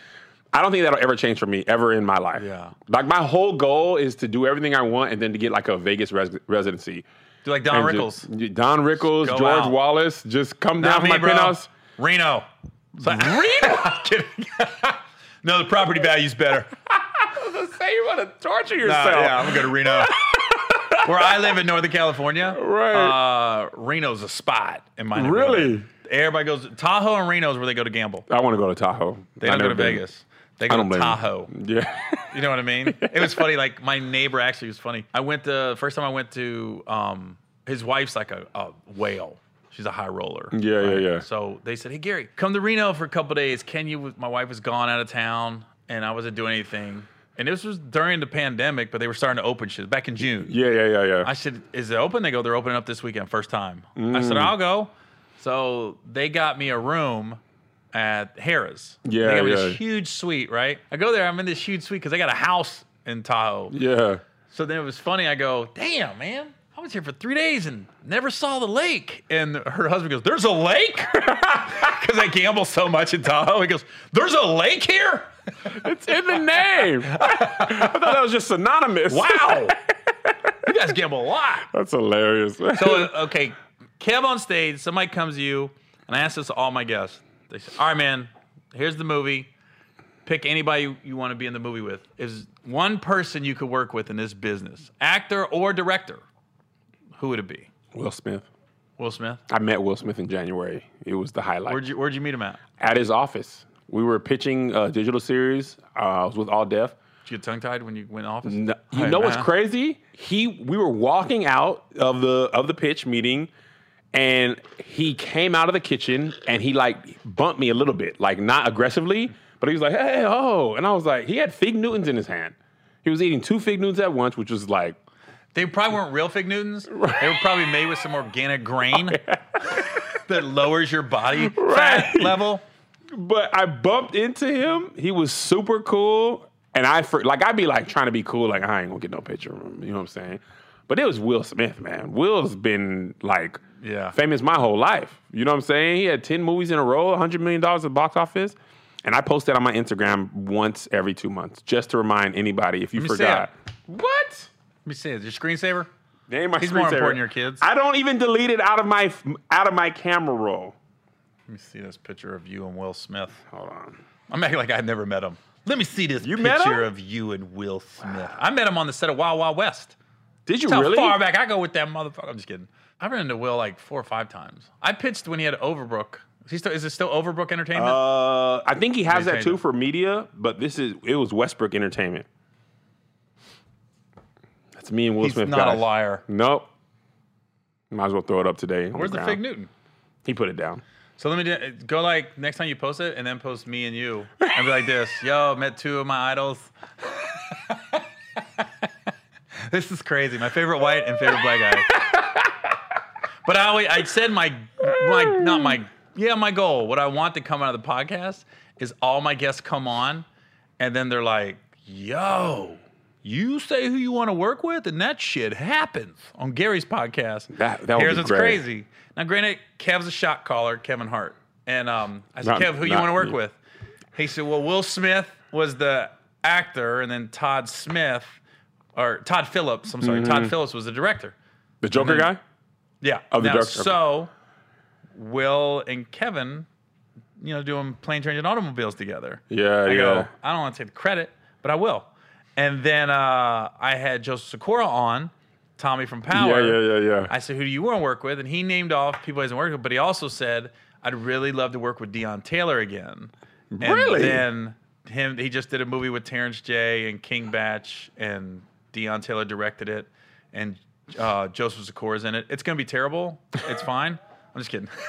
I don't think that'll ever change for me ever in my life. Yeah. Like, my whole goal is to do everything I want and then to get like a Vegas res- residency. Do like Don And Rickles. just- Don Rickles, George out. Wallace, just come down Not from me, my bro. penthouse. Reno. Kidding. no, the property value's better. Say you want to torture Nah, yourself. yeah, I'm gonna go to Reno. Where I live in Northern California, Right. Uh, Reno's a spot in my neighborhood. Really? Everybody goes Tahoe and Reno's where they go to gamble. I want to go to Tahoe. They don't I've go to never been. Vegas. They I go don't to blame you. Tahoe. Yeah. You know what I mean? It was funny. Like my neighbor actually was funny. I went the first time I went to um, his wife's like a, a whale. She's a high roller. Yeah, yeah, yeah. So they said, "Hey Gary, come to Reno for a couple days." Can you?" my wife was gone out of town, and I wasn't doing anything. And this was during the pandemic, but they were starting to open shit back in June. yeah, yeah, yeah, yeah. I said, "Is it open?" They go, "They're opening up this weekend, first time." I Mm. said, "I'll go." So they got me a room at Harrah's. Yeah, they got me yeah. this huge suite. Right? I go there. I'm in this huge suite because I got a house in Tahoe. yeah. So then it was funny. I go, "Damn, man." I was here for three days and never saw the lake. And her husband goes, "There's a lake," because I gamble so much in Tahoe. He goes, "There's a lake here." It's in the name. I thought that was just synonymous. Wow, you guys gamble a lot. That's hilarious. So okay, Kev on stage. Somebody comes to you, and I ask this to all my guests. They say, "All right, man. Here's the movie. Pick anybody you, you want to be in the movie with. Is one person you could work with in this business, actor or director? Who would it be? Will Smith. Will Smith. I met Will Smith in January. It was the highlight. Where'd you Where'd you meet him at? At his office. We were pitching a digital series. Uh, I was with All Def. Did you get tongue tied when you went office? No, you know what's crazy? He we were walking out of the of the pitch meeting and he came out of the kitchen and he like bumped me a little bit, like not aggressively, but he was like, "Hey, oh." And I was like, he had fig Newtons in his hand. He was eating two fig Newtons at once, which was like They probably weren't real fig Newtons. They were probably made with some organic grain oh, that lowers your body fat level. but I bumped into him. He was super cool. And I for, like I'd be like trying to be cool, like I ain't gonna get no picture of him. You know what I'm saying? But it was Will Smith, man. Will's been like Yeah. famous my whole life. You know what I'm saying? He had 10 movies in a row, $100 million at the box office. And I post that on my Instagram once every two months, just to remind anybody if you Let me see forgot. What? Let me see. Is your screensaver? They ain't my He's more important than your kids. I don't even delete it out of my out of my camera roll. Let me see this picture of you and Will Smith. Hold on. I'm acting like I'd never met him. Let me see this You picture of you and Will Smith. I met him on the set of Wild Wild West. Did you That's really? how far back I go with that motherfucker. I'm just kidding. I ran into Will like four or five times. I pitched when he had Overbrook Is, he still, is it still Overbrook Entertainment? Uh, I think he has that too for media, but this is it was Westbrook Entertainment. That's me and Will He's Smith. not guys. a liar. Nope. Might as well throw it up today. Oh Where's the ground. fig Newton? He put it down. So let me do, go like next time you post it, and then post me and you, and be like this: Yo, met two of my idols. this is crazy. My favorite white and favorite black guy. But I always, I said my my not my yeah my goal. What I want to come out of the podcast is all my guests come on, and then they're like, Yo. You say who you want to work with, and that shit happens on Gary's podcast. That- that would Here's be what's great. crazy. Now, granted, Kev's a shot caller, Kevin Hart, and um, I said, Not- Kev, who you not want to work me. with? He said, Well, Will Smith was the actor, and then Todd Smith, or Todd Phillips. I'm sorry, Mm-hmm. Todd Phillips was the director. The Joker guy? Yeah. Of the now, director, okay. So, Will and Kevin, you know, doing plane, trains, and automobiles together. Yeah, I yeah. go, I don't want to take the credit, but I will. And then uh, I had Joseph Sikora on, Tommy from Power. Yeah, yeah, yeah, yeah. I said, who do you want to work with? And he named off people he hasn't worked with, but he also said, I'd really love to work with Deon Taylor again. And Really? then him, he just did a movie with Terrence J and King Bach, and Deon Taylor directed it, and uh, Joseph Sikora is in it. It's going to be terrible. It's fine. I'm just kidding.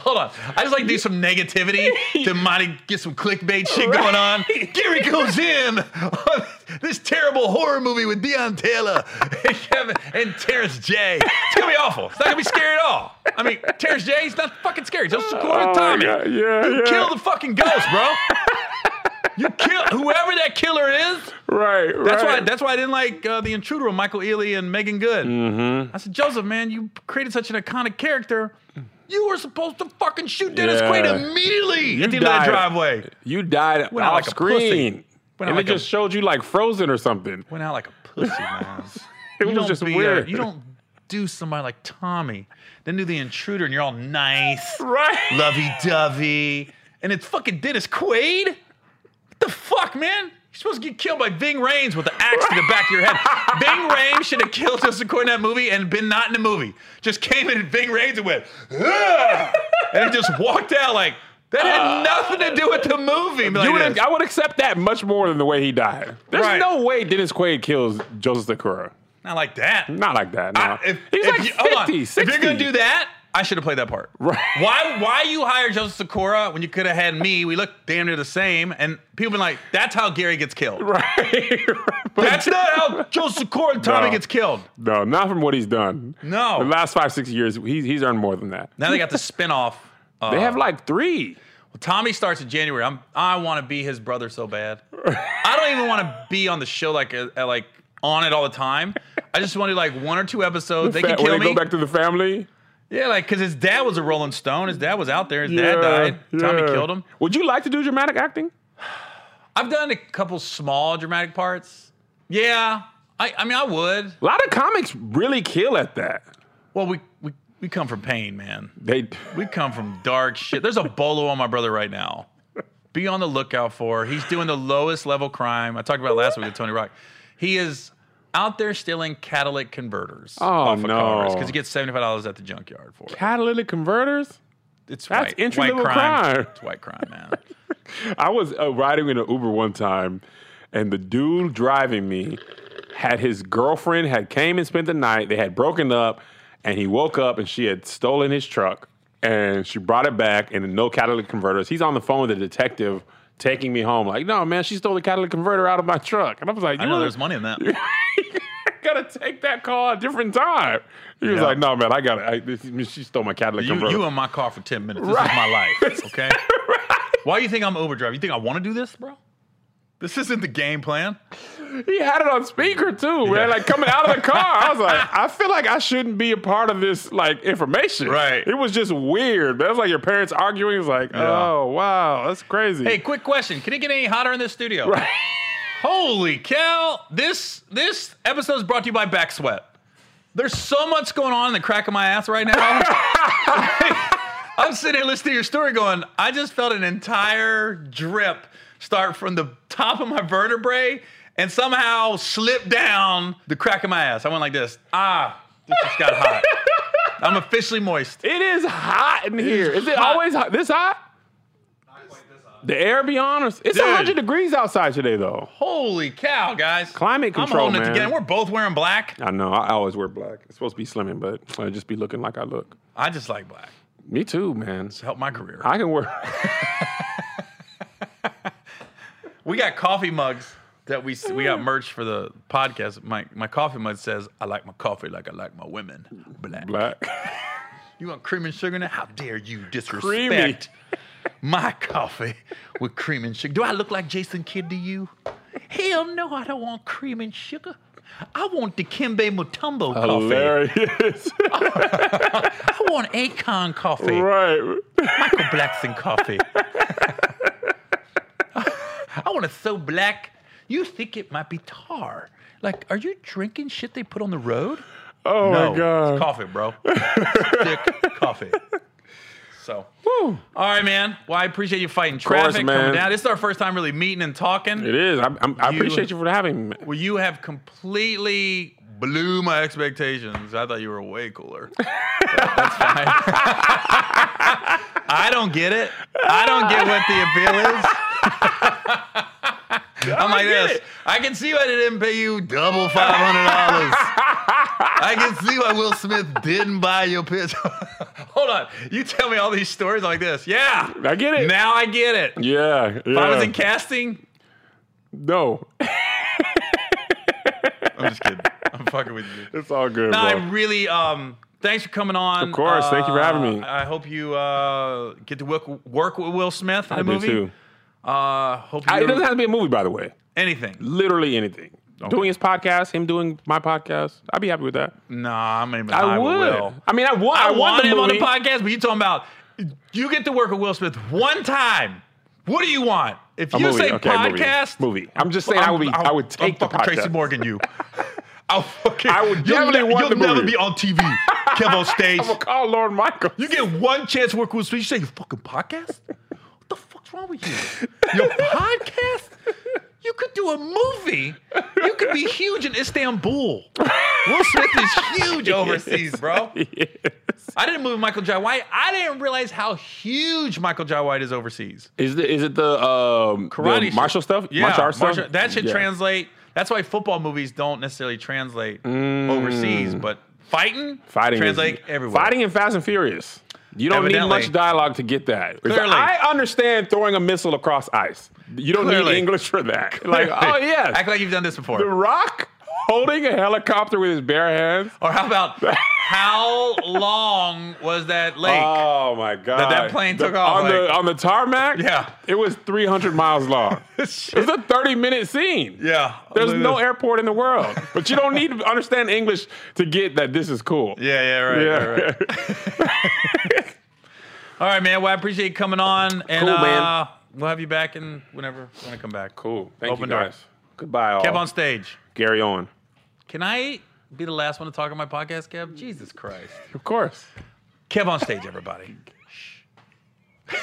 Hold on. I just like to do some negativity to might get some clickbait shit going on. Gary goes in on this terrible horror movie with Deon Taylor and, Kevin, and Terrence J. It's gonna be awful. It's not gonna be scary at all. I mean, Terrence J. He's not fucking scary. Just Sikora Oh, Tommy. yeah, yeah. kill the fucking ghost, bro. You kill whoever that killer is. Right, That's right. why. That's why I didn't like uh, the Intruder with Michael Ealy and Meagan Good. Mm-hmm. I said, Joseph, man, you created such an iconic character. You were supposed to fucking shoot Dennis Yeah. Quaid immediately at the end of that driveway. You died Went out off like a pussy. screen. Went and like it a- just showed you like Frozen or something. Went out like a pussy, man. It You was just a- weird. you don't do somebody like Tommy. Then do the Intruder, and you're all nice, Right. lovey-dovey, and it's fucking Dennis Quaid. What the fuck, man? You're supposed to get killed by Ving Rhames with the axe to the back of your head. Ving Rhames should have killed Joseph Quaid in that movie and been not in the movie. Just came in and Ving Rhames and went, "Ugh," and he just walked out like that had uh, nothing to do with the movie. Like would. I would accept that much more than the way he died. There's Right. no way Dennis Quaid kills Joseph Sikora. not like that. Not like that. No. I- if, He's if like you, hold on. 50, If you're gonna do that, I should have played that part. Right. Why? Why you hire Joseph Sikora when you could have had me? We look damn near the same, and people been like, "That's how Gary gets killed." Right. That's not how Joseph Sikora and Tommy No. gets killed. No, not from what he's done. No. The last five, six years, he's, he's earned more than that. Now they got the spinoff. Uh, They have like three. Well, Tommy starts in January. I'm. I want to be his brother so bad. I don't even want to be on the show like uh, uh, like on it all the time. I just want to like one or two episodes. They Fa- can when kill they me. go back to the family. Yeah, like because his dad was a Rolling Stone. His dad was out there. His Yeah, dad died. Tommy yeah. killed him. Would you like to do dramatic acting? I've done a couple small dramatic parts. Yeah, I, I mean, I would. A lot of comics really kill at that. Well, we, we, we come from pain, man. They We come from dark shit. There's a bolo on my brother right now. Be on the lookout for. He's doing the lowest level crime. I talked about it last week with Tony Rock. He is out there stealing catalytic converters Oh, off of no. cars because he gets seventy five dollars at the junkyard for it. catalytic converters. It's That's white, entry white level crime. It's white crime, man. I was uh, riding in an Uber one time, and the dude driving me had his girlfriend had came and spent the night. They had broken up, and he woke up and she had stolen his truck, and she brought it back and no catalytic converters. He's on the phone with the detective. Taking me home, like, no, man, she stole the catalytic converter out of my truck. And I was like, I you know there's money in that. gotta take that call a different time. He was Yeah. like, no, man, I got it. She stole my catalytic You, converter. you in my car for 10 minutes. This Right. is my life. Okay? Why do you think I'm Uber driver? You think I want to do this, bro? This isn't the game plan. He had it on speaker too, man. Like coming out of the car, I was like, I feel like I shouldn't be a part of this like information. Right. It was just weird. But it was like your parents arguing. It's like, oh wow, that's crazy. Hey, quick question. Can it get any hotter in this studio? Right. Holy cow. This this episode is brought to you by Back Sweat. There's so much going on in the crack of my ass right now. I'm sitting here listening to your story going, I just felt an entire drip start from the top of my vertebrae and somehow slip down the crack of my ass. I went like this. Ah, this just got hot. I'm officially moist. It is hot in here. Is it hot. always hot? This hot? The air be honest. It's Dude. 100 degrees outside today, though. Holy cow, guys! Climate I'm control, holding it man. together. We're both wearing black. I know. I always wear black. It's supposed to be slimming, but I just be looking like I look. I just like black. Me too, man. It's help my career. I can wear. We got coffee mugs that we we got mm. merch for the podcast. My my coffee mug says, "I like my coffee like I like my women." Black. black. You want cream and sugar in it? How dare you disrespect Creamy. my coffee with cream and sugar? Do I look like Jason Kidd to you? Hell no, I don't want cream and sugar. I want the Dikembe Mutombo coffee. Hilarious. I want Akon coffee. right. Michael Blackson coffee. I want it so black, you think it might be tar. Like, are you drinking shit they put on the road? Oh no, my god. it's coffee, bro. Thick coffee. So, all right, man. Well, I appreciate you fighting course, traffic, man. coming down. This is our first time really meeting and talking. It is. I'm, I'm, I You- appreciate you for having me. Well, you have completely blew my expectations. I thought you were way cooler. That's fine. I don't get it. I don't get what the appeal is. I'm like this. it. I can see why they didn't pay you double five hundred dollars. I can see why Will Smith didn't buy your pitch. Hold on. You tell me all these stories like this. Yeah. I get it. Now I get it. Yeah. If I was in casting, no. I'm just kidding. I'm fucking with you. It's all good, No, bro. I really um thanks for coming on. Of course, thank you for having me. Uh, I hope you uh get to work, work with Will Smith in I do movie. too. Uh hope I, it doesn't have to be a movie, by the way. anything. Literally anything. Doing his podcast, him doing my podcast. I'd be happy with that. Nah, I'm even I, I would. Will. I mean, I want. I, I, want, him on the podcast, but you talking about you get to work with Will Smith one time. What do you want? If A you movie, say okay, podcast, Movie. I'm just saying I would be. I would take I'm the fucking Tracy. Morgan. You. I'll fucking. I would you'll definitely ne- want You'll never movie. be on TV, Kev on stage. I'm gonna call Lorne Michael. You get one chance to work with Will Smith. You say, you fucking podcast? Wrong with you? Your podcast? You could do a movie. You could be huge in Istanbul. Will Smith is huge overseas, bro. yes. I didn't move Michael Jai White. I didn't realize how huge Michael Jai White is overseas. Is it? Is it the um Karate the martial stuff? Yeah, martial martial- stuff. that should Yeah. translate. That's why football movies don't necessarily translate overseas, but fighting, Mm. Fighting translate is, everywhere. Fighting in Fast and Furious. You don't Evidently. need much dialogue to get that. Clearly. I understand throwing a missile across ice. You don't Clearly. need English for that. Like, oh yeah, Act like you've done this before. The Rock holding a helicopter with his bare hands. Or how about how long was that lake? Oh my god! that plane The- took off, on the on the tarmac. Yeah. it was 300 miles long. it's a 30 minute scene. yeah. There's no this. airport in the world, but you don't need to understand English to get that this is cool. Yeah, yeah, right, right, right. All right, man. Well, I appreciate you coming on. And Cool, man. uh, we'll have you back in whenever you want to come back. cool. Thank Open you door. guys. Goodbye, all. Kev on stage. Gary Owen. Can I be the last one to talk on my podcast, Kev? Jesus Christ. Of course. Kev on stage, everybody. Shh.